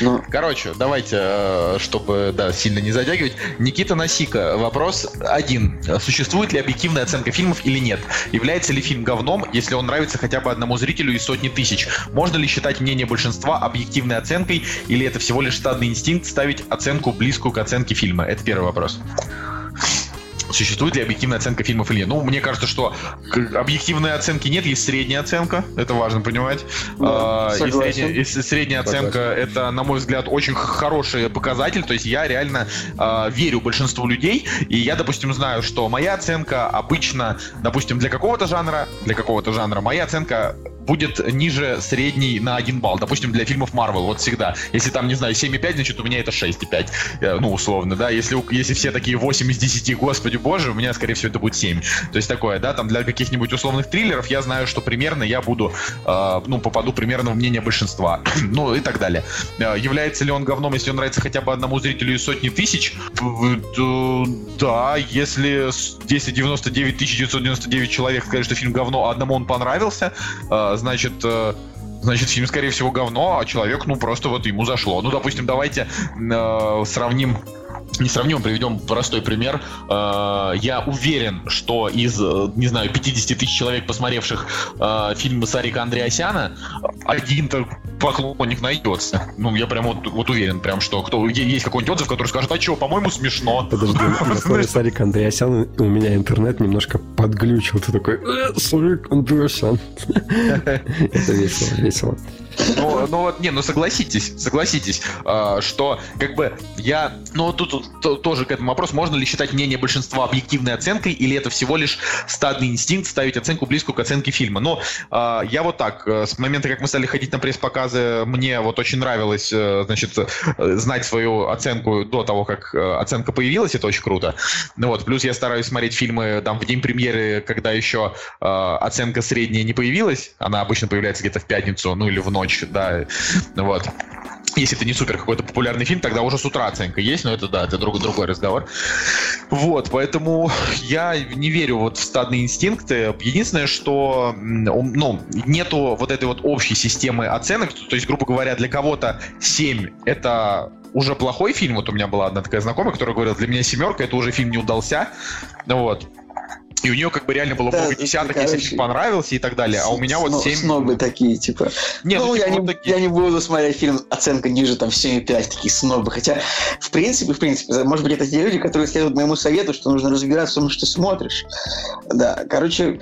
Но Короче, давайте, э, чтобы да, сильно не затягивать. Никита Насика. Вопрос один. Существует ли объективная оценка фильмов или нет? Является ли фильм говном, если он нравится хотя бы одному зрителю из сотни тысяч? Можно ли считать мнение большинства объективной оценкой, или это всего лишь стадный инстинкт ставить оценку близкую к оценке фильма? Это первый вопрос. Существует ли объективная оценка фильмов или нет? Ну, мне кажется, что объективной оценки нет, есть средняя оценка. Это важно понимать. Да, А, и средняя, и средняя оценка это, на мой взгляд, очень хороший показатель. То есть я реально а, верю большинству людей. И я, допустим, знаю, что моя оценка обычно, допустим, для какого-то жанра, для какого-то жанра, моя оценка будет ниже средней на 1 балл. Допустим, для фильмов Marvel, вот всегда. Если там, не знаю, 7,5, значит, у меня это 6,5. Э, Ну, условно, да. Если, если все такие 8 из 10, господи боже, у меня, скорее всего, это будет 7. То есть такое, да, там для каких-нибудь условных триллеров я знаю, что примерно я буду, э, ну, попаду примерно в мнение большинства. ну, и так далее. Э, является ли он говном, если он нравится хотя бы одному зрителю из сотни тысяч? Д- Да, если, если 99 999 человек сказали, что фильм говно, а одному он понравился, э, значит... э, Значит, фильм, скорее всего, говно, а человек, ну, просто вот ему зашло. Ну, допустим, давайте э, сравним не сравним, приведем простой пример. Э, Я уверен, что из, э, не знаю, 50 тысяч человек, посмотревших э, фильм Сарика Андреасяна, один-то поклонник найдется. Ну, я прям вот, вот уверен, прям, что кто есть какой-нибудь отзыв, который скажет, а что, по-моему, смешно. Подожди, на слове Сарик Андреасян у меня интернет немножко подглючил. Ты такой, «Э, Сарик Андреасян. Это весело, весело. Ну, ну вот, не, ну согласитесь, согласитесь, что как бы я, ну тут то- тоже к этому вопрос, можно ли считать мнение большинства объективной оценкой, или это всего лишь стадный инстинкт ставить оценку близкую к оценке фильма. Но э, я вот так, э, с момента, как мы стали ходить на пресс-показы, мне вот очень нравилось, э, значит, знать свою оценку до того, как э, оценка появилась, это очень круто. Ну вот, плюс я стараюсь смотреть фильмы там в день премьеры, когда еще э, оценка средняя не появилась, она обычно появляется где-то в пятницу, ну или в ночь, да, вот. Если это не супер какой-то популярный фильм, тогда уже с утра оценка есть, но это да, это друг, другой разговор. Вот, поэтому я не верю вот в стадные инстинкты. Единственное, что ну, нету вот этой вот общей системы оценок. То есть, грубо говоря, для кого-то 7 это уже плохой фильм. Вот у меня была одна такая знакомая, которая говорила, для меня семерка это уже фильм не удался. Вот. И у нее как бы реально было Да, много это, десяток, если короче, фильм понравился и так далее. А у меня вот Сно- 7... Снобы такие, типа. Не, ну, ну, типа я, вот не, такие. я не буду смотреть фильм оценка ниже там 7,5, такие снобы. Хотя, в принципе, в принципе, может быть, это те люди, которые следуют моему совету, что нужно разбираться в том, что смотришь. Да, короче,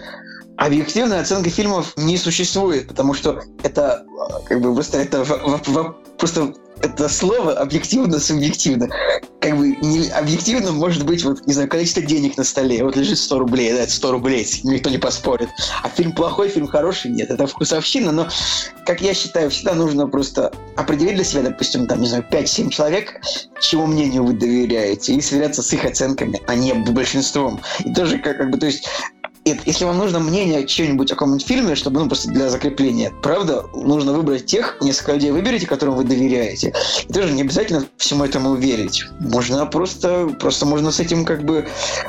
объективная оценка фильмов не существует, потому что это э, как бы просто это в- в- в- просто это слово объективно-субъективно. Как бы не, объективно может быть, вот, не знаю, количество денег на столе. Вот лежит 100 рублей, да, это 100 рублей, никто не поспорит. А фильм плохой, фильм хороший, нет. Это вкусовщина, но, как я считаю, всегда нужно просто определить для себя, допустим, там, не знаю, 5-7 человек, чему мнению вы доверяете, и сверяться с их оценками, а не большинством. И тоже, как, как бы, то есть, и если вам нужно мнение чего-нибудь о каком-нибудь фильме, чтобы, ну, просто для закрепления, правда, нужно выбрать тех, несколько людей выберите, которым вы доверяете. И тоже не обязательно всему этому верить. Можно просто, просто можно с этим как бы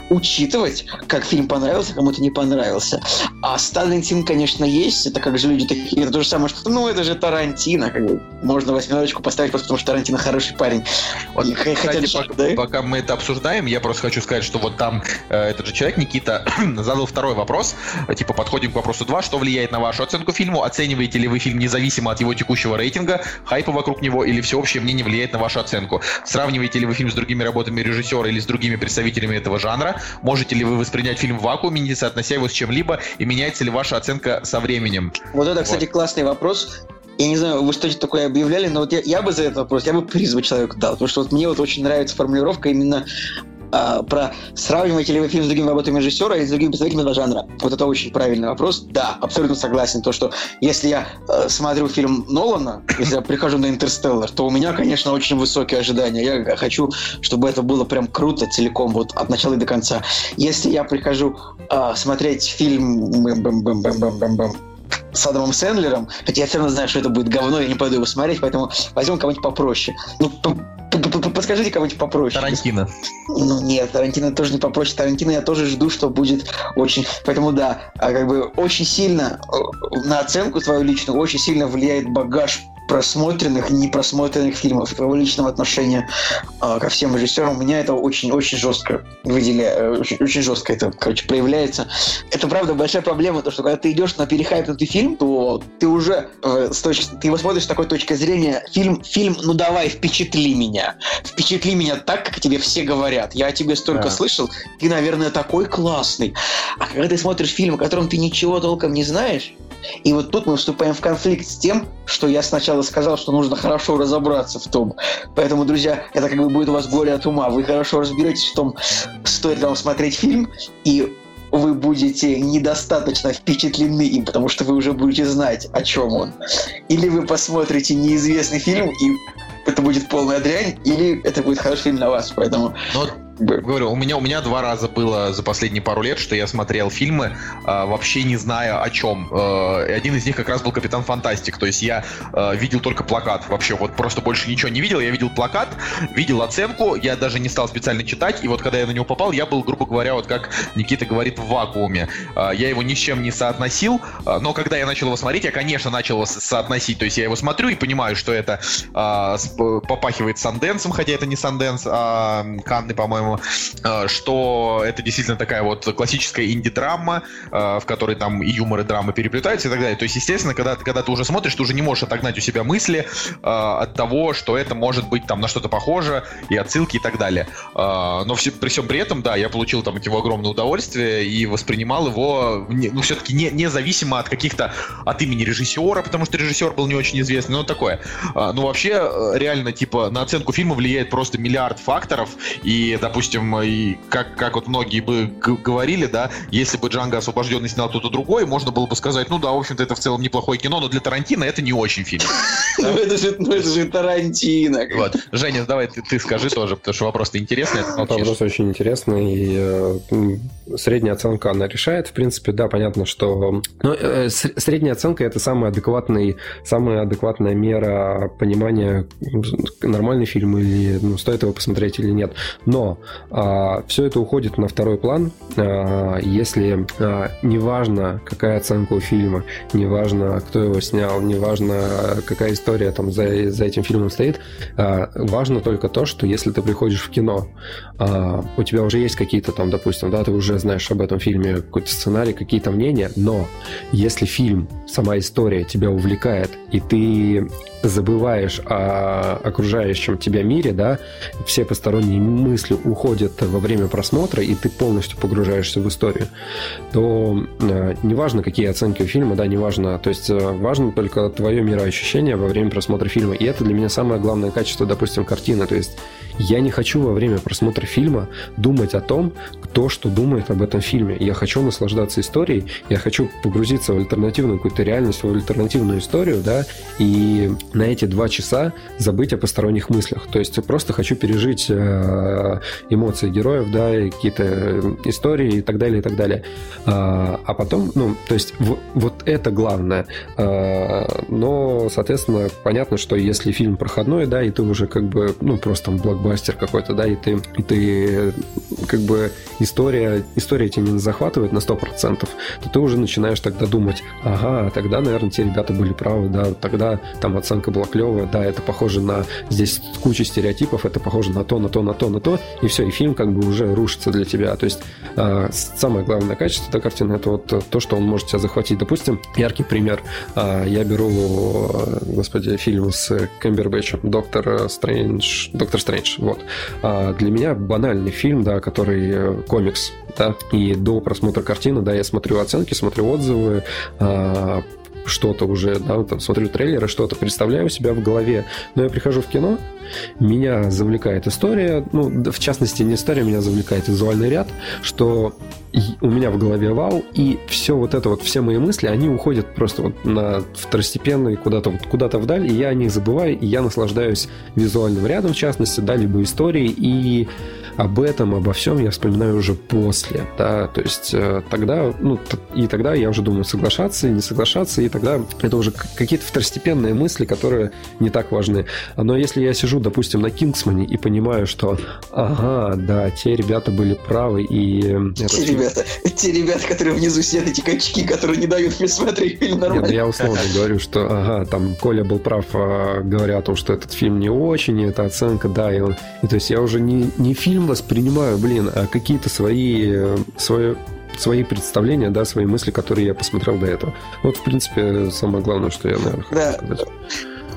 учитывать, как фильм понравился, кому-то не понравился. А Сталин Тин, конечно, есть. Это как же люди такие, это то же самое, что, ну, это же Тарантино, как бы. Можно восьмерочку поставить, просто потому что Тарантино хороший парень. Вот, И кстати, бы, пока, да? пока мы это обсуждаем, я просто хочу сказать, что вот там э, этот же человек, Никита, задал второй вопрос. Э, Типа, подходим к вопросу 2. Что влияет на вашу оценку фильму? Оцениваете ли вы фильм независимо от его текущего рейтинга, хайпа вокруг него, или всеобщее мнение влияет на вашу оценку? Сравниваете ли вы фильм с другими работами режиссера или с другими представителями этого жанра? Можете ли вы воспринять фильм в вакууме, не соотнося его с чем-либо? И меняется ли ваша оценка со временем? Вот это, кстати, классный вопрос. Я не знаю, вы что-то такое объявляли, но вот я, я бы за этот вопрос, я бы приз бы человеку дал, потому что вот мне вот очень нравится формулировка именно а, про сравниваете ли вы фильм с другими работами режиссера или с другими представителями этого жанра. Вот это очень правильный вопрос. Да, абсолютно согласен. То, что если я э, смотрю фильм Нолана, если я прихожу на Интерстеллар, то у меня, конечно, очень высокие ожидания. Я хочу, чтобы это было прям круто целиком, вот от начала и до конца. Если я прихожу э, смотреть фильм с Адамом Сэндлером, хотя я все равно знаю, что это будет говно, я не пойду его смотреть, поэтому возьмем кого-нибудь попроще. Ну, подскажите кого-нибудь попроще. Тарантино. Ну нет, Тарантино тоже не попроще. Тарантино я тоже жду, что будет очень... Поэтому да, а как бы очень сильно на оценку твою личную очень сильно влияет багаж просмотренных и непросмотренных фильмов, твоего личного отношения э, ко всем режиссерам. У меня это очень-очень жестко выделяет, очень, очень жестко это, короче, проявляется. Это, правда, большая проблема, то, что когда ты идешь на перехайпнутый фильм, то ты уже э, с точки, ты его смотришь с такой точки зрения, фильм, фильм, ну давай, впечатли меня. Впечатли меня так, как тебе все говорят. Я о тебе столько Да. слышал, ты, наверное, такой классный. А когда ты смотришь фильм, о котором ты ничего толком не знаешь, и вот тут мы вступаем в конфликт с тем, что я сначала сказал, что нужно хорошо разобраться в том. Поэтому, друзья, это как бы будет у вас горе от ума. Вы хорошо разберетесь в том, стоит ли вам смотреть фильм, и вы будете недостаточно впечатлены им, потому что вы уже будете знать, о чем он. Или вы посмотрите неизвестный фильм, и это будет полная дрянь, или это будет хороший фильм для вас. Поэтому Но бы, Говорю, у меня, у меня два раза было за последние пару лет, что я смотрел фильмы, а, вообще не зная о чем. Э, один из них как раз был Капитан Фантастик. То есть я э, видел только плакат вообще, вот просто больше ничего не видел. Я видел плакат, видел оценку, я даже не стал специально читать. И вот когда я на него попал, я был, грубо говоря, вот как Никита говорит, в вакууме. Э, я его ни с чем не соотносил, э, но когда я начал его смотреть, я, конечно, начал его со- соотносить. То есть я его смотрю и понимаю, что это э, попахивает Санденсом, хотя это не Санденс, а Канны, по-моему, э, что это действительно такая вот классическая инди-драма, э, в которой там и юмор, и драма переплетаются и так далее. То есть, естественно, когда, когда ты уже смотришь, ты уже не можешь отогнать у себя мысли э, от того, что это может быть там на что-то похоже, и отсылки и так далее. Но все, при всем при этом, да, я получил там от него огромное удовольствие и воспринимал его, ну, все-таки не, независимо от каких-то, от имени режиссера, потому что режиссер был не очень известный, но такое. Ну, вообще, реально, типа, на оценку фильма влияет просто миллиард факторов. И, допустим, и как, как вот многие бы говорили, да, если бы Джанго освобожденный снял кто-то другой, можно было бы сказать, ну да, в общем-то, это в целом неплохое кино, но для Тарантино это не очень фильм. ну это же, ну это же Тарантино. Вот. Женя, давай ты, скажи тоже, потому что вопрос-то интересный. Вопрос очень интересный. И, э, средняя оценка она решает. В принципе, да, понятно, что э, с- средняя оценка это самый адекватный, самая адекватная мера понимания, нормальный фильм или ну, стоит его посмотреть или нет. Но а, все это уходит на второй план, а, если а, неважно, какая оценка у фильма, неважно, кто его снял, неважно, какая история там за, за этим фильмом стоит, а, важно только то, что если ты приходишь в кино, а, у тебя уже есть какие-то там, допустим, да, ты уже знаешь об этом фильме какой-то сценарий, какие-то мнения, но если фильм, сама история тебя увлекает, и ты забываешь о окружающем тебя мире, да, все посторонние мысли уходят во время просмотра, и ты полностью погружаешься в историю, то э, неважно, какие оценки у фильма, да, неважно, то есть э, важно только твое мироощущение во время просмотра фильма, и это для меня самое главное качество, допустим, картины, то есть я не хочу во время просмотра фильма думать о том, кто что думает об этом фильме. Я хочу наслаждаться историей, я хочу погрузиться в альтернативную какую-то реальность, в альтернативную историю, да, и на эти два часа забыть о посторонних мыслях. То есть просто хочу пережить э, эмоции героев, да, какие-то истории и так далее, и так далее. А, а потом, ну, то есть вот это главное. А, но, соответственно, понятно, что если фильм проходной, да, и ты уже как бы, ну, просто там блокбастер какой-то, да, и ты, и ты как бы история, история тебя не захватывает на 100%, то ты уже начинаешь тогда думать, ага, тогда, наверное, те ребята были правы, да, тогда там оценка была клевая, да, это похоже на... Здесь куча стереотипов, это похоже на то, на то, на то, на то, и все, и фильм как бы уже рушится для тебя. То есть э, самое главное качество этой картины это вот то, что он может тебя захватить. Допустим, яркий пример. Э, я беру, господи, фильм с Кэмбербэтчем, Доктор Стрэндж, Доктор Стрэндж, вот. Э, для меня банальный фильм, да, который э, комикс, да, и до просмотра картины, да, я смотрю оценки, смотрю отзывы, э, что-то уже, да, там смотрю трейлеры, что-то представляю у себя в голове, но я прихожу в кино, меня завлекает история, ну, в частности, не история, меня завлекает визуальный ряд, что у меня в голове вау, и все вот это вот, все мои мысли, они уходят просто вот на второстепенные куда-то вот, куда-то вдаль, и я о них забываю, и я наслаждаюсь визуальным рядом, в частности, да, либо историей, и об этом, обо всем я вспоминаю уже после, да, то есть э, тогда, ну, и тогда я уже думаю, соглашаться и не соглашаться, и тогда это уже какие-то второстепенные мысли, которые не так важны. Но если я сижу, допустим, на Кингсмане и понимаю, что, ага, да, те ребята были правы, и... Те ребята, те ребята, которые внизу сидят, эти качки, которые не дают мне смотреть фильм нормально. Нет, я условно говорю, что, ага, там Коля был прав, а, говоря о том, что этот фильм не очень, и эта оценка, да, и, и то есть я уже не, не фильм воспринимаю, блин, а какие-то свои, свои, свои представления, да, свои мысли, которые я посмотрел до этого. Вот, в принципе, самое главное, что я, наверное, да. хочу сказать.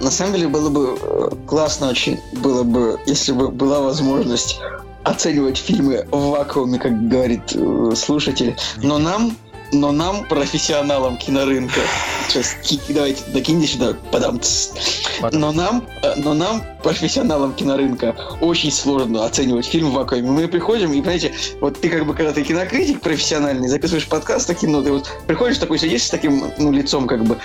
На самом деле было бы э, классно очень, было бы, если бы была возможность оценивать фильмы в вакууме, как говорит э, слушатель. Но нам но нам, профессионалам кинорынка, сейчас давайте докиньте сюда, подам. Но нам, э, но нам, профессионалам кинорынка, очень сложно оценивать фильм в вакууме. Мы приходим, и, понимаете, вот ты как бы, когда ты кинокритик профессиональный, записываешь подкаст таким, ну, ты вот приходишь такой, сидишь с таким, ну, лицом, как бы,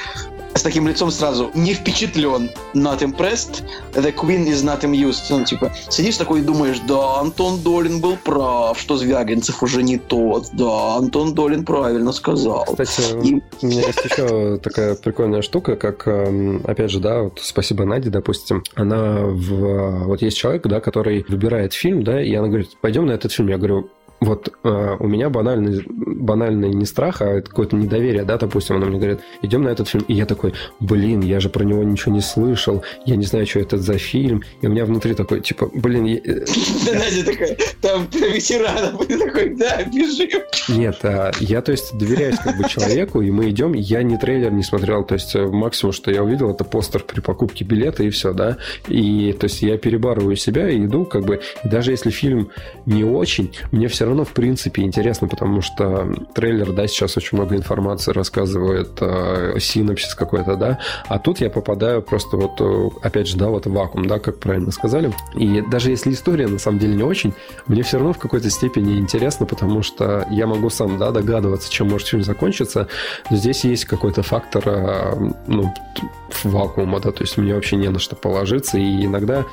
с таким лицом сразу не впечатлен, not impressed, the queen is not amused. Ну, типа, сидишь такой и думаешь, да, Антон Долин был прав, что Звягинцев уже не тот, да, Антон Долин правильно сказал. Кстати, и... у меня есть еще такая прикольная штука, как, эм, опять же, да, вот спасибо Наде, допустим, она в... Вот есть человек, да, который выбирает фильм, да, и она говорит, пойдем на этот фильм. Я говорю, вот э, у меня банальный, банальный не страх, а какое-то недоверие, да, допустим, она мне говорит, идем на этот фильм, и я такой, блин, я же про него ничего не слышал, я не знаю, что это за фильм, и у меня внутри такой, типа, блин... Я... Э, да, Надя такая, там про ветеранов, и такой, да, бежим. Нет, а, я, то есть, доверяюсь как бы человеку, и мы идем, я ни трейлер не смотрел, то есть, э, максимум, что я увидел, это постер при покупке билета, и все, да, и, то есть, я перебарываю себя и иду, как бы, даже если фильм не очень, мне все равно, в принципе, интересно, потому что трейлер, да, сейчас очень много информации рассказывает, э, синопсис какой-то, да, а тут я попадаю просто вот, э, опять же, да, вот в вакуум, да, как правильно сказали. И даже если история на самом деле не очень, мне все равно в какой-то степени интересно, потому что я могу сам, да, догадываться, чем может фильм закончиться, но здесь есть какой-то фактор, э, ну, вакуума, да, то есть мне вообще не на что положиться, и иногда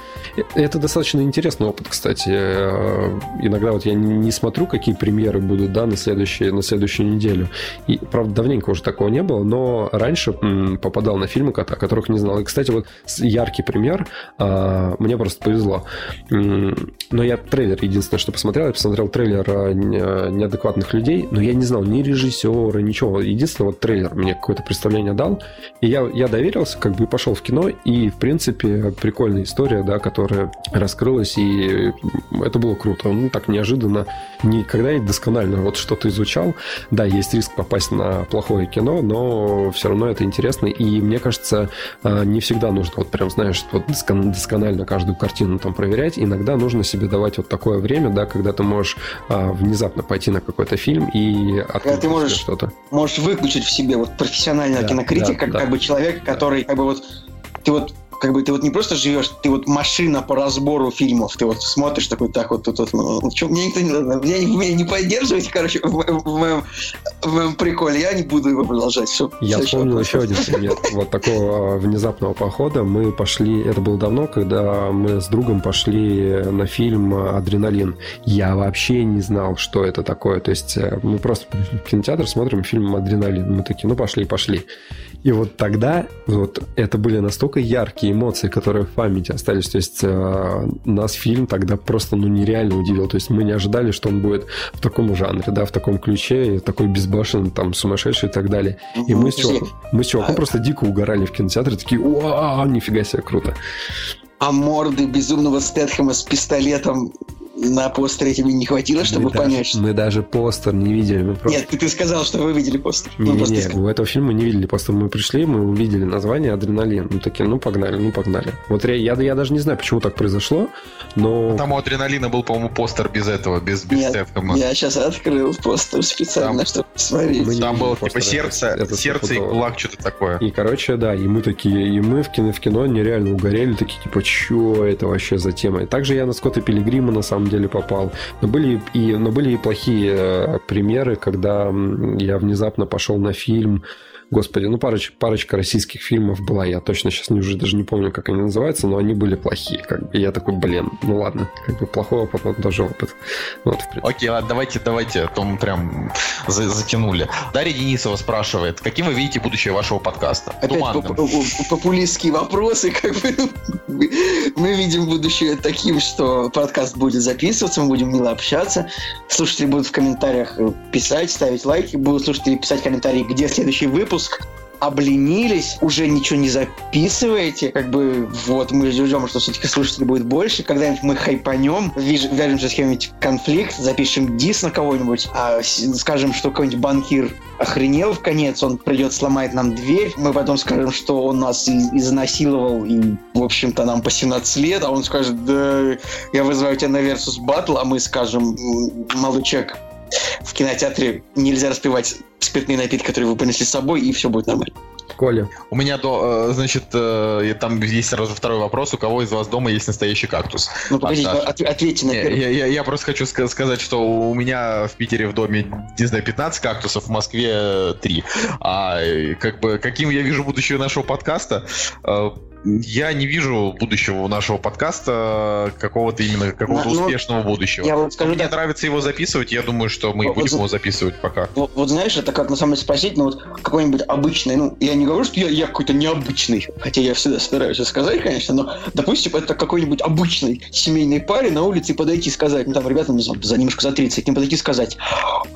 это достаточно интересный опыт, кстати. Иногда вот я не смотрю посмотрю, какие премьеры будут, да, на, следующие, на следующую неделю. И, правда, давненько уже такого не было, но раньше м, попадал на фильмы, о которых не знал. И, кстати, вот яркий пример, а, мне просто повезло. Но я трейлер единственное, что посмотрел, я посмотрел трейлер а, неадекватных людей, но я не знал ни режиссера, ничего. Единственное, вот трейлер мне какое-то представление дал, и я, я доверился, как бы пошел в кино, и, в принципе, прикольная история, да, которая раскрылась, и это было круто. Ну, так неожиданно, никогда и досконально вот что-то изучал. Да, есть риск попасть на плохое кино, но все равно это интересно, и мне кажется, а, не всегда нужно вот прям, знаешь, вот досконально каждую картину там проверять. Иногда нужно себе давать вот такое время, да, когда ты можешь а, внезапно пойти на какой-то фильм и открыть ты можешь, что-то. Можешь выключить в себе вот профессионального да, кинокритика, да, как, да. как бы человек, который как бы вот ты вот как бы ты вот не просто живешь, ты вот машина по разбору фильмов, ты вот смотришь такой, так вот тут вот, ну, что, мне никто не, меня, меня не поддерживайте, короче, в, в, в, моем, в моем приколе, я не буду его продолжать. Все, я вспомнил еще один пример вот такого а, внезапного похода. Мы пошли, это было давно, когда мы с другом пошли на фильм «Адреналин». Я вообще не знал, что это такое, то есть э, мы просто в кинотеатр, смотрим фильм «Адреналин». Мы такие, ну пошли, пошли. И вот тогда вот это были настолько яркие эмоции, которые в памяти остались. То есть э, нас фильм тогда просто ну нереально удивил. То есть мы не ожидали, что он будет в таком жанре, да, в таком ключе, такой безбашенный, там, сумасшедший и так далее. И мы с, чуваком, мы с чуваком просто дико угорали в кинотеатре, такие, вау, нифига себе, круто. А морды безумного Стэтхэма с пистолетом на постере тебе не хватило, чтобы мы понять, даже, что... Мы даже постер не видели. Мы просто... Нет, ты, ты сказал, что вы видели постер. Не, не, не, у этого фильма не видели постер. Мы пришли, мы увидели название «Адреналин». Мы такие, ну, погнали, ну, погнали. Вот я, я, я даже не знаю, почему так произошло, но... Там у «Адреналина» был, по-моему, постер без этого, без, без Нет, Стэтхэма. я сейчас открыл постер специально, там, чтобы посмотреть. Мы там было типа сердце, это сердце и кулак, что-то такое. И, короче, да, и мы такие, и мы в кино, в кино нереально угорели, такие, типа, что это вообще за тема? И также я на Скотта Пилигрима, на самом деле, попал. Но были и, но были и плохие э, примеры, когда я внезапно пошел на фильм Господи, ну пароч, парочка российских фильмов была, я точно сейчас не, уже даже не помню, как они называются, но они были плохие. Как бы. И я такой, блин, ну ладно, как бы плохой опыт, но тоже опыт. Ну, вот, Окей, ладно, давайте, давайте, а то мы прям за затянули. Дарья Денисова спрашивает, каким вы видите будущее вашего подкаста? Опять популистские вопросы, как бы мы видим будущее таким, что подкаст будет записываться, мы будем мило общаться, слушатели будут в комментариях писать, ставить лайки, будут слушатели писать комментарии, где следующий выпуск обленились, уже ничего не записываете, как бы вот мы ждем, что все-таки слушателей будет больше, когда-нибудь мы хайпанем, вяжемся с кем-нибудь конфликт, запишем дис на кого-нибудь, а скажем, что какой-нибудь банкир охренел в конец, он придет, сломает нам дверь, мы потом скажем, что он нас изнасиловал, и, в общем-то, нам по 17 лет, а он скажет, да, я вызываю тебя на Versus Battle, а мы скажем, молодой человек, в кинотеатре нельзя распивать спиртные напитки, которые вы принесли с собой, и все будет нормально. Коля. У меня, до, э, значит, э, там есть сразу второй вопрос. У кого из вас дома есть настоящий кактус? Ну, погодите, от, ответьте на первый. Я, я, я просто хочу сказать, что у меня в Питере в доме, не знаю, 15 кактусов, в Москве 3. А как бы, каким я вижу будущее нашего подкаста? Я не вижу будущего у нашего подкаста какого-то именно какого-то ну, успешного будущего. Я вот скажу, Мне так. нравится его записывать, я думаю, что мы вот, будем вот, его записывать пока. Вот, вот знаешь, это как на самом деле спросить, ну вот какой-нибудь обычный, ну я не говорю, что я, я какой-то необычный, хотя я всегда стараюсь это сказать, конечно, но допустим, это какой-нибудь обычный семейный паре на улице подойти и сказать, ну там ребята, знаю, за немножко за 30, к ним подойти и сказать,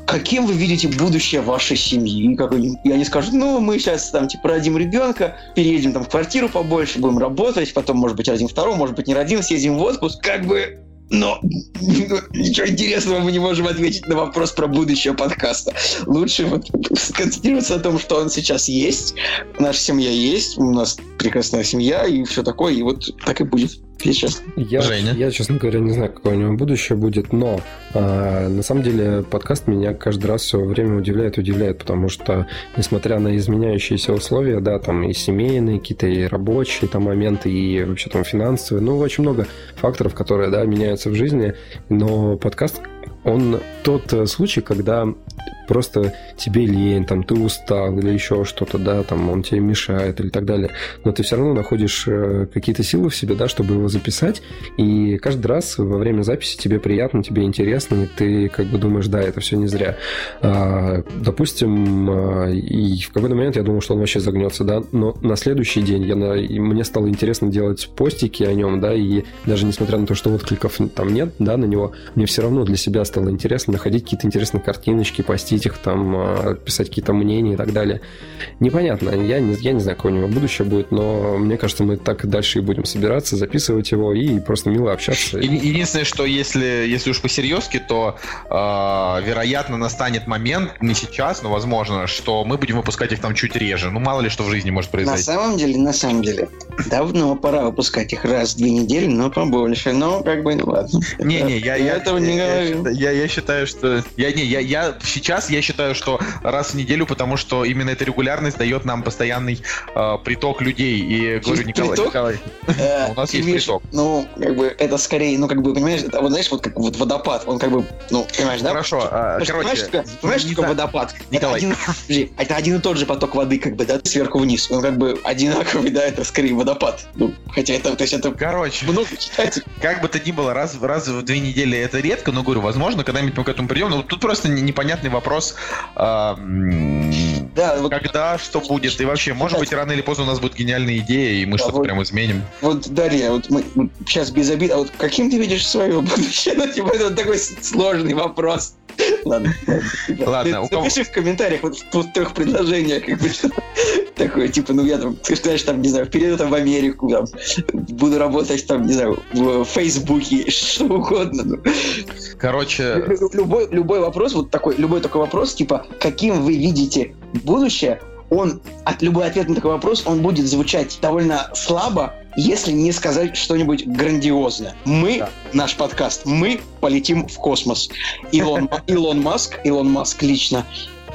каким вы видите будущее вашей семьи? И они скажут, ну мы сейчас там типа родим ребенка, переедем там в квартиру побольше, будем работать, потом, может быть, родим второго, может быть, не родим, съездим в отпуск, как бы но ничего интересного мы не можем ответить на вопрос про будущее подкаста. Лучше вот сконцентрироваться на том, что он сейчас есть. Наша семья есть, у нас прекрасная семья и все такое, и вот так и будет. Сейчас. Я, Женя. я, честно говоря, не знаю, какое у него будущее будет, но а, на самом деле подкаст меня каждый раз все время удивляет, удивляет, потому что, несмотря на изменяющиеся условия, да, там и семейные, какие-то и рабочие там моменты, и вообще там финансовые, ну, очень много факторов, которые, да, меняются в жизни, но подкаст он тот э, случай, когда просто тебе лень, там, ты устал или еще что-то, да, там, он тебе мешает или так далее. Но ты все равно находишь э, какие-то силы в себе, да, чтобы его записать. И каждый раз во время записи тебе приятно, тебе интересно, и ты как бы думаешь, да, это все не зря. А, допустим, а, и в какой-то момент я думал, что он вообще загнется, да, но на следующий день я на, мне стало интересно делать постики о нем, да, и даже несмотря на то, что откликов там нет, да, на него, мне все равно для себя стало интересно находить какие-то интересные картиночки, постить их там, а, писать какие-то мнения и так далее. Непонятно, я не, я не знаю, какое у него будущее будет, но мне кажется, мы так и дальше и будем собираться, записывать его и просто мило общаться. Единственное, что если, если уж по-серьезки, то э, вероятно настанет момент, не сейчас, но возможно, что мы будем выпускать их там чуть реже. Ну, мало ли что в жизни может произойти. На самом деле, на самом деле, давно пора выпускать их раз в две недели, но побольше. Но как бы, ну ладно. Не-не, я, я, этого не я, говорю. я, я считаю, что... Я, не, я, я сейчас я считаю, что раз в неделю, потому что именно эта регулярность дает нам постоянный э, приток людей. И говорю, Николай, приток? Николай, Э, у нас есть приток. Ну, как бы, это скорее, ну, как бы, понимаешь, вот знаешь, вот как вот водопад, он как бы, ну, понимаешь, да? Хорошо, а, короче, понимаешь, что такое- водопад? Николай. Это один, и тот же поток воды, как бы, да, сверху вниз. Он как бы одинаковый, да, это скорее водопад. Ну, хотя это, то есть это Короче, много читать. как бы то ни было, раз, раз в две недели это редко, но говорю, возможно, когда-нибудь мы к этому придем. Но вот тут просто не- непонятный вопрос, а, м, Да, вот, когда, что будет, и вообще, может быть, рано или поздно у нас будет гениальная идея, и мы Да, что-то вот. прям изменим. вот, Дарья, вот мы сейчас без обид, а вот каким ты видишь свое будущее? Ну, типа, это вот такой сложный вопрос. Ладно, ладно. ты Напиши в комментариях вот в трех предложениях, как бы, что такое, типа, ну, я там, ты знаешь, там, не знаю, перейду там в Америку, там, буду работать там, не знаю, в Фейсбуке, что угодно. ну. Короче, Лю- Любой, любой вопрос, вот такой, любой такой вопрос, типа, каким вы видите будущее, он, от, любой ответ на такой вопрос, он будет звучать довольно слабо, если не сказать что-нибудь грандиозное. Мы, Да. наш подкаст, мы полетим в космос. Илон, Илон Маск, Илон Маск лично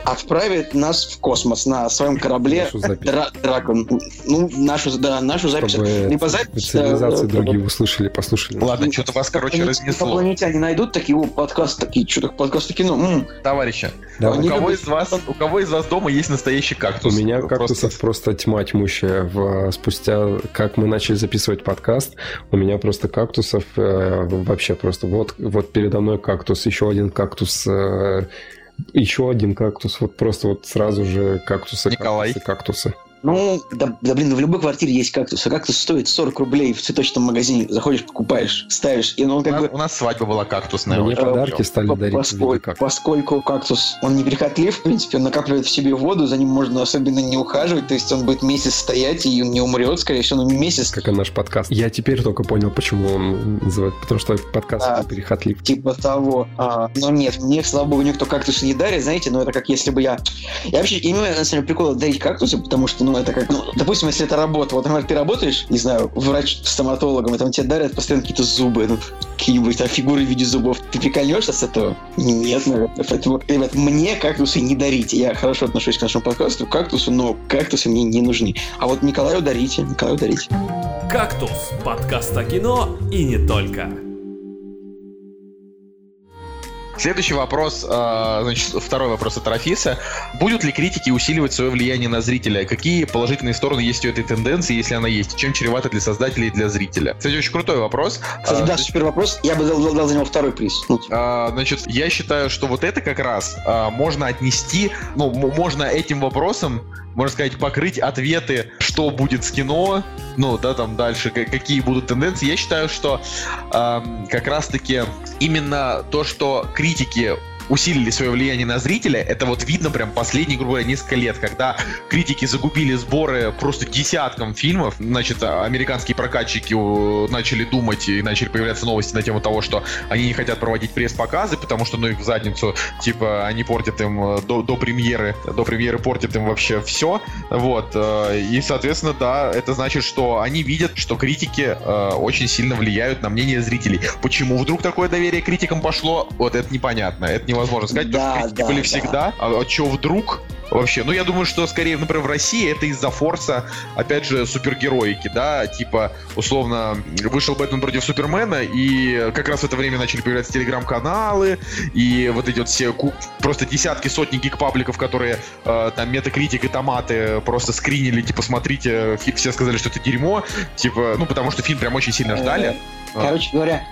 отправит нас в космос на своем корабле Нашу запись. Дра- Дракон. Ну, нашу, да, нашу запись. Чтобы Либо запись, цивилизации э, другие услышали, послушали. ладно, что-то вас, короче, разнесло. Инопланетяне найдут такие, о, подкаст такие, что-то подкасты кино. м, Товарищи, Давай. у кого любят- из вас, у кого из вас дома есть настоящий У кактус? меня Просто- кактусов просто тьма тьмущая. В, спустя, как мы начали записывать подкаст, у меня просто кактусов э, вообще просто вот, вот передо мной кактус, еще один кактус, э, еще один кактус, вот просто вот сразу же кактусы, Николай. кактусы, кактусы. Ну, да, да, блин, в любой квартире есть кактус. А кактус стоит 40 рублей в цветочном магазине. Заходишь, покупаешь, ставишь. И ну, он У как нас, бы... у нас свадьба была кактусная. Мне подарки стали по- дарить поскольку, кактусов. поскольку кактус, он неприхотлив, в принципе, он накапливает в себе воду, за ним можно особенно не ухаживать, то есть он будет месяц стоять, и он не умрет, скорее всего, ну, месяц, Как и наш подкаст. Я теперь только понял, почему он называет, потому что подкаст Да. перехотлив. типа того. А, но нет, мне, слава богу, никто кактусы не дарит, знаете, ну это как если бы я... Я вообще не понимаю, на самом деле, прикола дарить кактусы, потому что, ну, это как, ну, допустим, если это работа, вот, например, ты работаешь, не знаю, врач-стоматологом, и там тебе дарят постоянно какие-то зубы, ну, какие-нибудь там фигуры в виде зубов. Ты прикольнешься с этого? Нет, наверное. Поэтому, ребят, мне кактусы не дарите. Я хорошо отношусь к нашему подкасту, кактусу, но кактусы мне не нужны. А вот Николаю дарите, Николаю дарите. «Кактус» – подкаст о кино и не только. Следующий вопрос, а, значит, второй вопрос от Рафиса. Будут ли критики усиливать свое влияние на зрителя? Какие положительные стороны есть у этой тенденции, если она есть? Чем чревато для создателей и для зрителя? Кстати, очень крутой вопрос. Кстати, А, да, супер вопрос. Я бы дал, дал- дал за него второй приз. А, значит, я считаю, что вот это как раз можно отнести, ну, можно этим вопросом, можно сказать, покрыть ответы, что будет с кино, ну, да, там дальше, ка- какие будут тенденции. Я считаю, что ам, как раз-таки именно то, что критики усилили свое влияние на зрителя, это вот видно прям последние, грубо говоря, несколько лет, когда критики загубили сборы просто десяткам фильмов, значит, а, американские прокатчики э, начали думать и начали появляться новости на тему того, что они не хотят проводить пресс-показы, потому что, ну, их в задницу, типа, они портят им э, до, до премьеры, до премьеры портят им вообще все, вот, э, и, соответственно, да, это значит, что они видят, что критики очень сильно влияют на мнение зрителей. Почему вдруг такое доверие критикам пошло, вот это непонятно, это невозможно невозможно сказать, Да, потому что критики да, были да. всегда, а, а чё вдруг? Вообще, ну я думаю, что скорее, например, в России это из-за форса, опять же, супергероики, да, типа, условно, вышел Бэтмен против Супермена, и как раз в это время начали появляться телеграм-каналы, и вот эти вот все просто десятки, сотни гик-пабликов, которые э, там метакритик и томаты просто скринили, типа, смотрите, все сказали, что это дерьмо, типа, ну потому что фильм прям очень сильно ждали. Э, Короче говоря,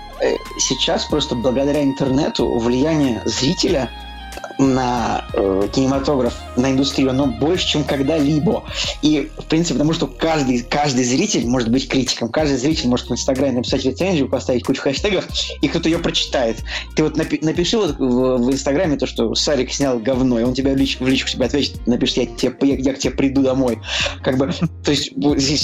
сейчас просто благодаря интернету влияние зрителя на э, кинематограф, на индустрию, оно больше, чем когда-либо. И, в принципе, потому что каждый, каждый зритель может быть критиком, каждый зритель может в Инстаграме написать рецензию, поставить кучу хэштегов, и кто-то ее прочитает. Ты вот напи- напиши вот в, в Инстаграме то, что Сарик снял говно, и он тебя в, лич- в личку тебе ответит, напишет, я, тебе, я, я к тебе приду домой. Как бы, то есть,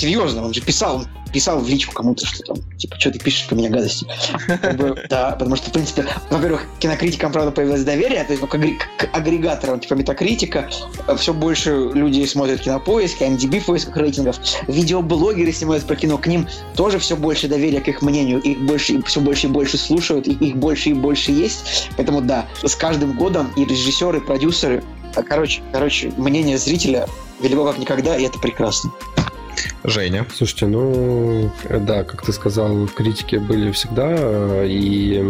серьезно, он же писал, писал в личку кому-то, что там, типа, что ты пишешь про меня гадости. Как бы, да, потому что, в принципе, во-первых, кинокритикам, правда, появилось доверие, то есть, ну, к, агри- к агрегаторам, типа, метакритика, все больше людей смотрят кинопоиски, MDB в поисках рейтингов, видеоблогеры снимают про кино, к ним тоже все больше доверия к их мнению, их больше, все больше и больше слушают, их больше и больше есть, поэтому, да, с каждым годом и режиссеры, и продюсеры, а, короче, короче, мнение зрителя велико как никогда, и это прекрасно. Женя. Слушайте, ну, да, как ты сказал, критики были всегда, и,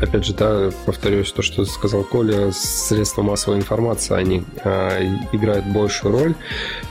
опять же, да, повторюсь то, что сказал Коля, средства массовой информации, они э, играют большую роль.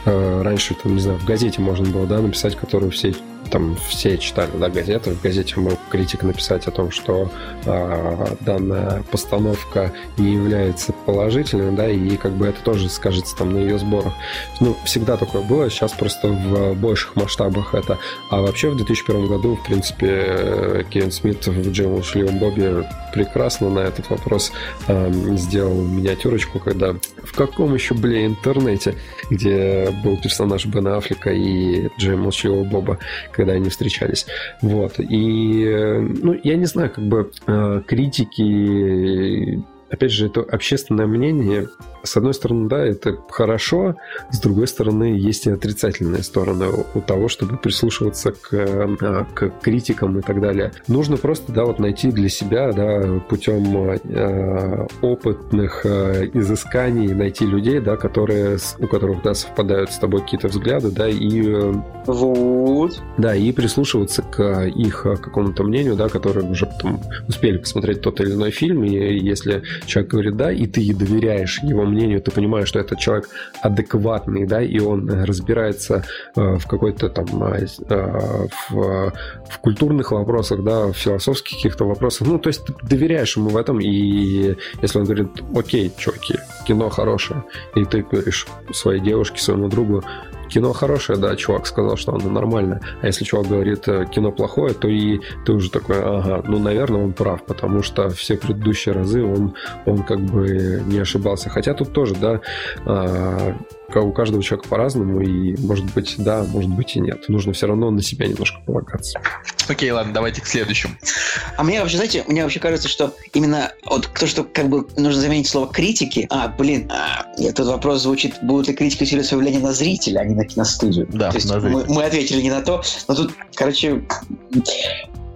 Э, раньше, там, не знаю, в газете можно было, да, написать, которую все там все читали да, газеты. В газете мог критик написать о том, что э, данная постановка не является положительной, да, и как бы это тоже скажется там на ее сборах. Ну, всегда такое было, сейчас просто в больших масштабах это. А вообще в 2001 году, в принципе, э, Кевин Смит в Джейм Молчаливом Бобе прекрасно на этот вопрос э, сделал миниатюрочку, когда в каком еще, бля, интернете, где был персонаж Бена Аффлека и Джейм Молчаливого Боба, когда они встречались. Вот. И, э, ну, я не знаю, как бы э, критики опять же, это общественное мнение. С одной стороны, да, это хорошо, с другой стороны, есть и отрицательные стороны у того, чтобы прислушиваться к, а, к критикам и так далее. Нужно просто, да, вот найти для себя, да, путем э, опытных э, изысканий, найти людей, да, которые, у которых, да, совпадают с тобой какие-то взгляды, да, и... Э, вот. Да, и прислушиваться к их какому-то мнению, да, которые уже там успели посмотреть тот или иной фильм, и если человек говорит «да», и ты доверяешь его мнению, ты понимаешь, что этот человек адекватный, да, и он разбирается э, в какой-то там э, в, в культурных вопросах, да, в философских каких-то вопросах. Ну, то есть ты доверяешь ему в этом, и если он говорит «окей, чуваки, кино хорошее», и ты говоришь своей девушке, своему другу кино хорошее, да, чувак сказал, что оно нормальное. А если чувак говорит, кино плохое, то и ты уже такой, ага, ну, наверное, он прав, потому что все предыдущие разы он, он как бы не ошибался. Хотя тут тоже, да, у каждого человека по-разному, и может быть да, может быть и нет. Нужно все равно на себя немножко полагаться. Окей, ладно, давайте к следующему. А мне вообще, знаете, мне вообще кажется, что именно вот то, что как бы нужно заменить слово критики. А, блин, а, этот вопрос звучит, будут ли критики усиливать свое влияние на зрителя, а не на киностудию. Да, то есть на мы, мы ответили не на то, но тут, короче,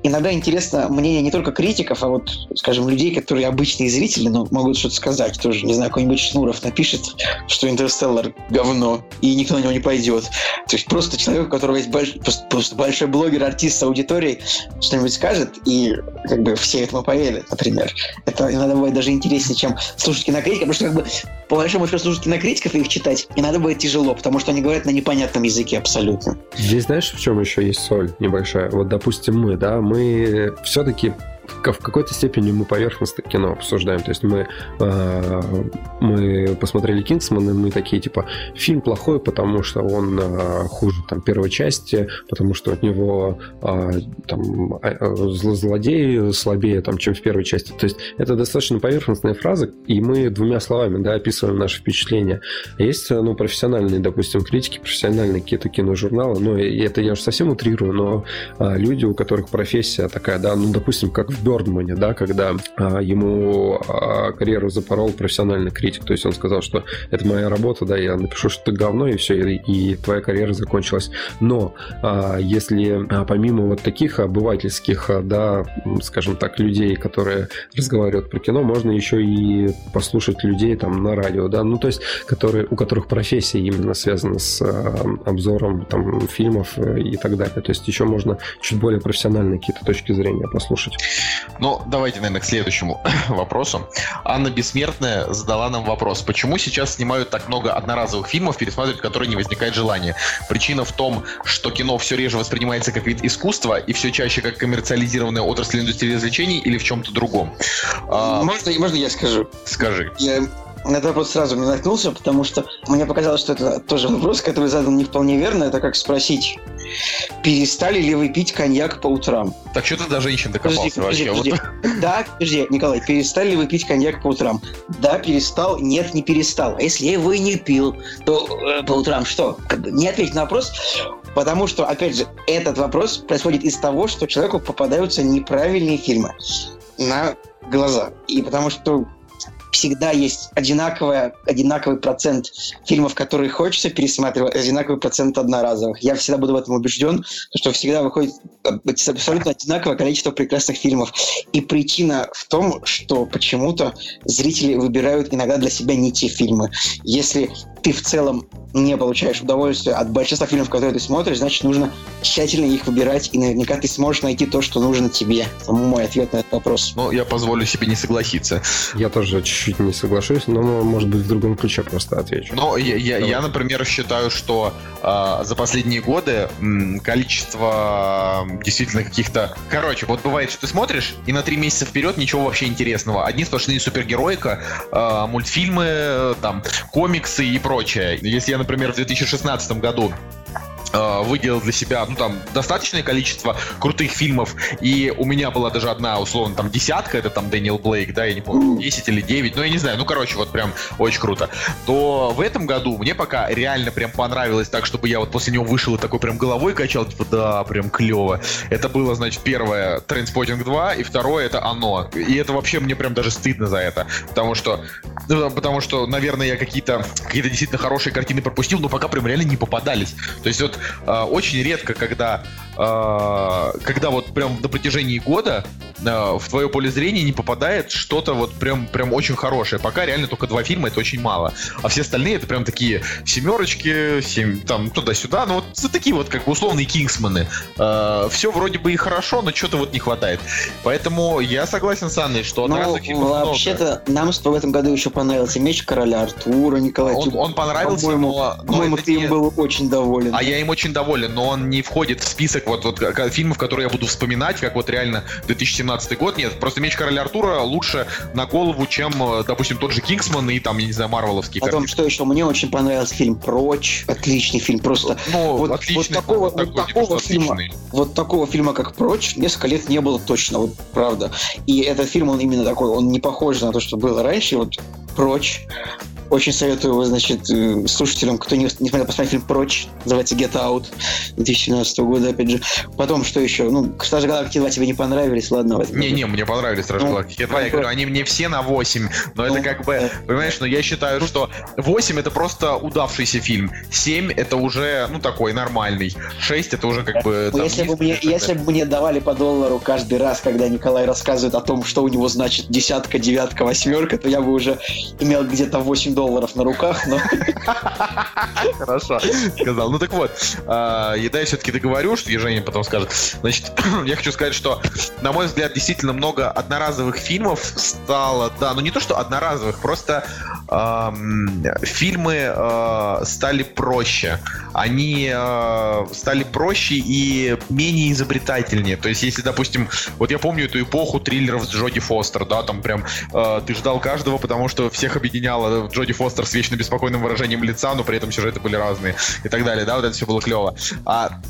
иногда интересно мнение не только критиков, а вот, скажем, людей, которые обычные зрители, но могут что-то сказать тоже. Не знаю, какой-нибудь Шнуров напишет, что «Интерстеллар» — говно, и никто на него не пойдет. То есть просто человек, у которого есть больш... просто, просто большой блогер, артист с аудиторией, что-нибудь скажет, и как бы все этому поверят, например. Это иногда бывает даже интереснее, чем слушать кинокритиков, потому что как бы по большому счету слушать кинокритиков и их читать иногда бывает тяжело, потому что они говорят на непонятном языке абсолютно. Здесь знаешь, в чем еще есть соль небольшая? Вот, допустим, мы, да, мы все-таки в какой-то степени мы поверхностно кино обсуждаем. То есть мы, э, мы посмотрели Кингсман, и мы такие, типа, фильм плохой, потому что он э, хуже там, первой части, потому что от него э, там, злодей слабее, там, чем в первой части. То есть это достаточно поверхностная фраза, и мы двумя словами да, описываем наши впечатления. Есть ну, профессиональные, допустим, критики, профессиональные какие-то киножурналы, ну, и это я уже совсем утрирую, но люди, у которых профессия такая, да, ну, допустим, как в Бёрдмане, да, когда а, ему а, карьеру запорол профессиональный критик. То есть он сказал, что это моя работа, да, я напишу, что ты говно, и все, и, и твоя карьера закончилась. Но а, если а, помимо вот таких обывательских, а, да, скажем так, людей, которые разговаривают про кино, можно еще и послушать людей там на радио, да, ну то есть, которые, у которых профессия именно связана с а, обзором там фильмов и так далее. То есть еще можно чуть более профессиональные какие-то точки зрения послушать. Ну, давайте, наверное, к следующему вопросу. Анна Бессмертная задала нам вопрос. Почему сейчас снимают так много одноразовых фильмов, пересматривать которые не возникает желания? Причина в том, что кино все реже воспринимается как вид искусства и все чаще как коммерциализированная отрасль индустрии развлечений или в чем-то другом? А, Можно, можно я скажу? скажи. Я на этот вопрос сразу не наткнулся, потому что мне показалось, что это тоже вопрос, который задан не вполне верно. Это как спросить, перестали ли вы пить коньяк по утрам? Так что ты до женщин докопался Подожди, вообще? подожди. Да, подожди, Николай, перестали ли вы пить коньяк по утрам? Да, перестал. Нет, не перестал. А если я его и не пил, то э, по утрам что? Как бы не ответить на вопрос, потому что, опять же, этот вопрос происходит из того, что человеку попадаются неправильные фильмы на глаза. И потому что всегда есть одинаковая, одинаковый процент фильмов, которые хочется пересматривать, одинаковый процент одноразовых. Я всегда буду в этом убежден, что всегда выходит абсолютно одинаковое количество прекрасных фильмов. И причина в том, что почему-то зрители выбирают иногда для себя не те фильмы. Если ты в целом не получаешь удовольствия от большинства фильмов, которые ты смотришь, значит, нужно тщательно их выбирать, и наверняка ты сможешь найти то, что нужно тебе. Это мой ответ на этот вопрос. Ну, я позволю себе не согласиться. Я тоже чуть-чуть не соглашусь, но, может быть, в другом ключе просто отвечу. Но я, я, Давай. я, например, считаю, что а, за последние годы м, количество м, действительно каких-то... Короче, вот бывает, что ты смотришь, и на три месяца вперед ничего вообще интересного. Одни сплошные супергероика, а, мультфильмы, э, там, комиксы и прочее. Если я, например, в 2016 году выделил для себя, ну, там, достаточное количество крутых фильмов, и у меня была даже одна, условно, там, десятка, это там Дэниел Блейк, да, я не помню, 10 или 9, ну, я не знаю, ну, короче, вот прям очень круто, то в этом году мне пока реально прям понравилось так, чтобы я вот после него вышел и такой прям головой качал, типа, да, прям клево. Это было, значит, первое, Трейнспоттинг 2, и второе, это оно. И это вообще мне прям даже стыдно за это, потому что, ну, потому что, наверное, я какие-то какие действительно хорошие картины пропустил, но пока прям реально не попадались. То есть вот э, очень редко, когда, э, когда вот прям на протяжении года э, в твое поле зрения не попадает что-то вот прям, прям очень хорошее. Пока реально только два фильма, это очень мало. А все остальные это прям такие семерочки, семь, там туда-сюда, ну вот вот такие вот как бы условные кингсмены. все вроде бы и хорошо, но что-то вот не хватает. Поэтому я согласен с Анной, что Ну, вообще-то, нам в этом году еще понравился меч короля Артура, Николай. Он, он понравился, по-моему, но, но по-моему, ты не- им был очень доволен. А я им очень доволен, но он не входит в список вот, вот как- фильмов, которые я буду вспоминать, как вот реально 2017 год. Нет, просто «Меч короля Артура» лучше на голову, чем, э, допустим, тот же «Кингсман» и там, я не знаю, марвеловские Потом, картины. что еще? Мне очень понравился фильм «Прочь». Отличный фильм, просто. Ну, вот- отличный, вот такого- вот вот такой, такого типа, что фильма. отличный. Вот такого фильма, как «Прочь», несколько лет не было точно, вот правда. И этот фильм, он именно такой, он не похож на то, что было раньше. Вот «Прочь». Очень советую его, значит, э, слушателям, кто не, не смотрел, посмотреть фильм «Прочь». Называется «Get Out» 2017 года, опять же. Потом, что еще? Ну, «Стражи Галактики 2» тебе не понравились, ладно. возьмем. Не-не, мне понравились «Стражи Ну, Галактики 2». Я говорю, они мне все на 8, но это Ну, как бы, э. понимаешь, но я считаю, что 8 это просто удавшийся фильм, 7 это уже, ну, такой нормальный, 6 это уже как бы... Ну, там, если, бы мне, если бы мне давали по доллару каждый раз, когда Николай рассказывает о том, что у него значит десятка, девятка, восьмерка, то я бы уже имел где-то 8 долларов на руках, но Хорошо, сказал. Ну так вот, а, и да, я все-таки договорю, что Евгений потом скажет. Значит, я хочу сказать, что, на мой взгляд, действительно много одноразовых фильмов стало, да, ну не то, что одноразовых, просто фильмы а, стали проще. Они а, стали проще и менее изобретательнее. То есть, если, допустим, вот я помню эту эпоху триллеров с Джоди Фостер, да, там прям а, ты ждал каждого, потому что всех объединяла Джоди Фостер с вечно беспокойным выражением лица, но при этом сюжеты были разные и так далее, да, вот это все было клево. А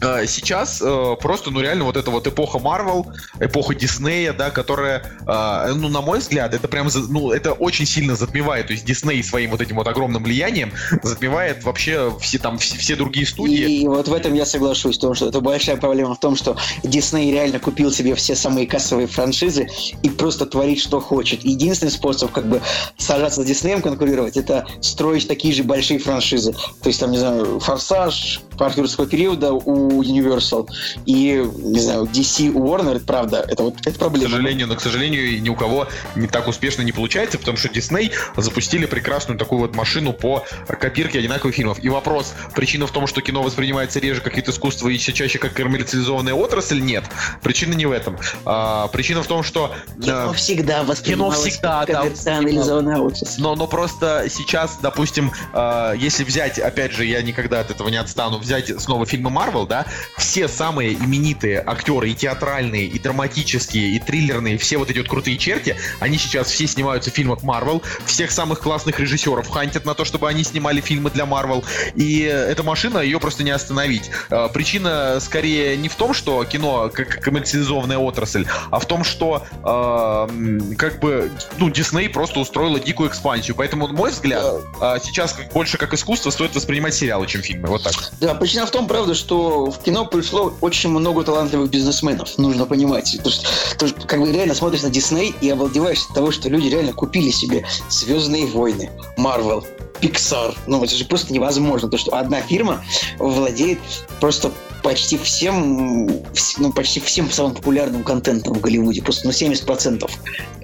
сейчас э, просто, ну реально вот эта вот эпоха Марвел, эпоха Диснея, да, которая, э, ну на мой взгляд, это прям, ну это очень сильно затмевает, то есть Дисней своим вот этим вот огромным влиянием затмевает вообще все там все, все другие студии. И вот в этом я соглашусь, потому что это большая проблема в том, что Дисней реально купил себе все самые кассовые франшизы и просто творит, что хочет. Единственный способ как бы сажаться с Диснеем конкурировать, это строить такие же большие франшизы. То есть там, не знаю, Форсаж, Парк юрского периода у Universal и, не знаю, DC у Warner, это правда, это вот это К проблема. сожалению, но, к сожалению, ни у кого не так успешно не получается, потому что Дисней запустили прекрасную такую вот машину по копирке одинаковых фильмов. И вопрос, причина в том, что кино воспринимается реже как вид искусства и все чаще как коммерциализованная отрасль? Нет. Причина не в этом. А, причина в том, что... Кино э, всегда воспринималось всегда, как да, коммерциализованная отрасль. но, но просто сейчас, допустим, э, если взять, опять же, я никогда от этого не отстану, взять снова фильмы Марвел, да, все самые именитые актеры, и театральные, и драматические, и триллерные, все вот эти вот крутые черти, они сейчас все снимаются в фильмах Марвел, всех самых классных режиссеров хантят на то, чтобы они снимали фильмы для Марвел, и эта машина, ее просто не остановить. Э, Причина скорее не в том, что кино как коммерциализованная отрасль, а в том, что э, как бы, ну, Дисней просто устроила дикую экспансию. Поэтому, на мой взгляд, э, сейчас больше как искусство стоит воспринимать сериалы, чем фильмы. Вот так. Да, причина в том, правда, что в кино пришло очень много талантливых бизнесменов, нужно понимать. Потому что, потому что, как бы реально смотришь на Дисней и обалдеваешь от того, что люди реально купили себе Звездные войны, Марвел, Pixar. Ну, это же просто невозможно, то что одна фирма владеет просто почти всем, вс- ну, почти всем самым популярным контентом в Голливуде. Просто ну, 70%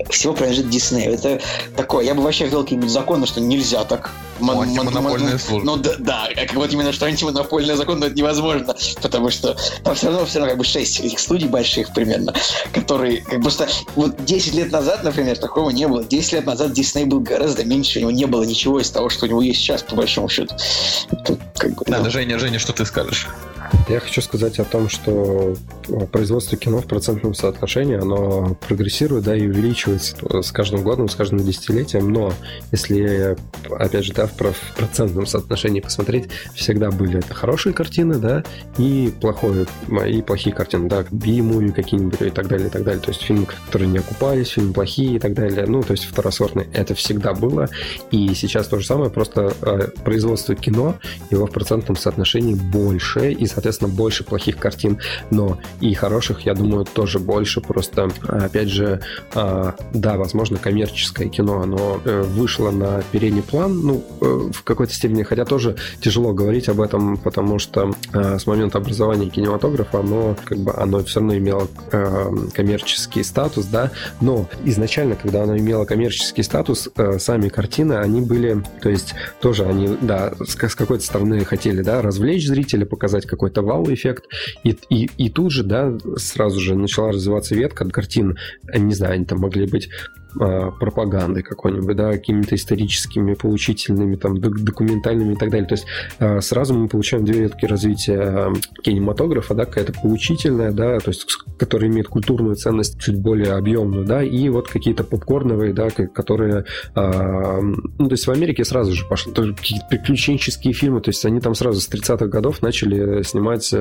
всего принадлежит Диснею. Это такое, я бы вообще ввел какие-нибудь законы, что нельзя так. Ну, Мон- мон- антимонопольная мон- служба. Ну да, да, как вот именно что антимонопольный закон, но это невозможно, потому что там все равно, все равно как бы 6 этих студий больших примерно, которые, как бы просто, вот 10 лет назад, например, такого не было. 10 лет назад Дисней был гораздо меньше, у него не было ничего из того, что у него есть сейчас, по большому счету. Тут, как бы, Надо, ну, Женя, Женя, что ты скажешь? Я хочу сказать о том, что э, производство кино в процентном соотношении, оно прогрессирует, да, и увеличивается с каждым годом, с каждым десятилетием, но если, опять же, да, в про- в процентном соотношении посмотреть, всегда были это хорошие картины, да, и плохое, и плохие картины, да, би-муви какие-нибудь и так далее, и так далее. То есть фильмы, которые не окупались, фильмы плохие и так далее. Ну, то есть второсортные. Это всегда было. И сейчас то же самое, просто э, производство кино, его в процентном соотношении больше, и, соответственно, больше плохих картин, но и хороших, я думаю, тоже больше. Просто, опять же, э, да, возможно, коммерческое кино, оно э, вышло на передний план, ну, э, в какой-то степени, хотя тоже тяжело говорить об этом, потому что э, с момента образования кинематографа оно как бы оно все равно имело э, коммерческий статус, да, но изначально, когда оно имело коммерческий статус, сами картины, они были, то есть тоже они, да, с, какой-то стороны хотели, да, развлечь зрителя, показать какой-то вау-эффект, и, и, и тут же, да, сразу же начала развиваться ветка картин, э, не знаю, они там могли быть пропагандой какой-нибудь, да, какими-то историческими, поучительными, там, док- документальными и так далее. То есть а, сразу мы получаем две ветки развития а, кинематографа, да, какая-то поучительная, да, то есть которая имеет культурную ценность чуть более объемную, да, и вот какие-то попкорновые, да, которые, ну, то есть в Америке сразу же пошли какие-то приключенческие фильмы, то есть они там сразу с 30-х годов начали снимать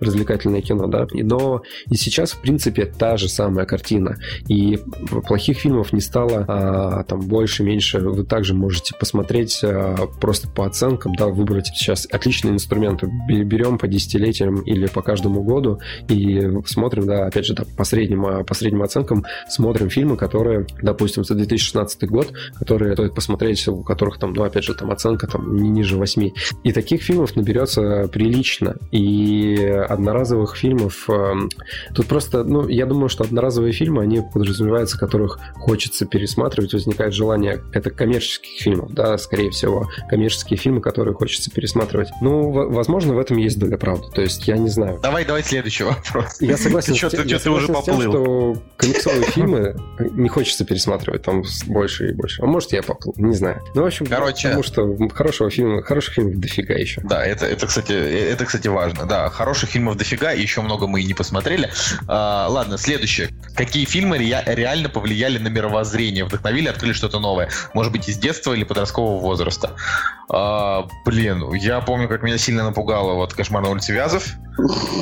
развлекательное кино, да, но и сейчас, в принципе, та же самая картина, и плохих фильмов не стало а, там больше-меньше. Вы также можете посмотреть а, просто по оценкам, да, выбрать сейчас отличные инструменты. Бе- Берем по десятилетиям или по каждому году и смотрим, да, опять же, да, по средним, а, по средним оценкам смотрим фильмы, которые, допустим, за 2016 год, которые стоит посмотреть, у которых там, ну, опять же, там оценка там не ниже 8. И таких фильмов наберется прилично. И одноразовых фильмов эм, Тут просто, ну, я думаю, что одноразовые фильмы, они подразумеваются, которых хочется пересматривать, возникает желание, это коммерческих фильмов, да, скорее всего, коммерческие фильмы, которые хочется пересматривать. Ну, возможно, в этом есть доля правды, то есть я не знаю. Давай, давай следующий вопрос. Я согласен, Ты тем, ты ты уже с тем, поплыл? что комиксовые фильмы не хочется пересматривать там больше и больше. А может, я поплыл, не знаю. Ну, в общем, Короче. потому что хорошего фильма, хороших фильмов дофига еще. Да, это, это, кстати, это, кстати, важно. Да, хороших фильмов дофига, еще много мы и не посмотрели. А, ладно, следующее. Какие фильмы ре- реально повлияли на мировоззрение, вдохновили, открыли что-то новое? Может быть, из детства или подросткового возраста? А, блин, я помню, как меня сильно напугало вот «Кошмар на улице Вязов».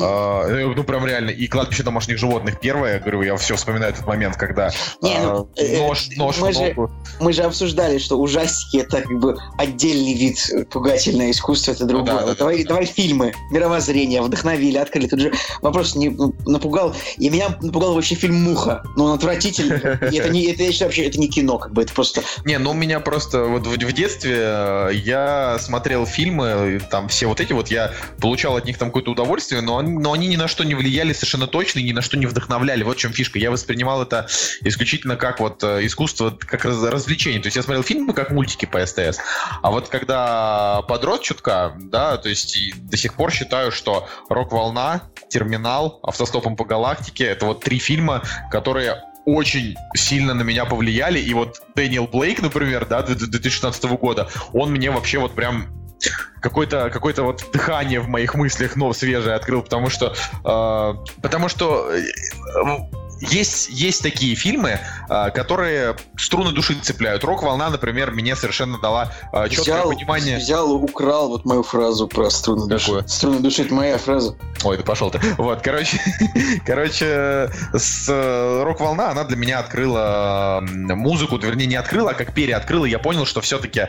А, ну, прям реально. И «Кладбище домашних животных» первое, я говорю, я все вспоминаю этот момент, когда Не, а, ну, э, нож, нож мы в же- ногу. Мы же обсуждали, что ужастики это как бы отдельный вид пугательное искусство, это другое. Ну да, да, да, давай, да. давай фильмы, мировоззрение, вдохновили, открыли. Тут же вопрос не напугал. И меня напугал вообще фильм Муха. Ну, он отвратительный. Это не, это, я считаю, вообще, это не кино, как бы, это просто Не, ну у меня просто вот в, в детстве э, я смотрел фильмы, там все вот эти вот, я получал от них там какое-то удовольствие, но, но они ни на что не влияли совершенно точно и ни на что не вдохновляли. Вот в чем фишка. Я воспринимал это исключительно как вот э, искусство, как раз- развлечение. То есть я смотрел фильмы как мультики по СТС. А вот когда подрос чутка, да, то есть до сих пор считаю, что «Рок-волна», «Терминал», «Автостопом по галактике» — это вот три фильма, которые очень сильно на меня повлияли. И вот Дэниел Блейк, например, да, 2016 года, он мне вообще вот прям какое-то какое вот дыхание в моих мыслях, но свежее открыл, потому что э, потому что э, есть, есть такие фильмы, э, которые струны души цепляют. Рок-волна, например, мне совершенно дала э, четкое взял, понимание. взял, украл вот мою фразу про струны души. Какую? Струны души это моя фраза. Ой, да пошел ты. Вот, короче, короче, с э, рок-волна она для меня открыла музыку, вернее, не открыла, а как переоткрыла. Я понял, что все-таки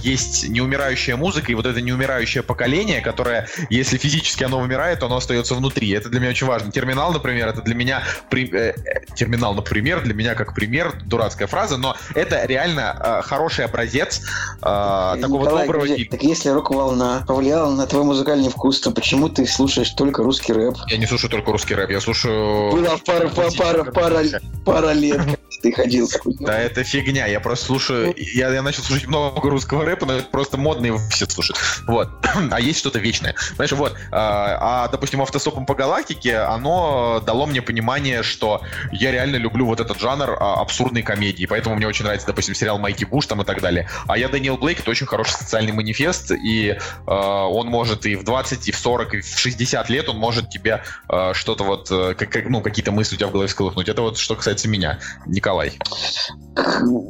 есть неумирающая музыка, и вот это неумирающее поколение, которое, если физически оно вымирает, то оно остается внутри. Это для меня очень важно. Терминал, например, это для меня при- э, терминал, например, для меня как пример, дурацкая фраза, но это реально э, хороший образец э, такого Николай, доброго подожди, фильма. так если рок-волна повлияла на твой музыкальный вкус, то почему ты слушаешь только русский рэп? Я не слушаю только русский рэп, я слушаю... Была пара, пара, пара, пара, пара лет, ты ходил. Да, это фигня. Я просто слушаю. Я, я начал слушать много русского рэпа, но это просто модно, его все слушают. Вот. А есть что-то вечное. Знаешь, вот. А, а, допустим, автостопом по галактике, оно дало мне понимание, что я реально люблю вот этот жанр а, абсурдной комедии. Поэтому мне очень нравится, допустим, сериал Майки Буш там и так далее. А я Дэниел Блейк, это очень хороший социальный манифест, и а, он может и в 20, и в 40, и в 60 лет он может тебе а, что-то вот, э, как, ну, какие-то мысли у тебя в голове всколыхнуть. Это вот что касается меня, Николай.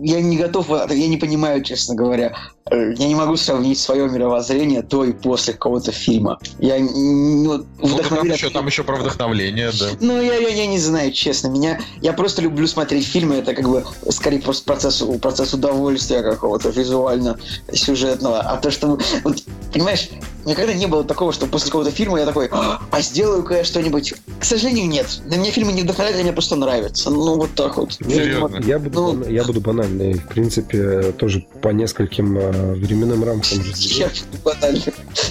Я не готов, я не понимаю, честно говоря. Э, Я не могу сравнить свое мировоззрение до и после какого-то фильма. Я ну, Ну, там еще, там еще про вдохновление, да. Ну, я, я, я не знаю, честно. Меня, я просто люблю смотреть фильмы. Это как бы скорее просто процесс, процесс удовольствия какого-то визуально-сюжетного. А то, что... Вот, понимаешь, никогда не было такого, что после какого-то фильма я такой, а сделаю-ка я что-нибудь. К сожалению, нет. Для меня фильмы не вдохновляют, они мне просто нравятся. Ну, вот так вот. Серьезно? Я буду, Ну- я буду банальный. В принципе, тоже по нескольким э, временным рамкам. Я банально.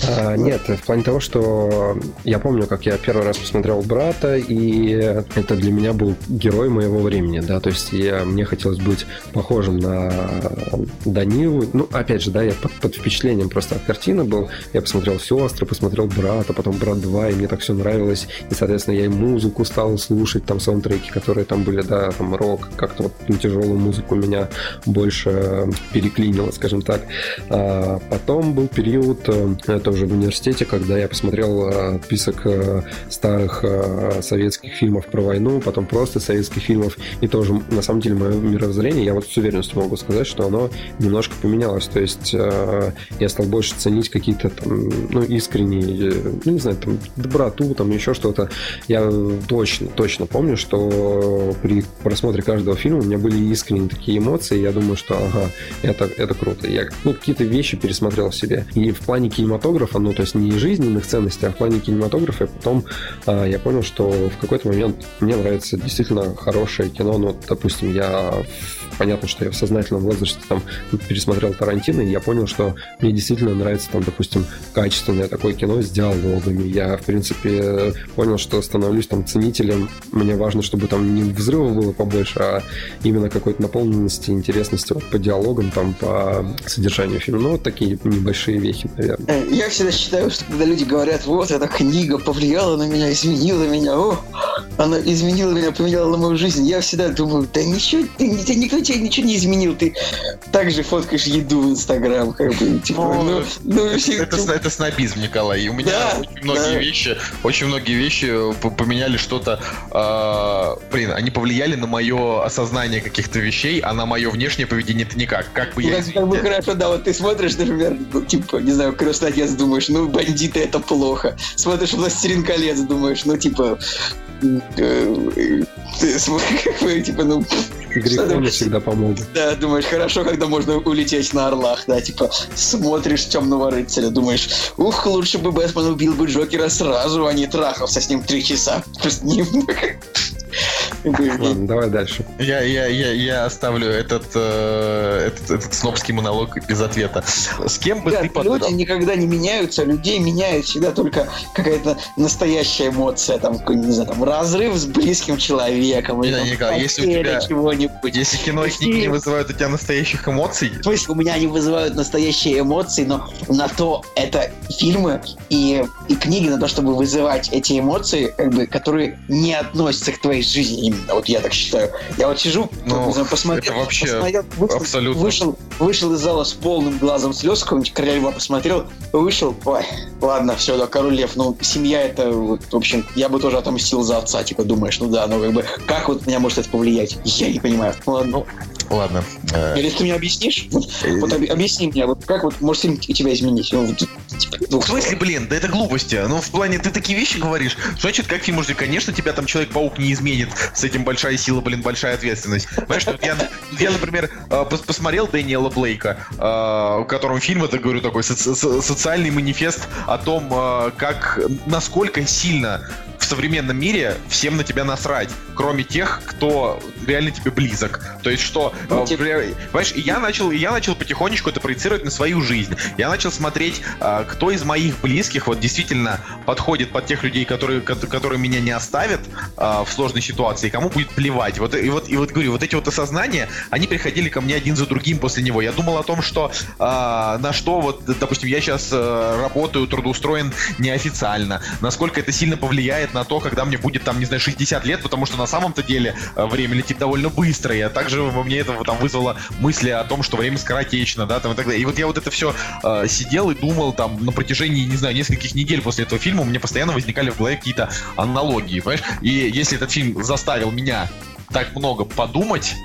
А, нет, в плане того, что я помню, как я первый раз посмотрел брата, и это для меня был герой моего времени, да, то есть я, мне хотелось быть похожим на Данилу. Ну, опять же, да, я под, под впечатлением просто от картины был. Я посмотрел сестры, посмотрел брата, потом брат 2, и мне так все нравилось. И, соответственно, я и музыку стал слушать, там саундтреки, которые там были, да, там рок, как-то вот ну, тяжелую музыку меня больше переклинило, скажем так. А потом был период, э, это уже в университете, когда я посмотрел э, список э, старых советских фильмов про войну, потом просто советских фильмов, и тоже, на самом деле, мое мировоззрение, я вот с уверенностью могу сказать, что оно немножко поменялось. То есть я стал больше ценить какие-то там, ну, искренние, ну, не знаю, там, доброту, там, еще что-то. Я точно, точно помню, что при просмотре каждого фильма у меня были искренние такие эмоции, и я думаю, что, ага, это, это круто. Я ну, какие-то вещи пересмотрел в себе. И в плане кинематографа, ну, то есть не жизненных ценностей, а в плане кинематографа потом а, я понял, что в какой-то момент мне нравится действительно хорошее кино. Ну, допустим, я понятно, что я в сознательном возрасте там пересмотрел Тарантино, и я понял, что мне действительно нравится там, допустим, качественное такое кино с диалогами. Я, в принципе, понял, что становлюсь там ценителем. Мне важно, чтобы там не взрывов было побольше, а именно какой-то наполненности, интересности вот по диалогам, там, по содержанию фильма. Ну, вот такие небольшие вехи, наверное. Э, Я всегда считаю, что когда люди говорят, вот эта книга повлияла на меня, изменила меня, о, она изменила меня, поменяла мою жизнь, я всегда думаю, да ничего, ты, ты- никто тебе ничего не изменил, ты так же фоткаешь еду в Инстаграм, как бы, типа, Ну, ну, ну, все- Это, это это снобизм, Николай. И у меня Да, очень многие да. вещи, очень многие вещи п- поменяли что-то. а, блин, они повлияли на мое осознание каких-то вещей, а на мое внешнее поведение это никак. Как бы Ну, я, как, как бы хорошо, да, вот ты смотришь, например, ну, типа, не знаю, крестный отец, думаешь, ну, бандиты это плохо. Смотришь «Властелин колец», думаешь, ну, типа, э, ты смотришь, типа, ну, Грифоны всегда помогут. да, думаешь, хорошо, когда можно улететь на орлах, да, типа, смотришь «Темного рыцаря», думаешь, ух, лучше бы Бэтмен убил бы Джокера сразу, а не трахался с ним три часа. С ним. Ладно, давай дальше. я, я, я, я оставлю этот, э, этот, этот снобский монолог без ответа. С кем бы Да, ты подрал? люди никогда не меняются, людей меняет всегда только какая-то настоящая эмоция, там, не знаю, там, разрыв с близким человеком, или там, если у тебя- чего-нибудь. Если кино и книги не вызывают у тебя настоящих эмоций, В смысле, у меня они вызывают настоящие эмоции, но на то это фильмы и, и книги на то, чтобы вызывать эти эмоции, как бы, которые не относятся к твоей жизни именно. Вот я так считаю. Я вот сижу, Ну, посмотрел, вообще посмотрел, вышел, абсолютно. Вышел, вышел из зала с полным глазом слез, какого-нибудь короля льва посмотрел, вышел, ой, ладно, все, да, король лев, ну, семья это, вот, в общем, я бы тоже отомстил за отца, типа, думаешь, ну да, ну, как бы, как вот меня может это повлиять? Я не понимаю. Ну, ладно. ладно. э, Или ты мне объяснишь? Вот, вот объясни мне, вот как вот может фильм тебя изменить? Ну, вот, типа, в смысле, блин, да это глупости. Ну, в плане, ты такие вещи говоришь. Значит, как фильм может... Конечно, тебя там Человек-паук не изменит. С этим большая сила, блин, большая ответственность. Знаешь, вот я, я, например, пос- посмотрел Дэниела Блейка, э, в котором фильм, это, говорю, такой соци- со- социальный манифест о том, э, как, насколько сильно в современном мире всем на тебя насрать, кроме тех, кто реально тебе близок. То есть что, э, Ну, типа- понимаешь, я начал, я начал потихонечку это проецировать на свою жизнь. Я начал смотреть, а, кто из моих близких вот действительно подходит под тех людей, которые, ко- которые меня не оставят а, в сложной ситуации, кому будет плевать. Вот, и вот, и вот говорю, вот эти вот осознания, они приходили ко мне один за другим после него. Я думал о том, что на что вот, допустим, я сейчас работаю, трудоустроен неофициально, насколько это сильно повлияет на то, когда мне будет там, не знаю, 60 лет, потому что на самом-то деле э, время летит довольно быстро, и также во мне это там вызвало мысли о том, что время скоротечно, да, там и так далее. И вот я вот это все э, сидел и думал там на протяжении, не знаю, нескольких недель после этого фильма у меня постоянно возникали в голове какие-то аналогии, понимаешь? И если этот фильм заставил меня так много подумать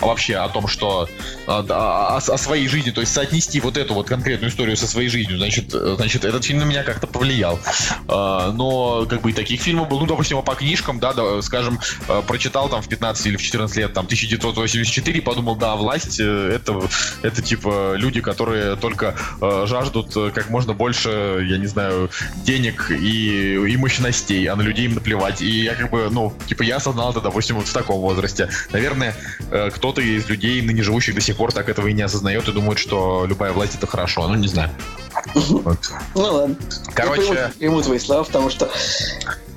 вообще о том, что а, да, о, о своей жизни, то есть соотнести вот эту вот конкретную историю со своей жизнью, значит, э, значит, этот фильм на меня как-то повлиял. А, но как бы и таких фильмов было, ну, допустим, по книжкам, да, скажем, э, прочитал там в 15 или в 14 лет, там, 1984, подумал, да, власть э, это, это типа люди, которые только жаждут как можно больше, я не знаю, денег и, и мощностей, а на людей им наплевать. И я как бы, ну, типа я осознал это, допустим, вот в таком возрасте. Наверное, э, кто-то из людей, ныне живущих до сих пор, так этого и не осознает и думает, что любая власть это хорошо. Ну, не знаю. Вот. Ну ладно. Короче, Я приму, приму твои слова, потому что,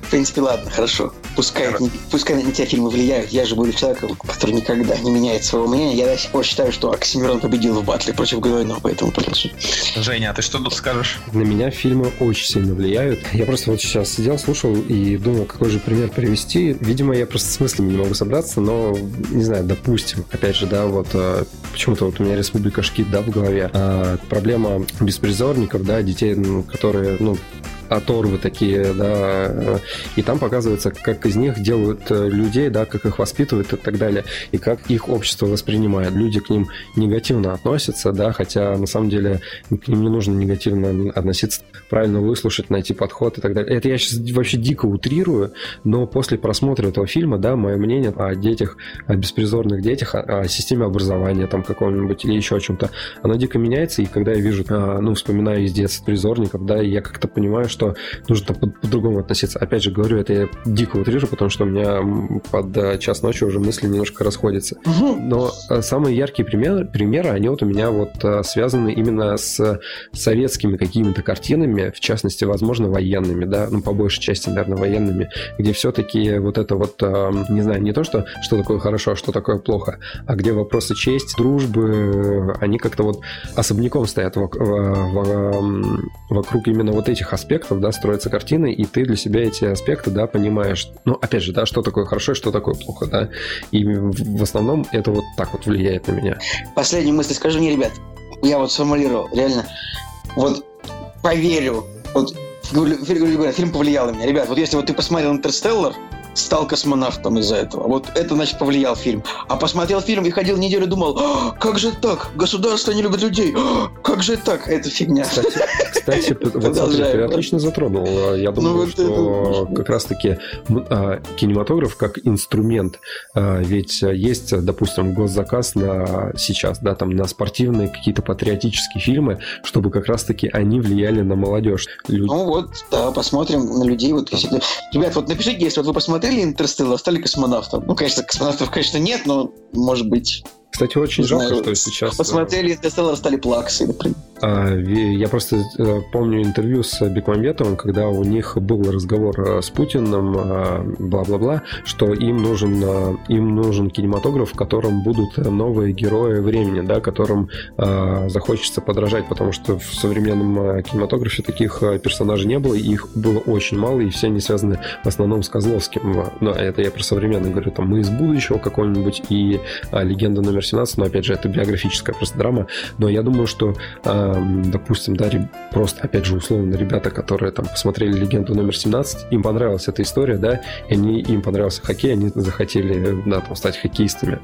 в принципе, ладно, хорошо. Пускай, не- пускай на тебя фильмы влияют. Я же буду человеком, который никогда не меняет своего мнения. Я до сих пор считаю, что Оксимирон победил в батле против Гвойного, поэтому продолжи. Женя, а ты что тут скажешь? На меня фильмы очень сильно влияют. Я просто вот сейчас сидел, слушал и думал, какой же пример привести. Видимо, я просто с мыслями не могу собраться, но, не знаю, допустим, опять же, да, вот э, почему-то вот у меня Республика Шкит, да, в голове. А, проблема беспризорников, да, детей, ну, которые, ну, оторвы такие, да, и там показывается, как из них делают э, людей, да, как их воспитывают и так далее, и как их общество воспринимает. Люди к ним негативно относятся, да, хотя на самом деле к ним не нужно негативно относиться, правильно выслушать, найти подход и так далее. Это я сейчас вообще дико утрирую, но после просмотра этого фильма, да, мое мнение о детях, о беспризорных детях, о, системе образования там каком-нибудь или еще о чем-то, оно дико меняется, и когда я вижу, а, ну, вспоминаю из детства призорников, да, я как-то понимаю, что нужно там по- по-другому относиться. Опять же, говорю, это я дико утрирую, потому что у меня под э, час ночи уже мысли немножко расходятся. Но э, самые яркие примеры, примеры, они вот у меня вот э, связаны именно с советскими какими-то картинами, в частности, возможно, военными, да, ну, по большей части, наверное, военными, где все-таки вот это вот, э, не знаю, не то, что, что такое хорошо, а что такое плохо, а где вопросы чести, дружбы, они как-то вот особняком стоят в- вокруг именно вот этих аспектов, да, строятся картины, и ты для себя эти аспекты, да, понимаешь, ну, опять же, да, что такое хорошо и что такое плохо, да, и в основном это вот так вот влияет на меня. Последнюю мысль скажу мне, ребят. Я вот сформулировал, реально. Вот поверю. Вот фильм повлиял на меня. Ребят, вот если вот ты посмотрел «Интерстеллар», стал космонавтом из-за этого. Вот это, значит, повлиял фильм. А посмотрел фильм и ходил неделю думал, «А, как же так? Государство не любит людей. А, как же так? Это фигня. Кстати, кстати вот смотри, ты отлично затронул. Я думаю, Ну, вот что это- как раз-таки а, кинематограф как инструмент. Ведь есть, допустим, госзаказ на сейчас, да, там на спортивные какие-то патриотические фильмы, чтобы как раз-таки они влияли на молодежь. Люди Ну вот, да, посмотрим на людей. Вот, если Ребят, вот напишите, если вот вы посмотрели «Интерстеллар», стали космонавтом. Ну, конечно, космонавтов, конечно, нет, но, может быть, Кстати, очень Не жалко, знаю, что сейчас... э, посмотрели «Интерстеллар», стали плаксой, например. Я просто э, помню интервью с Бекмамбетовым, когда у них был разговор э, с Путиным, э, бла-бла-бла, что им нужен, э, им нужен кинематограф, в котором будут э, новые герои времени, да, которым э, захочется подражать, потому что в современном э, кинематографе таких э, персонажей не было, их было очень мало, и все они связаны в основном с Козловским. Ну, это я про современный говорю, там «Мы из будущего» какой-нибудь и э, «Легенда номер 17», но, опять же, это биографическая просто драма, но я думаю, что эм, допустим, да, просто, опять же, условно, ребята, которые там посмотрели «Легенду номер 17», им понравилась эта история, да, и они, им понравился хоккей, они захотели, да, там, стать хоккеистами.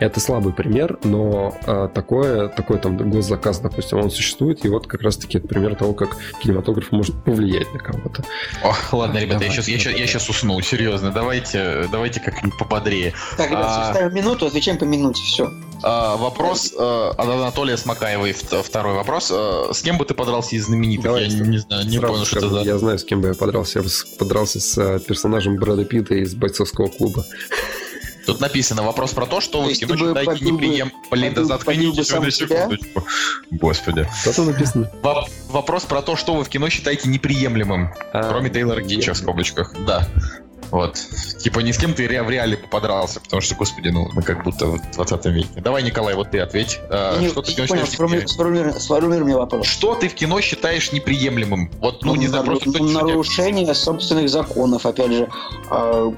Это слабый пример, но э, такое, такой там госзаказ, допустим, он существует, и вот как раз-таки это пример того, как кинематограф может повлиять на кого-то. Ох, ладно, ребята, я сейчас, я, щас, я щас усну, серьезно. Давайте, давайте как-нибудь пободрее. Так, ребят, А. ставим минуту, отвечаем по минуте, все. А, вопрос э, от Анатолия Смакаевой. вт- Второй вопрос. Э, с кем бы ты подрался из знаменитых? Давай, я не знаю, не понял, что это за... Я знаю, с кем бы я подрался. Я бы подрался с э, персонажем Брэда Питта из бойцовского клуба. Тут написано вопрос про то, что То вы в есть кино ты бы считаете неприем... Блин, да заткнитесь вы на секундочку. Господи. Что написано? Воп- Вопрос про то, что вы в кино считаете неприемлемым. А, Кроме Тейлора Китча в скобочках. Да. Вот. Типа ни с кем ты в реале подрался, потому что, господи, ну, мы как будто в 20 веке. Давай, Николай, вот ты ответь. А, не- что, ты в не кино понял, неприемлемым? сформулируй- сформулируй мне вопрос. Что ты в кино считаешь неприемлемым? Вот, ну, не знаю, просто... что-то- нарушение собственных законов, опять же, А,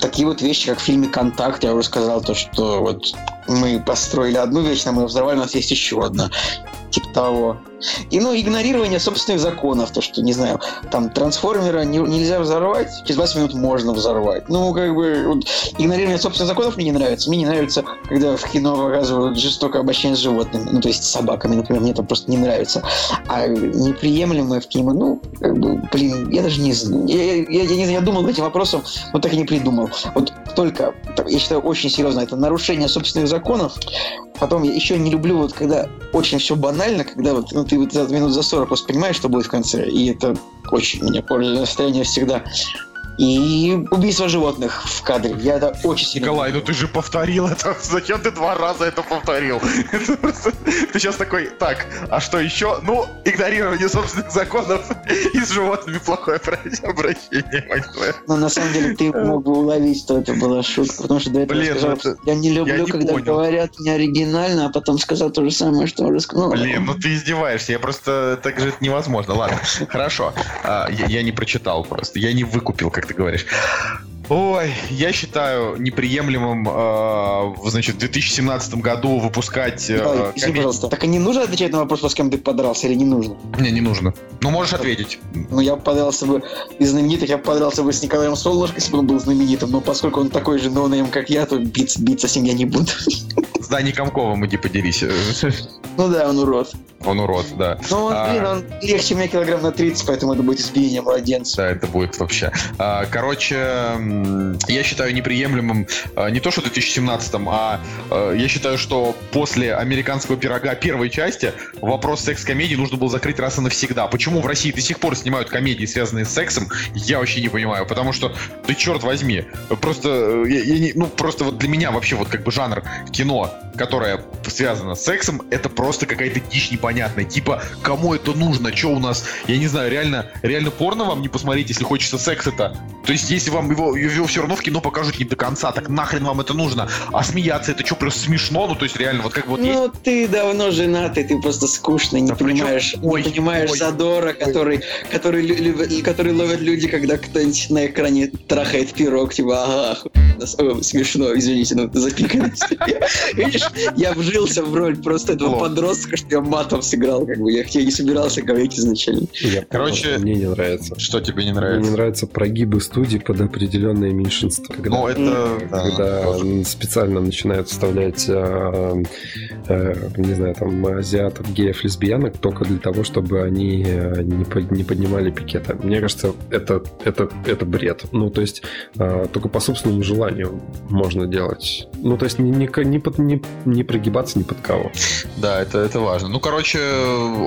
такие вот вещи, как в фильме «Контакт», я уже сказал, то, что вот мы построили одну вещь, а мы взорвали, у нас есть еще одна. Типа того. И, ну, игнорирование собственных законов, то, что, не знаю, там, трансформера не- нельзя взорвать, через 20 минут можно взорвать. Ну, как бы, вот, игнорирование собственных законов мне не нравится. Мне не нравится, когда в кино показывают жестокое обращение с животными, ну, то есть с собаками, например, мне это просто не нравится. А неприемлемое в кино, ну, как бы, блин, я даже не знаю. Я, я- я- я я думал над этим вопросом, но так и не придумал. Вот только, я считаю, очень серьезно, это нарушение собственных законов. Потом я еще не люблю, вот когда очень все банально, когда вот ну, ты вот за минут за 40 просто понимаешь, что будет в конце, и это очень меня портит настроение всегда. И убийство животных в кадре. Я это очень сильно... Николай, ну ты же повторил это. Зачем ты два раза это повторил? Ты сейчас такой, так, а что еще? Ну, игнорирование собственных законов и с животными плохое обращение. Но на самом деле ты мог бы уловить, что это была шутка, потому что до этого Блин, сказал, это- я не люблю, я не когда понял. говорят не оригинально, а потом сказал то же самое, что уже сказал. Блин, ну ты издеваешься, я просто... Так же это невозможно. Ладно, хорошо. А, Я я не прочитал просто, я не выкупил, как ты говоришь. Ой, я считаю неприемлемым, э, значит, в 2017 году выпускать... э, Николай, извини, пожалуйста, так и не нужно отвечать на вопрос, с кем ты подрался или не нужно? Не, не нужно. Ну, можешь ответить. Ну, я подрался бы из знаменитых, я подрался бы с Николаем Солнышко, если бы он был знаменитым, но поскольку он такой же ноунейм, как я, то биться, биться с ним я не буду. С Даней Комковым иди поделись. Ну да, он урод. Он урод, да. Но он, А. блин, он легче меня килограмм на 30, поэтому это будет избиение младенца. Да, это будет вообще. А, Короче, я считаю неприемлемым а, не то, что в 2017, а а, я считаю, что после американского пирога первой части вопрос секс-комедии нужно было закрыть раз и навсегда. Почему в России до сих пор снимают комедии, связанные с сексом, я вообще не понимаю. Потому что, ты черт возьми, просто, э, я- я не- ну, просто вот для меня вообще вот как бы жанр кино, которое связано с сексом, это просто какая-то дичь непонятная. Типа, кому это нужно? Что у нас? Я не знаю, реально, реально порно вам не посмотреть, если хочется секса-то. То есть, если вам его, его все равно в кино покажут не до конца, так нахрен вам это нужно? А смеяться это что, просто смешно? Ну, то есть, реально, вот как вот есть... Ну, ты давно женатый, ты просто скучный, не Да понимаешь, Ой, не понимаешь ой. задора, который, который, лю- любят- который ловят люди, когда кто-нибудь на экране трахает пирог, типа, ага, смешно, извините, ну, запикались. Видишь, я вжился в роль просто этого подростка, что я матом сыграл, как бы. Я, я не собирался говорить изначально. Я Короче, мне не нравится. Что тебе не Мне нравится? не нравятся прогибы студий под определенное меньшинство. Когда, Ну, это... да, когда тоже. специально начинают вставлять, э, э, не знаю, там, азиатов, геев, лесбиянок только для того, чтобы они э, не, под- не поднимали пикета. Мне кажется, это, это, это бред. Ну, то есть, э, только по собственному желанию можно делать. Ну, то есть, не, не, не, под- не, не прогибаться ни под кого. Да, это, это важно. Ну, короче,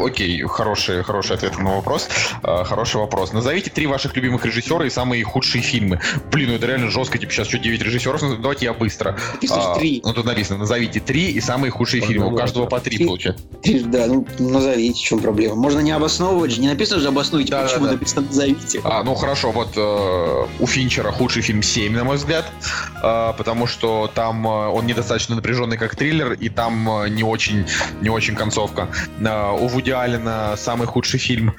окей, хороший, хороший ответ на вопрос. А, хороший вопрос. Назовите три ваших любимых режиссера и самые худшие фильмы. Блин, ну это реально жестко. Типа сейчас что, 9 режиссеров? Ну, Давайте я быстро. Ты А, три. Ну, тут написано, назовите три и самые худшие По фильмы. У каждого да. по три Три. получается. Три, Да, ну назовите, в чем проблема. Можно не обосновывать же. Не написано же обоснуйте, Да, да, почему да. написано назовите. А, ну хорошо, вот э, у Финчера худший фильм 7, на мой взгляд, э, потому что там э, он недостаточно напряженный как триллер, и там э, не очень, не очень концовка. Э, у Вуди Аллена самый худший фильм.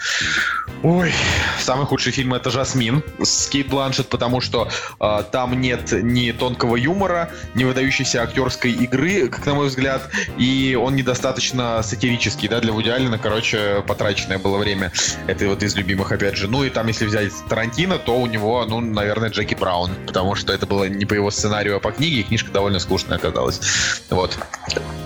Ой, самый худший фильм это Жасмин с Кейт Бланшет, потому что э, там нет ни тонкого юмора, ни выдающейся актерской игры, как на мой взгляд, и он недостаточно сатирический, да, для Вуди Аллена, короче, потраченное было время. Это вот из любимых, опять же. Ну и там, если взять Тарантино, то у него, ну, наверное, Джеки Браун, потому что это было не по его сценарию, а по книге, и книжка довольно скучная оказалась. Вот.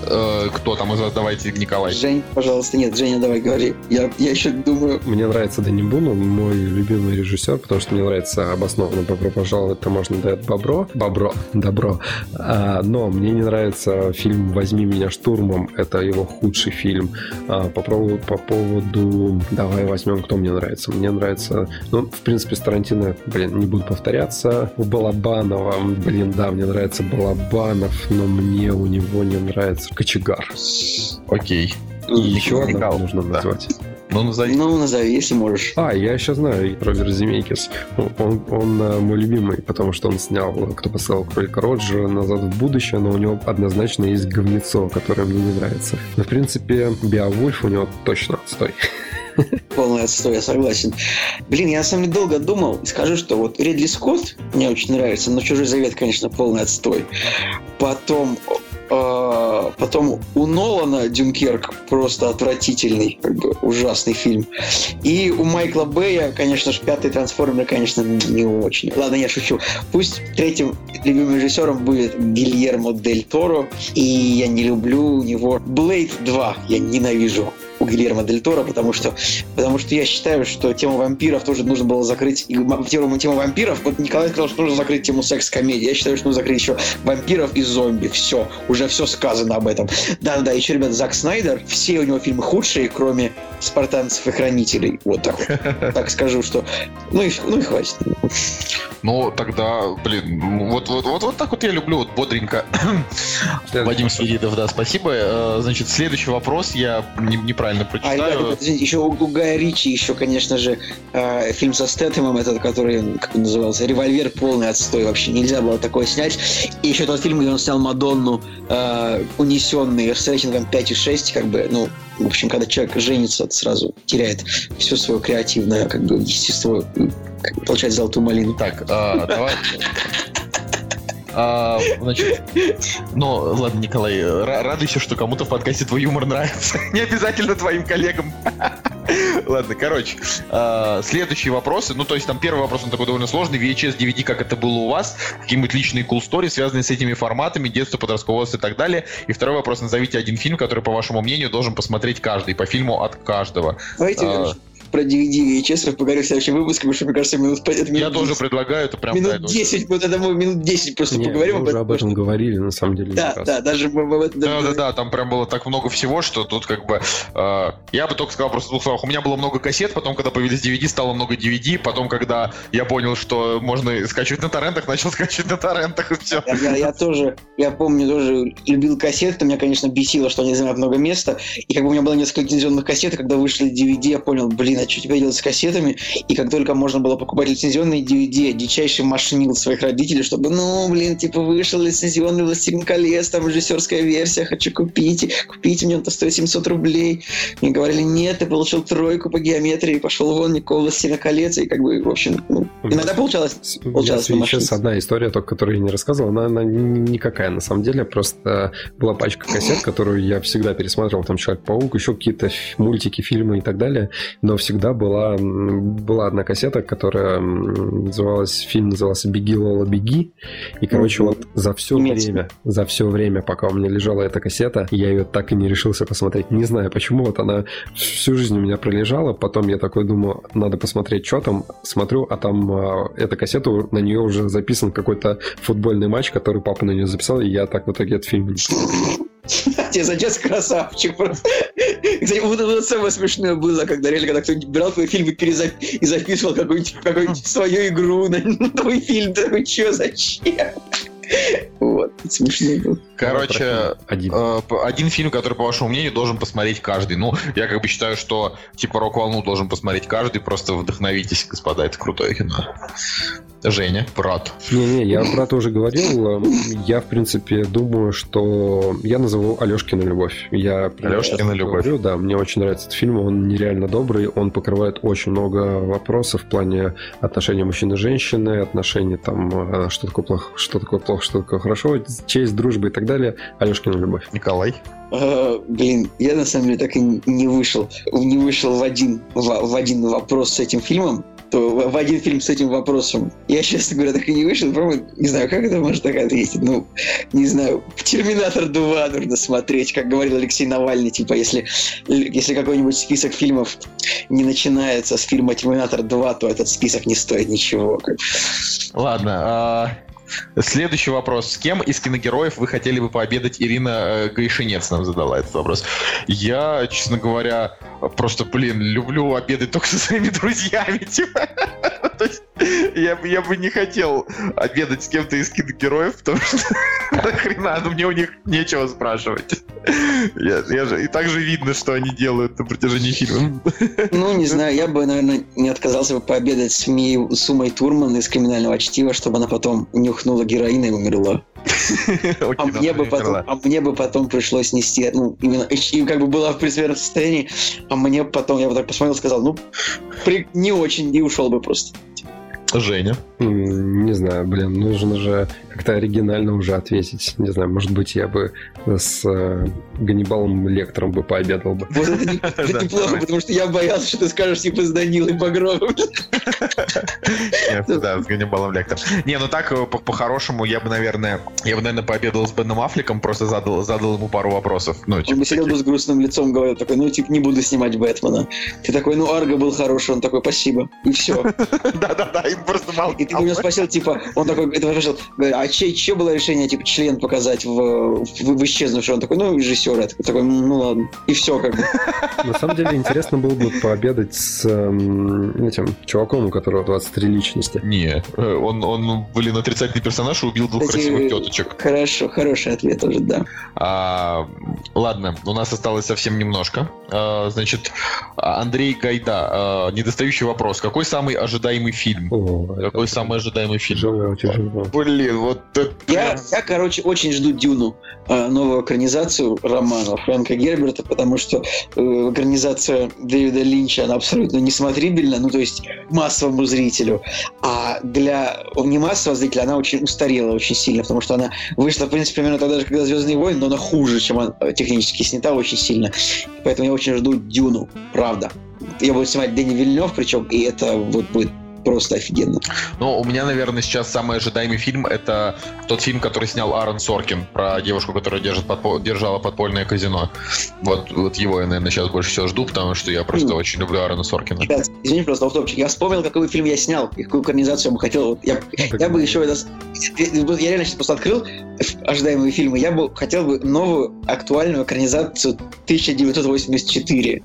Э, кто там из вас? Давайте, Николай. Жень, пожалуйста, нет, Женя, давай говори. Я, я еще думаю, Мне нравится Дани Буну, мой любимый режиссер, потому что мне нравится обоснованно «Бобро пожаловать, таможня дает бобро». Бобро, добро. А, но мне не нравится фильм «Возьми меня штурмом». Это его худший фильм. А, по, поводу, по поводу... Давай возьмем, кто мне нравится. Мне нравится... Ну, в принципе, с Тарантино, блин, не буду повторяться. У Балабанова, блин, да, мне нравится Балабанов, но мне у него не нравится Кочегар. Окей. И еще одного нужно да. назвать. Ну, назови. ну, назови, если можешь. А, я еще знаю Роберт Земекис. Он, он, он, э, мой любимый, потому что он снял «Кто послал кролика Роджера», «Назад в будущее», но у него однозначно есть говнецо, которое мне не нравится. Но, в принципе, Биовульф у него точно отстой. Полный отстой, я согласен. Блин, я на самом деле долго думал и скажу, что вот Ридли Скотт мне очень нравится, но Чужой Завет, конечно, полный отстой. Потом, э, потом у Нолана Дюнкерк просто отвратительный, как бы ужасный фильм. И у Майкла Бэя, конечно же, пятый трансформер, конечно, не очень. Ладно, я шучу. Пусть третьим любимым режиссером будет Гильермо Дель Торо, и я не люблю у него Блейд 2, я ненавижу у Гильермо Дель Торо, потому что Потому что я считаю, что тему вампиров тоже нужно было закрыть. И тему, тему вампиров, вот Николай сказал, что нужно закрыть тему секс-комедии. Я считаю, что нужно закрыть еще вампиров и зомби. Все, уже все сказано об этом. Да-да-да, еще, ребят, Зак Снайдер, все у него фильмы худшие, кроме спартанцев и хранителей. Вот так вот. Так скажу, что... Ну и, ну и хватит. Ну, тогда, блин, ну, вот, вот, вот, вот так вот я люблю, вот бодренько. Вадим Свиридов, да, спасибо. Э, Значит, следующий вопрос я не- неправильно А, ребят, прочитаю. ребят, извините, еще у, у Гая Ричи еще, конечно же, э, фильм со Стэтэмом, этот, который, как он назывался, «Револьвер» полный отстой вообще. Нельзя было такое снять. И еще тот фильм, где он снял Мадонну, э, унесенный с рейтингом 5,6, как бы, ну, в общем, когда человек женится, это сразу теряет все свое креативное, как бы, естество, и, как бы, получает золотую малину. Так, а, давай. А, значит, ну, ладно, Николай, ра- радуйся, что кому-то в подкасте твой юмор нравится. Не обязательно твоим коллегам. Ладно, короче, а, следующие вопросы. Ну, то есть там первый вопрос, он такой довольно сложный. VHS, DVD, как это было у вас? Какие-нибудь личные cool story, связанные с этими форматами, детство, подростковый возраст и так далее. И второй вопрос, назовите один фильм, который, по вашему мнению, должен посмотреть каждый. По фильму от каждого. Давайте А. про DVD и честно поговорим в следующем выпуске, потому что, мне кажется, минут, это Я минут тоже 10. предлагаю, это прям... Минут это 10, вот это мы минут 10 просто Не, поговорим мы уже об этом что- говорили, на самом деле. Да, да, даже мы об этом Да, да, да, там прям было так много всего, что тут как бы... э, я бы только сказал просто двух словах. У меня было много кассет, потом, когда появились DVD, стало много DVD, потом, когда я понял, что можно скачивать на торрентах, начал скачивать на торрентах, и все. Я, я- я тоже, я помню, тоже любил кассеты, меня, конечно, бесило, что они занимают много места. И как бы у меня было несколько лицензионных кассет, и когда вышли DVD, я понял, блин, а что теперь делать с кассетами? И как только можно было покупать лицензионные DVD, дичайший машинил своих родителей, чтобы, ну, блин, типа, вышел лицензионный «Властелин колец», там режиссерская версия, хочу купить, купите мне, это стоит 700 рублей. Мне говорили, нет, ты получил тройку по геометрии, пошел вон, никакого «Властелина колец», и как бы, в общем, ну, иногда получалось. получалось Я сейчас одна история, только которую я не рассказывал, она, она никакая на самом деле, просто была пачка кассет, которую я всегда пересматривал, там Человек-паук, еще какие-то мультики, фильмы и так далее, но всегда была, была одна кассета, которая называлась, фильм назывался «Беги, Лола, беги», и, короче, вот за все Немецкий. время, за все время, пока у меня лежала эта кассета, я ее так и не решился посмотреть. Не знаю почему, вот она всю жизнь у меня пролежала, потом я такой думаю, надо посмотреть, что там, смотрю, а там а, эта кассета, на нее уже записан какой-то футбольный матч, который папа на нее записал, и я так в итоге этот фильм Тебе зайдет красавчик просто. Кстати, вот это самое смешное было, когда реально, когда кто-нибудь брал твой фильм и, перезап... и записывал какую-нибудь какую свою игру на, на твой фильм. Ты такой, что, зачем? Вот, смешно было. Короче, один. э, один фильм, который, по вашему мнению, должен посмотреть каждый. Ну, я как бы считаю, что типа рок-волну должен посмотреть каждый. Просто вдохновитесь, господа, это крутое кино. Женя, брат. Не-не, я это уже говорил. Я, в принципе, думаю, что я назову Алешкина любовь. Я это любовь. говорю, да, мне очень нравится этот фильм. Он нереально добрый, он покрывает очень много вопросов в плане отношений мужчины и женщины, отношений там, э, что такое плохо, что такое плохо, что такое хорошо, честь, дружба и так далее. Алешкина любовь. Николай. А, блин, я на самом деле так и не вышел, не вышел в один, в, в один вопрос с этим фильмом, то в, один фильм с этим вопросом. Я, честно говоря, так и не вышел, правда, не знаю, как это можно так ответить. Ну, не знаю, Терминатор 2 нужно смотреть, как говорил Алексей Навальный, типа, если, если какой-нибудь список фильмов не начинается с фильма Терминатор 2, то этот список не стоит ничего. Ладно. а, Следующий вопрос. С кем из киногероев вы хотели бы пообедать? Ирина э, Гайшинец нам задала этот вопрос. Я, честно говоря, просто, блин, люблю обедать только со своими друзьями. типа. То есть я, бы- я бы не хотел обедать с кем-то из киногероев, потому что нахрена, ну мне у них нечего спрашивать. Я, я же, и так же видно, что они делают на протяжении фильма. Ну, не знаю, я бы, наверное, не отказался бы пообедать с, Ми, с Умой Турман из «Криминального чтива», чтобы она потом нюхнула героина и умерла. А мне, бы потом, а мне бы потом пришлось нести, ну, именно, и как бы была в примерном состоянии, а мне потом, я бы так посмотрел сказал, ну, при- не очень, и ушел бы просто. Женя. Не знаю, блин, нужно же как-то оригинально уже ответить. Не знаю, может быть, я бы с э, Ганнибалом Лектором бы пообедал бы. Вот это, не- это Да, неплохо, потому что я боялся, что ты скажешь, типа, с Данилой Багровым. Нет, да, с Ганнибалом Лектор. Не, ну так, э, по- по-хорошему, я бы, наверное, я бы, наверное, пообедал с Беном Аффлеком, просто задал, задал ему пару вопросов. Ну, Он типа, бы сидел бы таких. с грустным лицом, говорил такой, ну, типа, не буду снимать Бэтмена. Ты такой, ну, Арго был хороший, он такой, спасибо. И все. Да-да-да, им просто мало. И ты у него спросил, типа, он такой, это спросил, говорит, а чье, чье было решение, типа, член показать в, в, в исчезнувший? Он такой, ну, режиссер. Я такой, такой, ну ладно. И все, как бы. На самом деле интересно было бы пообедать с эм, этим чуваком, у которого 23 личности. Не, э, он, он, блин, отрицательный персонаж и убил двух Кстати, красивых теточек. Хорошо, хороший ответ уже, да. А, ладно, у нас осталось совсем немножко. А, значит, Андрей Гайда, а, недостающий вопрос. Какой самый ожидаемый фильм? О, Какой самый ожидаемый фильм? тяжело, тяжело. Блин, вот это Я, я, короче, очень жду Дюну, э, новую экранизацию романа Фрэнка Герберта, потому что э, экранизация Дэвида Линча, она абсолютно несмотрибельна, ну, то есть массовому зрителю. А для не массового зрителя она очень устарела очень сильно, потому что она вышла, в принципе, примерно тогда же, когда «Звездные войны», но она хуже, чем она э, технически снята очень сильно. Поэтому я очень жду Дюну, правда. Я буду снимать Дэнни Вильнев, причем, и это вот будет просто офигенно. Ну, у меня, наверное, сейчас самый ожидаемый фильм это тот фильм, который снял Аарон Соркин про девушку, которая держит подпо- держала подпольное казино. Вот, вот его я, наверное, сейчас больше всего жду, потому что я просто Ну. очень люблю Аарона Соркина. Ребят, извини, просто автопчик. Я вспомнил, какой фильм я снял, какую экранизацию я бы хотел. Я, я бы еще. Я реально сейчас просто открыл ожидаемые фильмы. Я бы хотел бы новую актуальную экранизацию 1984.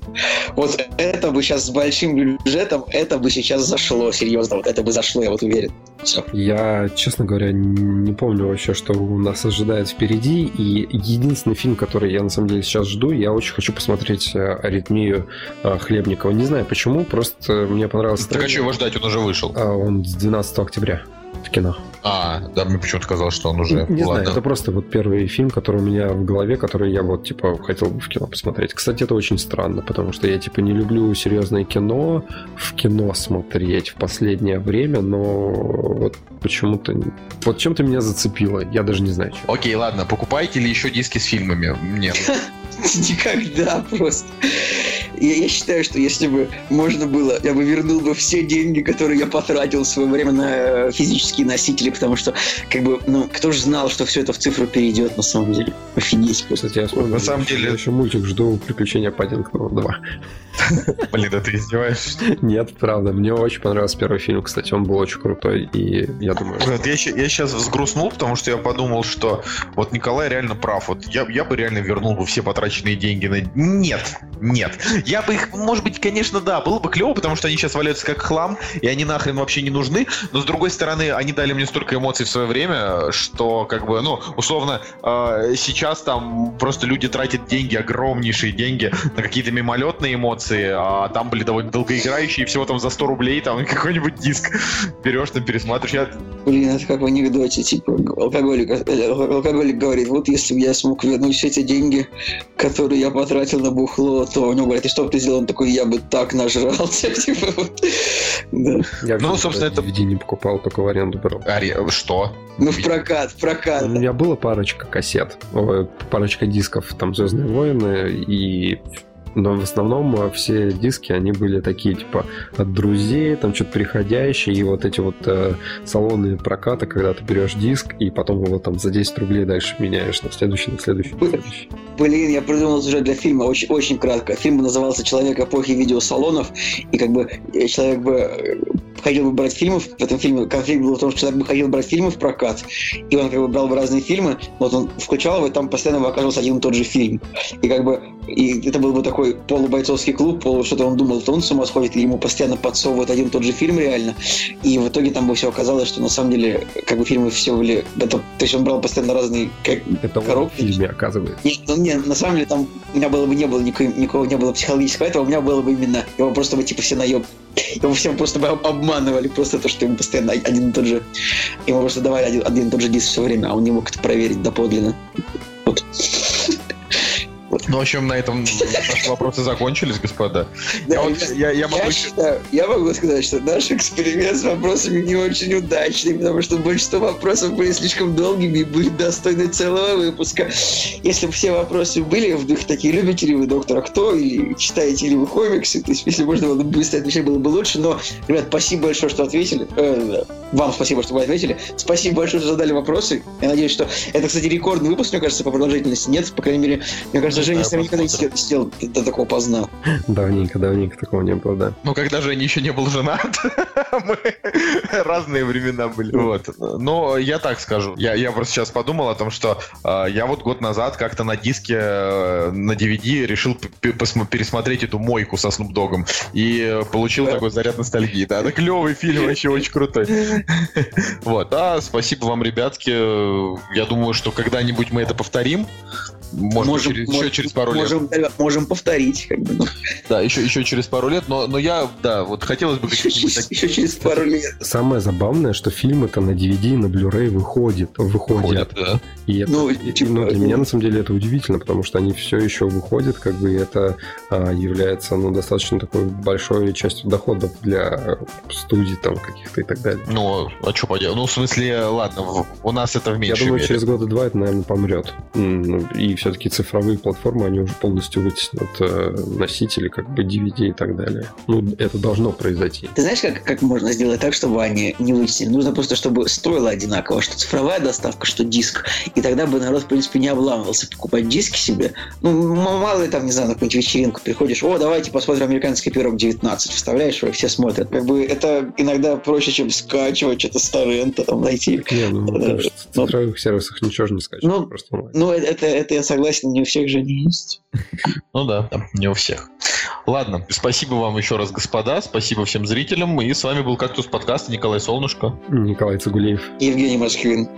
Вот это бы сейчас с большим бюджетом, это бы сейчас зашло, серьезно. Серьезно, вот это бы зашло, я вот уверен. Все. Я, честно говоря, не помню вообще, что у нас ожидает впереди. И единственный фильм, который я на самом деле сейчас жду, я очень хочу посмотреть э, «Аритмию» э, Хлебникова. Не знаю почему, просто мне понравился Так а что трейлер. его ждать, он уже вышел. А, Он с 12 октября в кино. А, да, мне почему-то казалось, что он уже... Не знаю, Ладно. это просто вот первый фильм, который у меня в голове, который я вот, типа, хотел бы в кино посмотреть. Кстати, это очень странно, потому что я, типа, не люблю серьезное кино в кино смотреть в последнее время, но вот почему-то... Вот чем-то меня зацепило, я даже не знаю, чем. Окей, ладно, покупаете ли еще диски с фильмами? Нет. Никогда просто. Я, я считаю, что если бы можно было, я бы вернул бы все деньги, которые я потратил в свое время на э, физические носители, потому что, как бы, ну, кто же знал, что все это в цифру перейдет, на самом деле. Офигеть. Кстати, я вспомнил, На самом деле- я еще мультик жду «Приключения Паддингтона 2». Блин, да ты издеваешься? Нет, правда, мне очень понравился первый фильм, кстати, он был очень крутой, и я думаю. Вот я, я сейчас взгрустнул, потому что я подумал, что вот Николай реально прав. Вот я, я бы реально вернул бы все потраченные деньги на... Нет, нет. Я бы их, может быть, конечно, да, было бы клево, потому что они сейчас валяются как хлам, и они нахрен вообще не нужны. Но с другой стороны, они дали мне столько эмоций в свое время, что как бы, ну, условно, э, сейчас там просто люди тратят деньги, огромнейшие деньги на какие-то мимолетные эмоции, а там были довольно долгоиграющие, и всего там за 100 рублей там какой-нибудь диск берешь, там пересматриваешь. Я Блин, это как в анекдоте, типа, алкоголик, э, алкоголик говорит, вот если бы я смог вернуть все эти деньги, которые я потратил на бухло, то у него говорят, и что бы ты сделал? Он такой, я бы так нажрался, типа, вот. Да. Я Ну, собственно, это- DVD не покупал, только в аренду брал. Ари, что? Ну, в прокат, в прокат. У меня была парочка кассет, парочка дисков, там «Звездные войны», и но в основном э, все диски, они были такие, типа, от друзей, там что-то приходящее, и вот эти вот э, салонные прокаты, когда ты берешь диск, и потом его там за 10 рублей дальше меняешь на следующий, на следующий, на следующий. Блин, я придумал сюжет для фильма, очень, очень кратко. Фильм назывался «Человек эпохи видеосалонов», и как бы э, человек бы э, ходил бы брать фильмы, в этом фильме конфликт был в том, что человек бы ходил брать фильмы в прокат, и он как бы брал бы разные фильмы, вот он включал его, и там постоянно бы оказывался один и тот же фильм. И как бы, и это был бы такой полубойцовский клуб, полу что-то он думал, что он с ума сходит, и ему постоянно подсовывают один и тот же фильм реально. И в итоге там бы все оказалось, что на самом деле, как бы фильмы все были... Это, то есть он брал постоянно разные как, Это он в коробки. фильме, оказывается. нет, ну, нет, на самом деле там у меня было бы не было никакого, никакого не было психологического этого, у меня было бы именно его просто бы типа все наеб. Его всем просто бы об- обманывали, просто то, что ему постоянно один и тот же. Ему просто давали один, один и тот же диск все время, а он не мог это проверить доподлинно. Вот. Ну, в общем, на этом наши вопросы закончились, господа. Да, Я, вот- ребят, я- я могу Я считаю, я могу сказать, что наш эксперимент с вопросами не очень удачный, потому что большинство вопросов были слишком долгими и были достойны целого выпуска. Если бы все вопросы были в духе такие, любите ли вы Доктора Кто, или читаете ли вы комиксы, то есть если можно было бы быстро отвечать, было бы лучше, но, ребят, спасибо большое, что ответили. Э, вам спасибо, что вы ответили. Спасибо большое, что задали вопросы. Я надеюсь, что это, кстати, рекордный выпуск, мне кажется, по продолжительности. Нет, по крайней мере, мне кажется, Не Женя знаю, с нами никогда не сидел, до такого поздна. Давненько, давненько такого не было, да. Ну, когда Женя еще не был женат, мы разные времена были. Вот. Но я так скажу. Я, я просто сейчас подумал о том, что э, я вот год назад как-то на диске э, на DVD решил пересмотреть эту мойку со Snoop Dogg'ом. И получил такой заряд ностальгии. Да, это клевый фильм, вообще очень крутой. Вот. А спасибо вам, ребятки. Я думаю, что когда-нибудь мы это повторим. Может, быть, через- еще через пару лет. можем, ребят, можем повторить, как бы. ну, Да, еще, еще через пару лет. Но, но я, да, вот хотелось бы еще, через, еще через пару лет. Самое забавное, что фильм-то на DVD и на Blu-ray выходит, выходят. ходят, да. И это, Ну, и- типа, ну, для ну- меня на самом деле это удивительно, потому что они все еще выходят, как бы и это а, является ну, достаточно такой большой частью доходов для студий там каких-то и так далее. Ну, а что поделать? Ну, в смысле, ладно, у нас это в Я меньшей думаю, мере. через года два это, наверное, помрет. Ну, И все-таки цифровые платформы, они уже полностью вытеснят э, носители, как бы DVD и так далее. Ну, это должно произойти. Ты знаешь, как, как можно сделать так, чтобы они не вытеснили? Нужно просто, чтобы стоило одинаково, что цифровая доставка, что диск. И тогда бы народ, в принципе, не обламывался покупать диски себе. Ну, мало ли там, не знаю, на какую-нибудь вечеринку приходишь, о, давайте посмотрим «Американский пирог 19», вставляешь его, все смотрят. Как бы это иногда проще, чем скачивать что-то с торрента, там, найти. Не, ну, в ну- цифровых сервисах ничего же не скачешь, Ну, просто. Ну, это, это я согласен, не у всех же они есть. Ну да, да, не у всех. Ладно, спасибо вам еще раз, господа, спасибо всем зрителям. И с вами был «Кактус подкаст» Николай Солнышко. Николай Цугулеев. Евгений Москвин.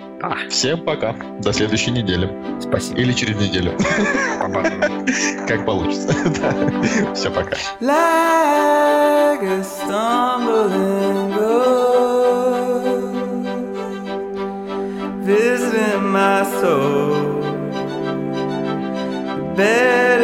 Всем пока. До следующей недели. Спасибо. Или через неделю. Как получится. Все, пока. like a stumbling ghost, visiting my soul. Better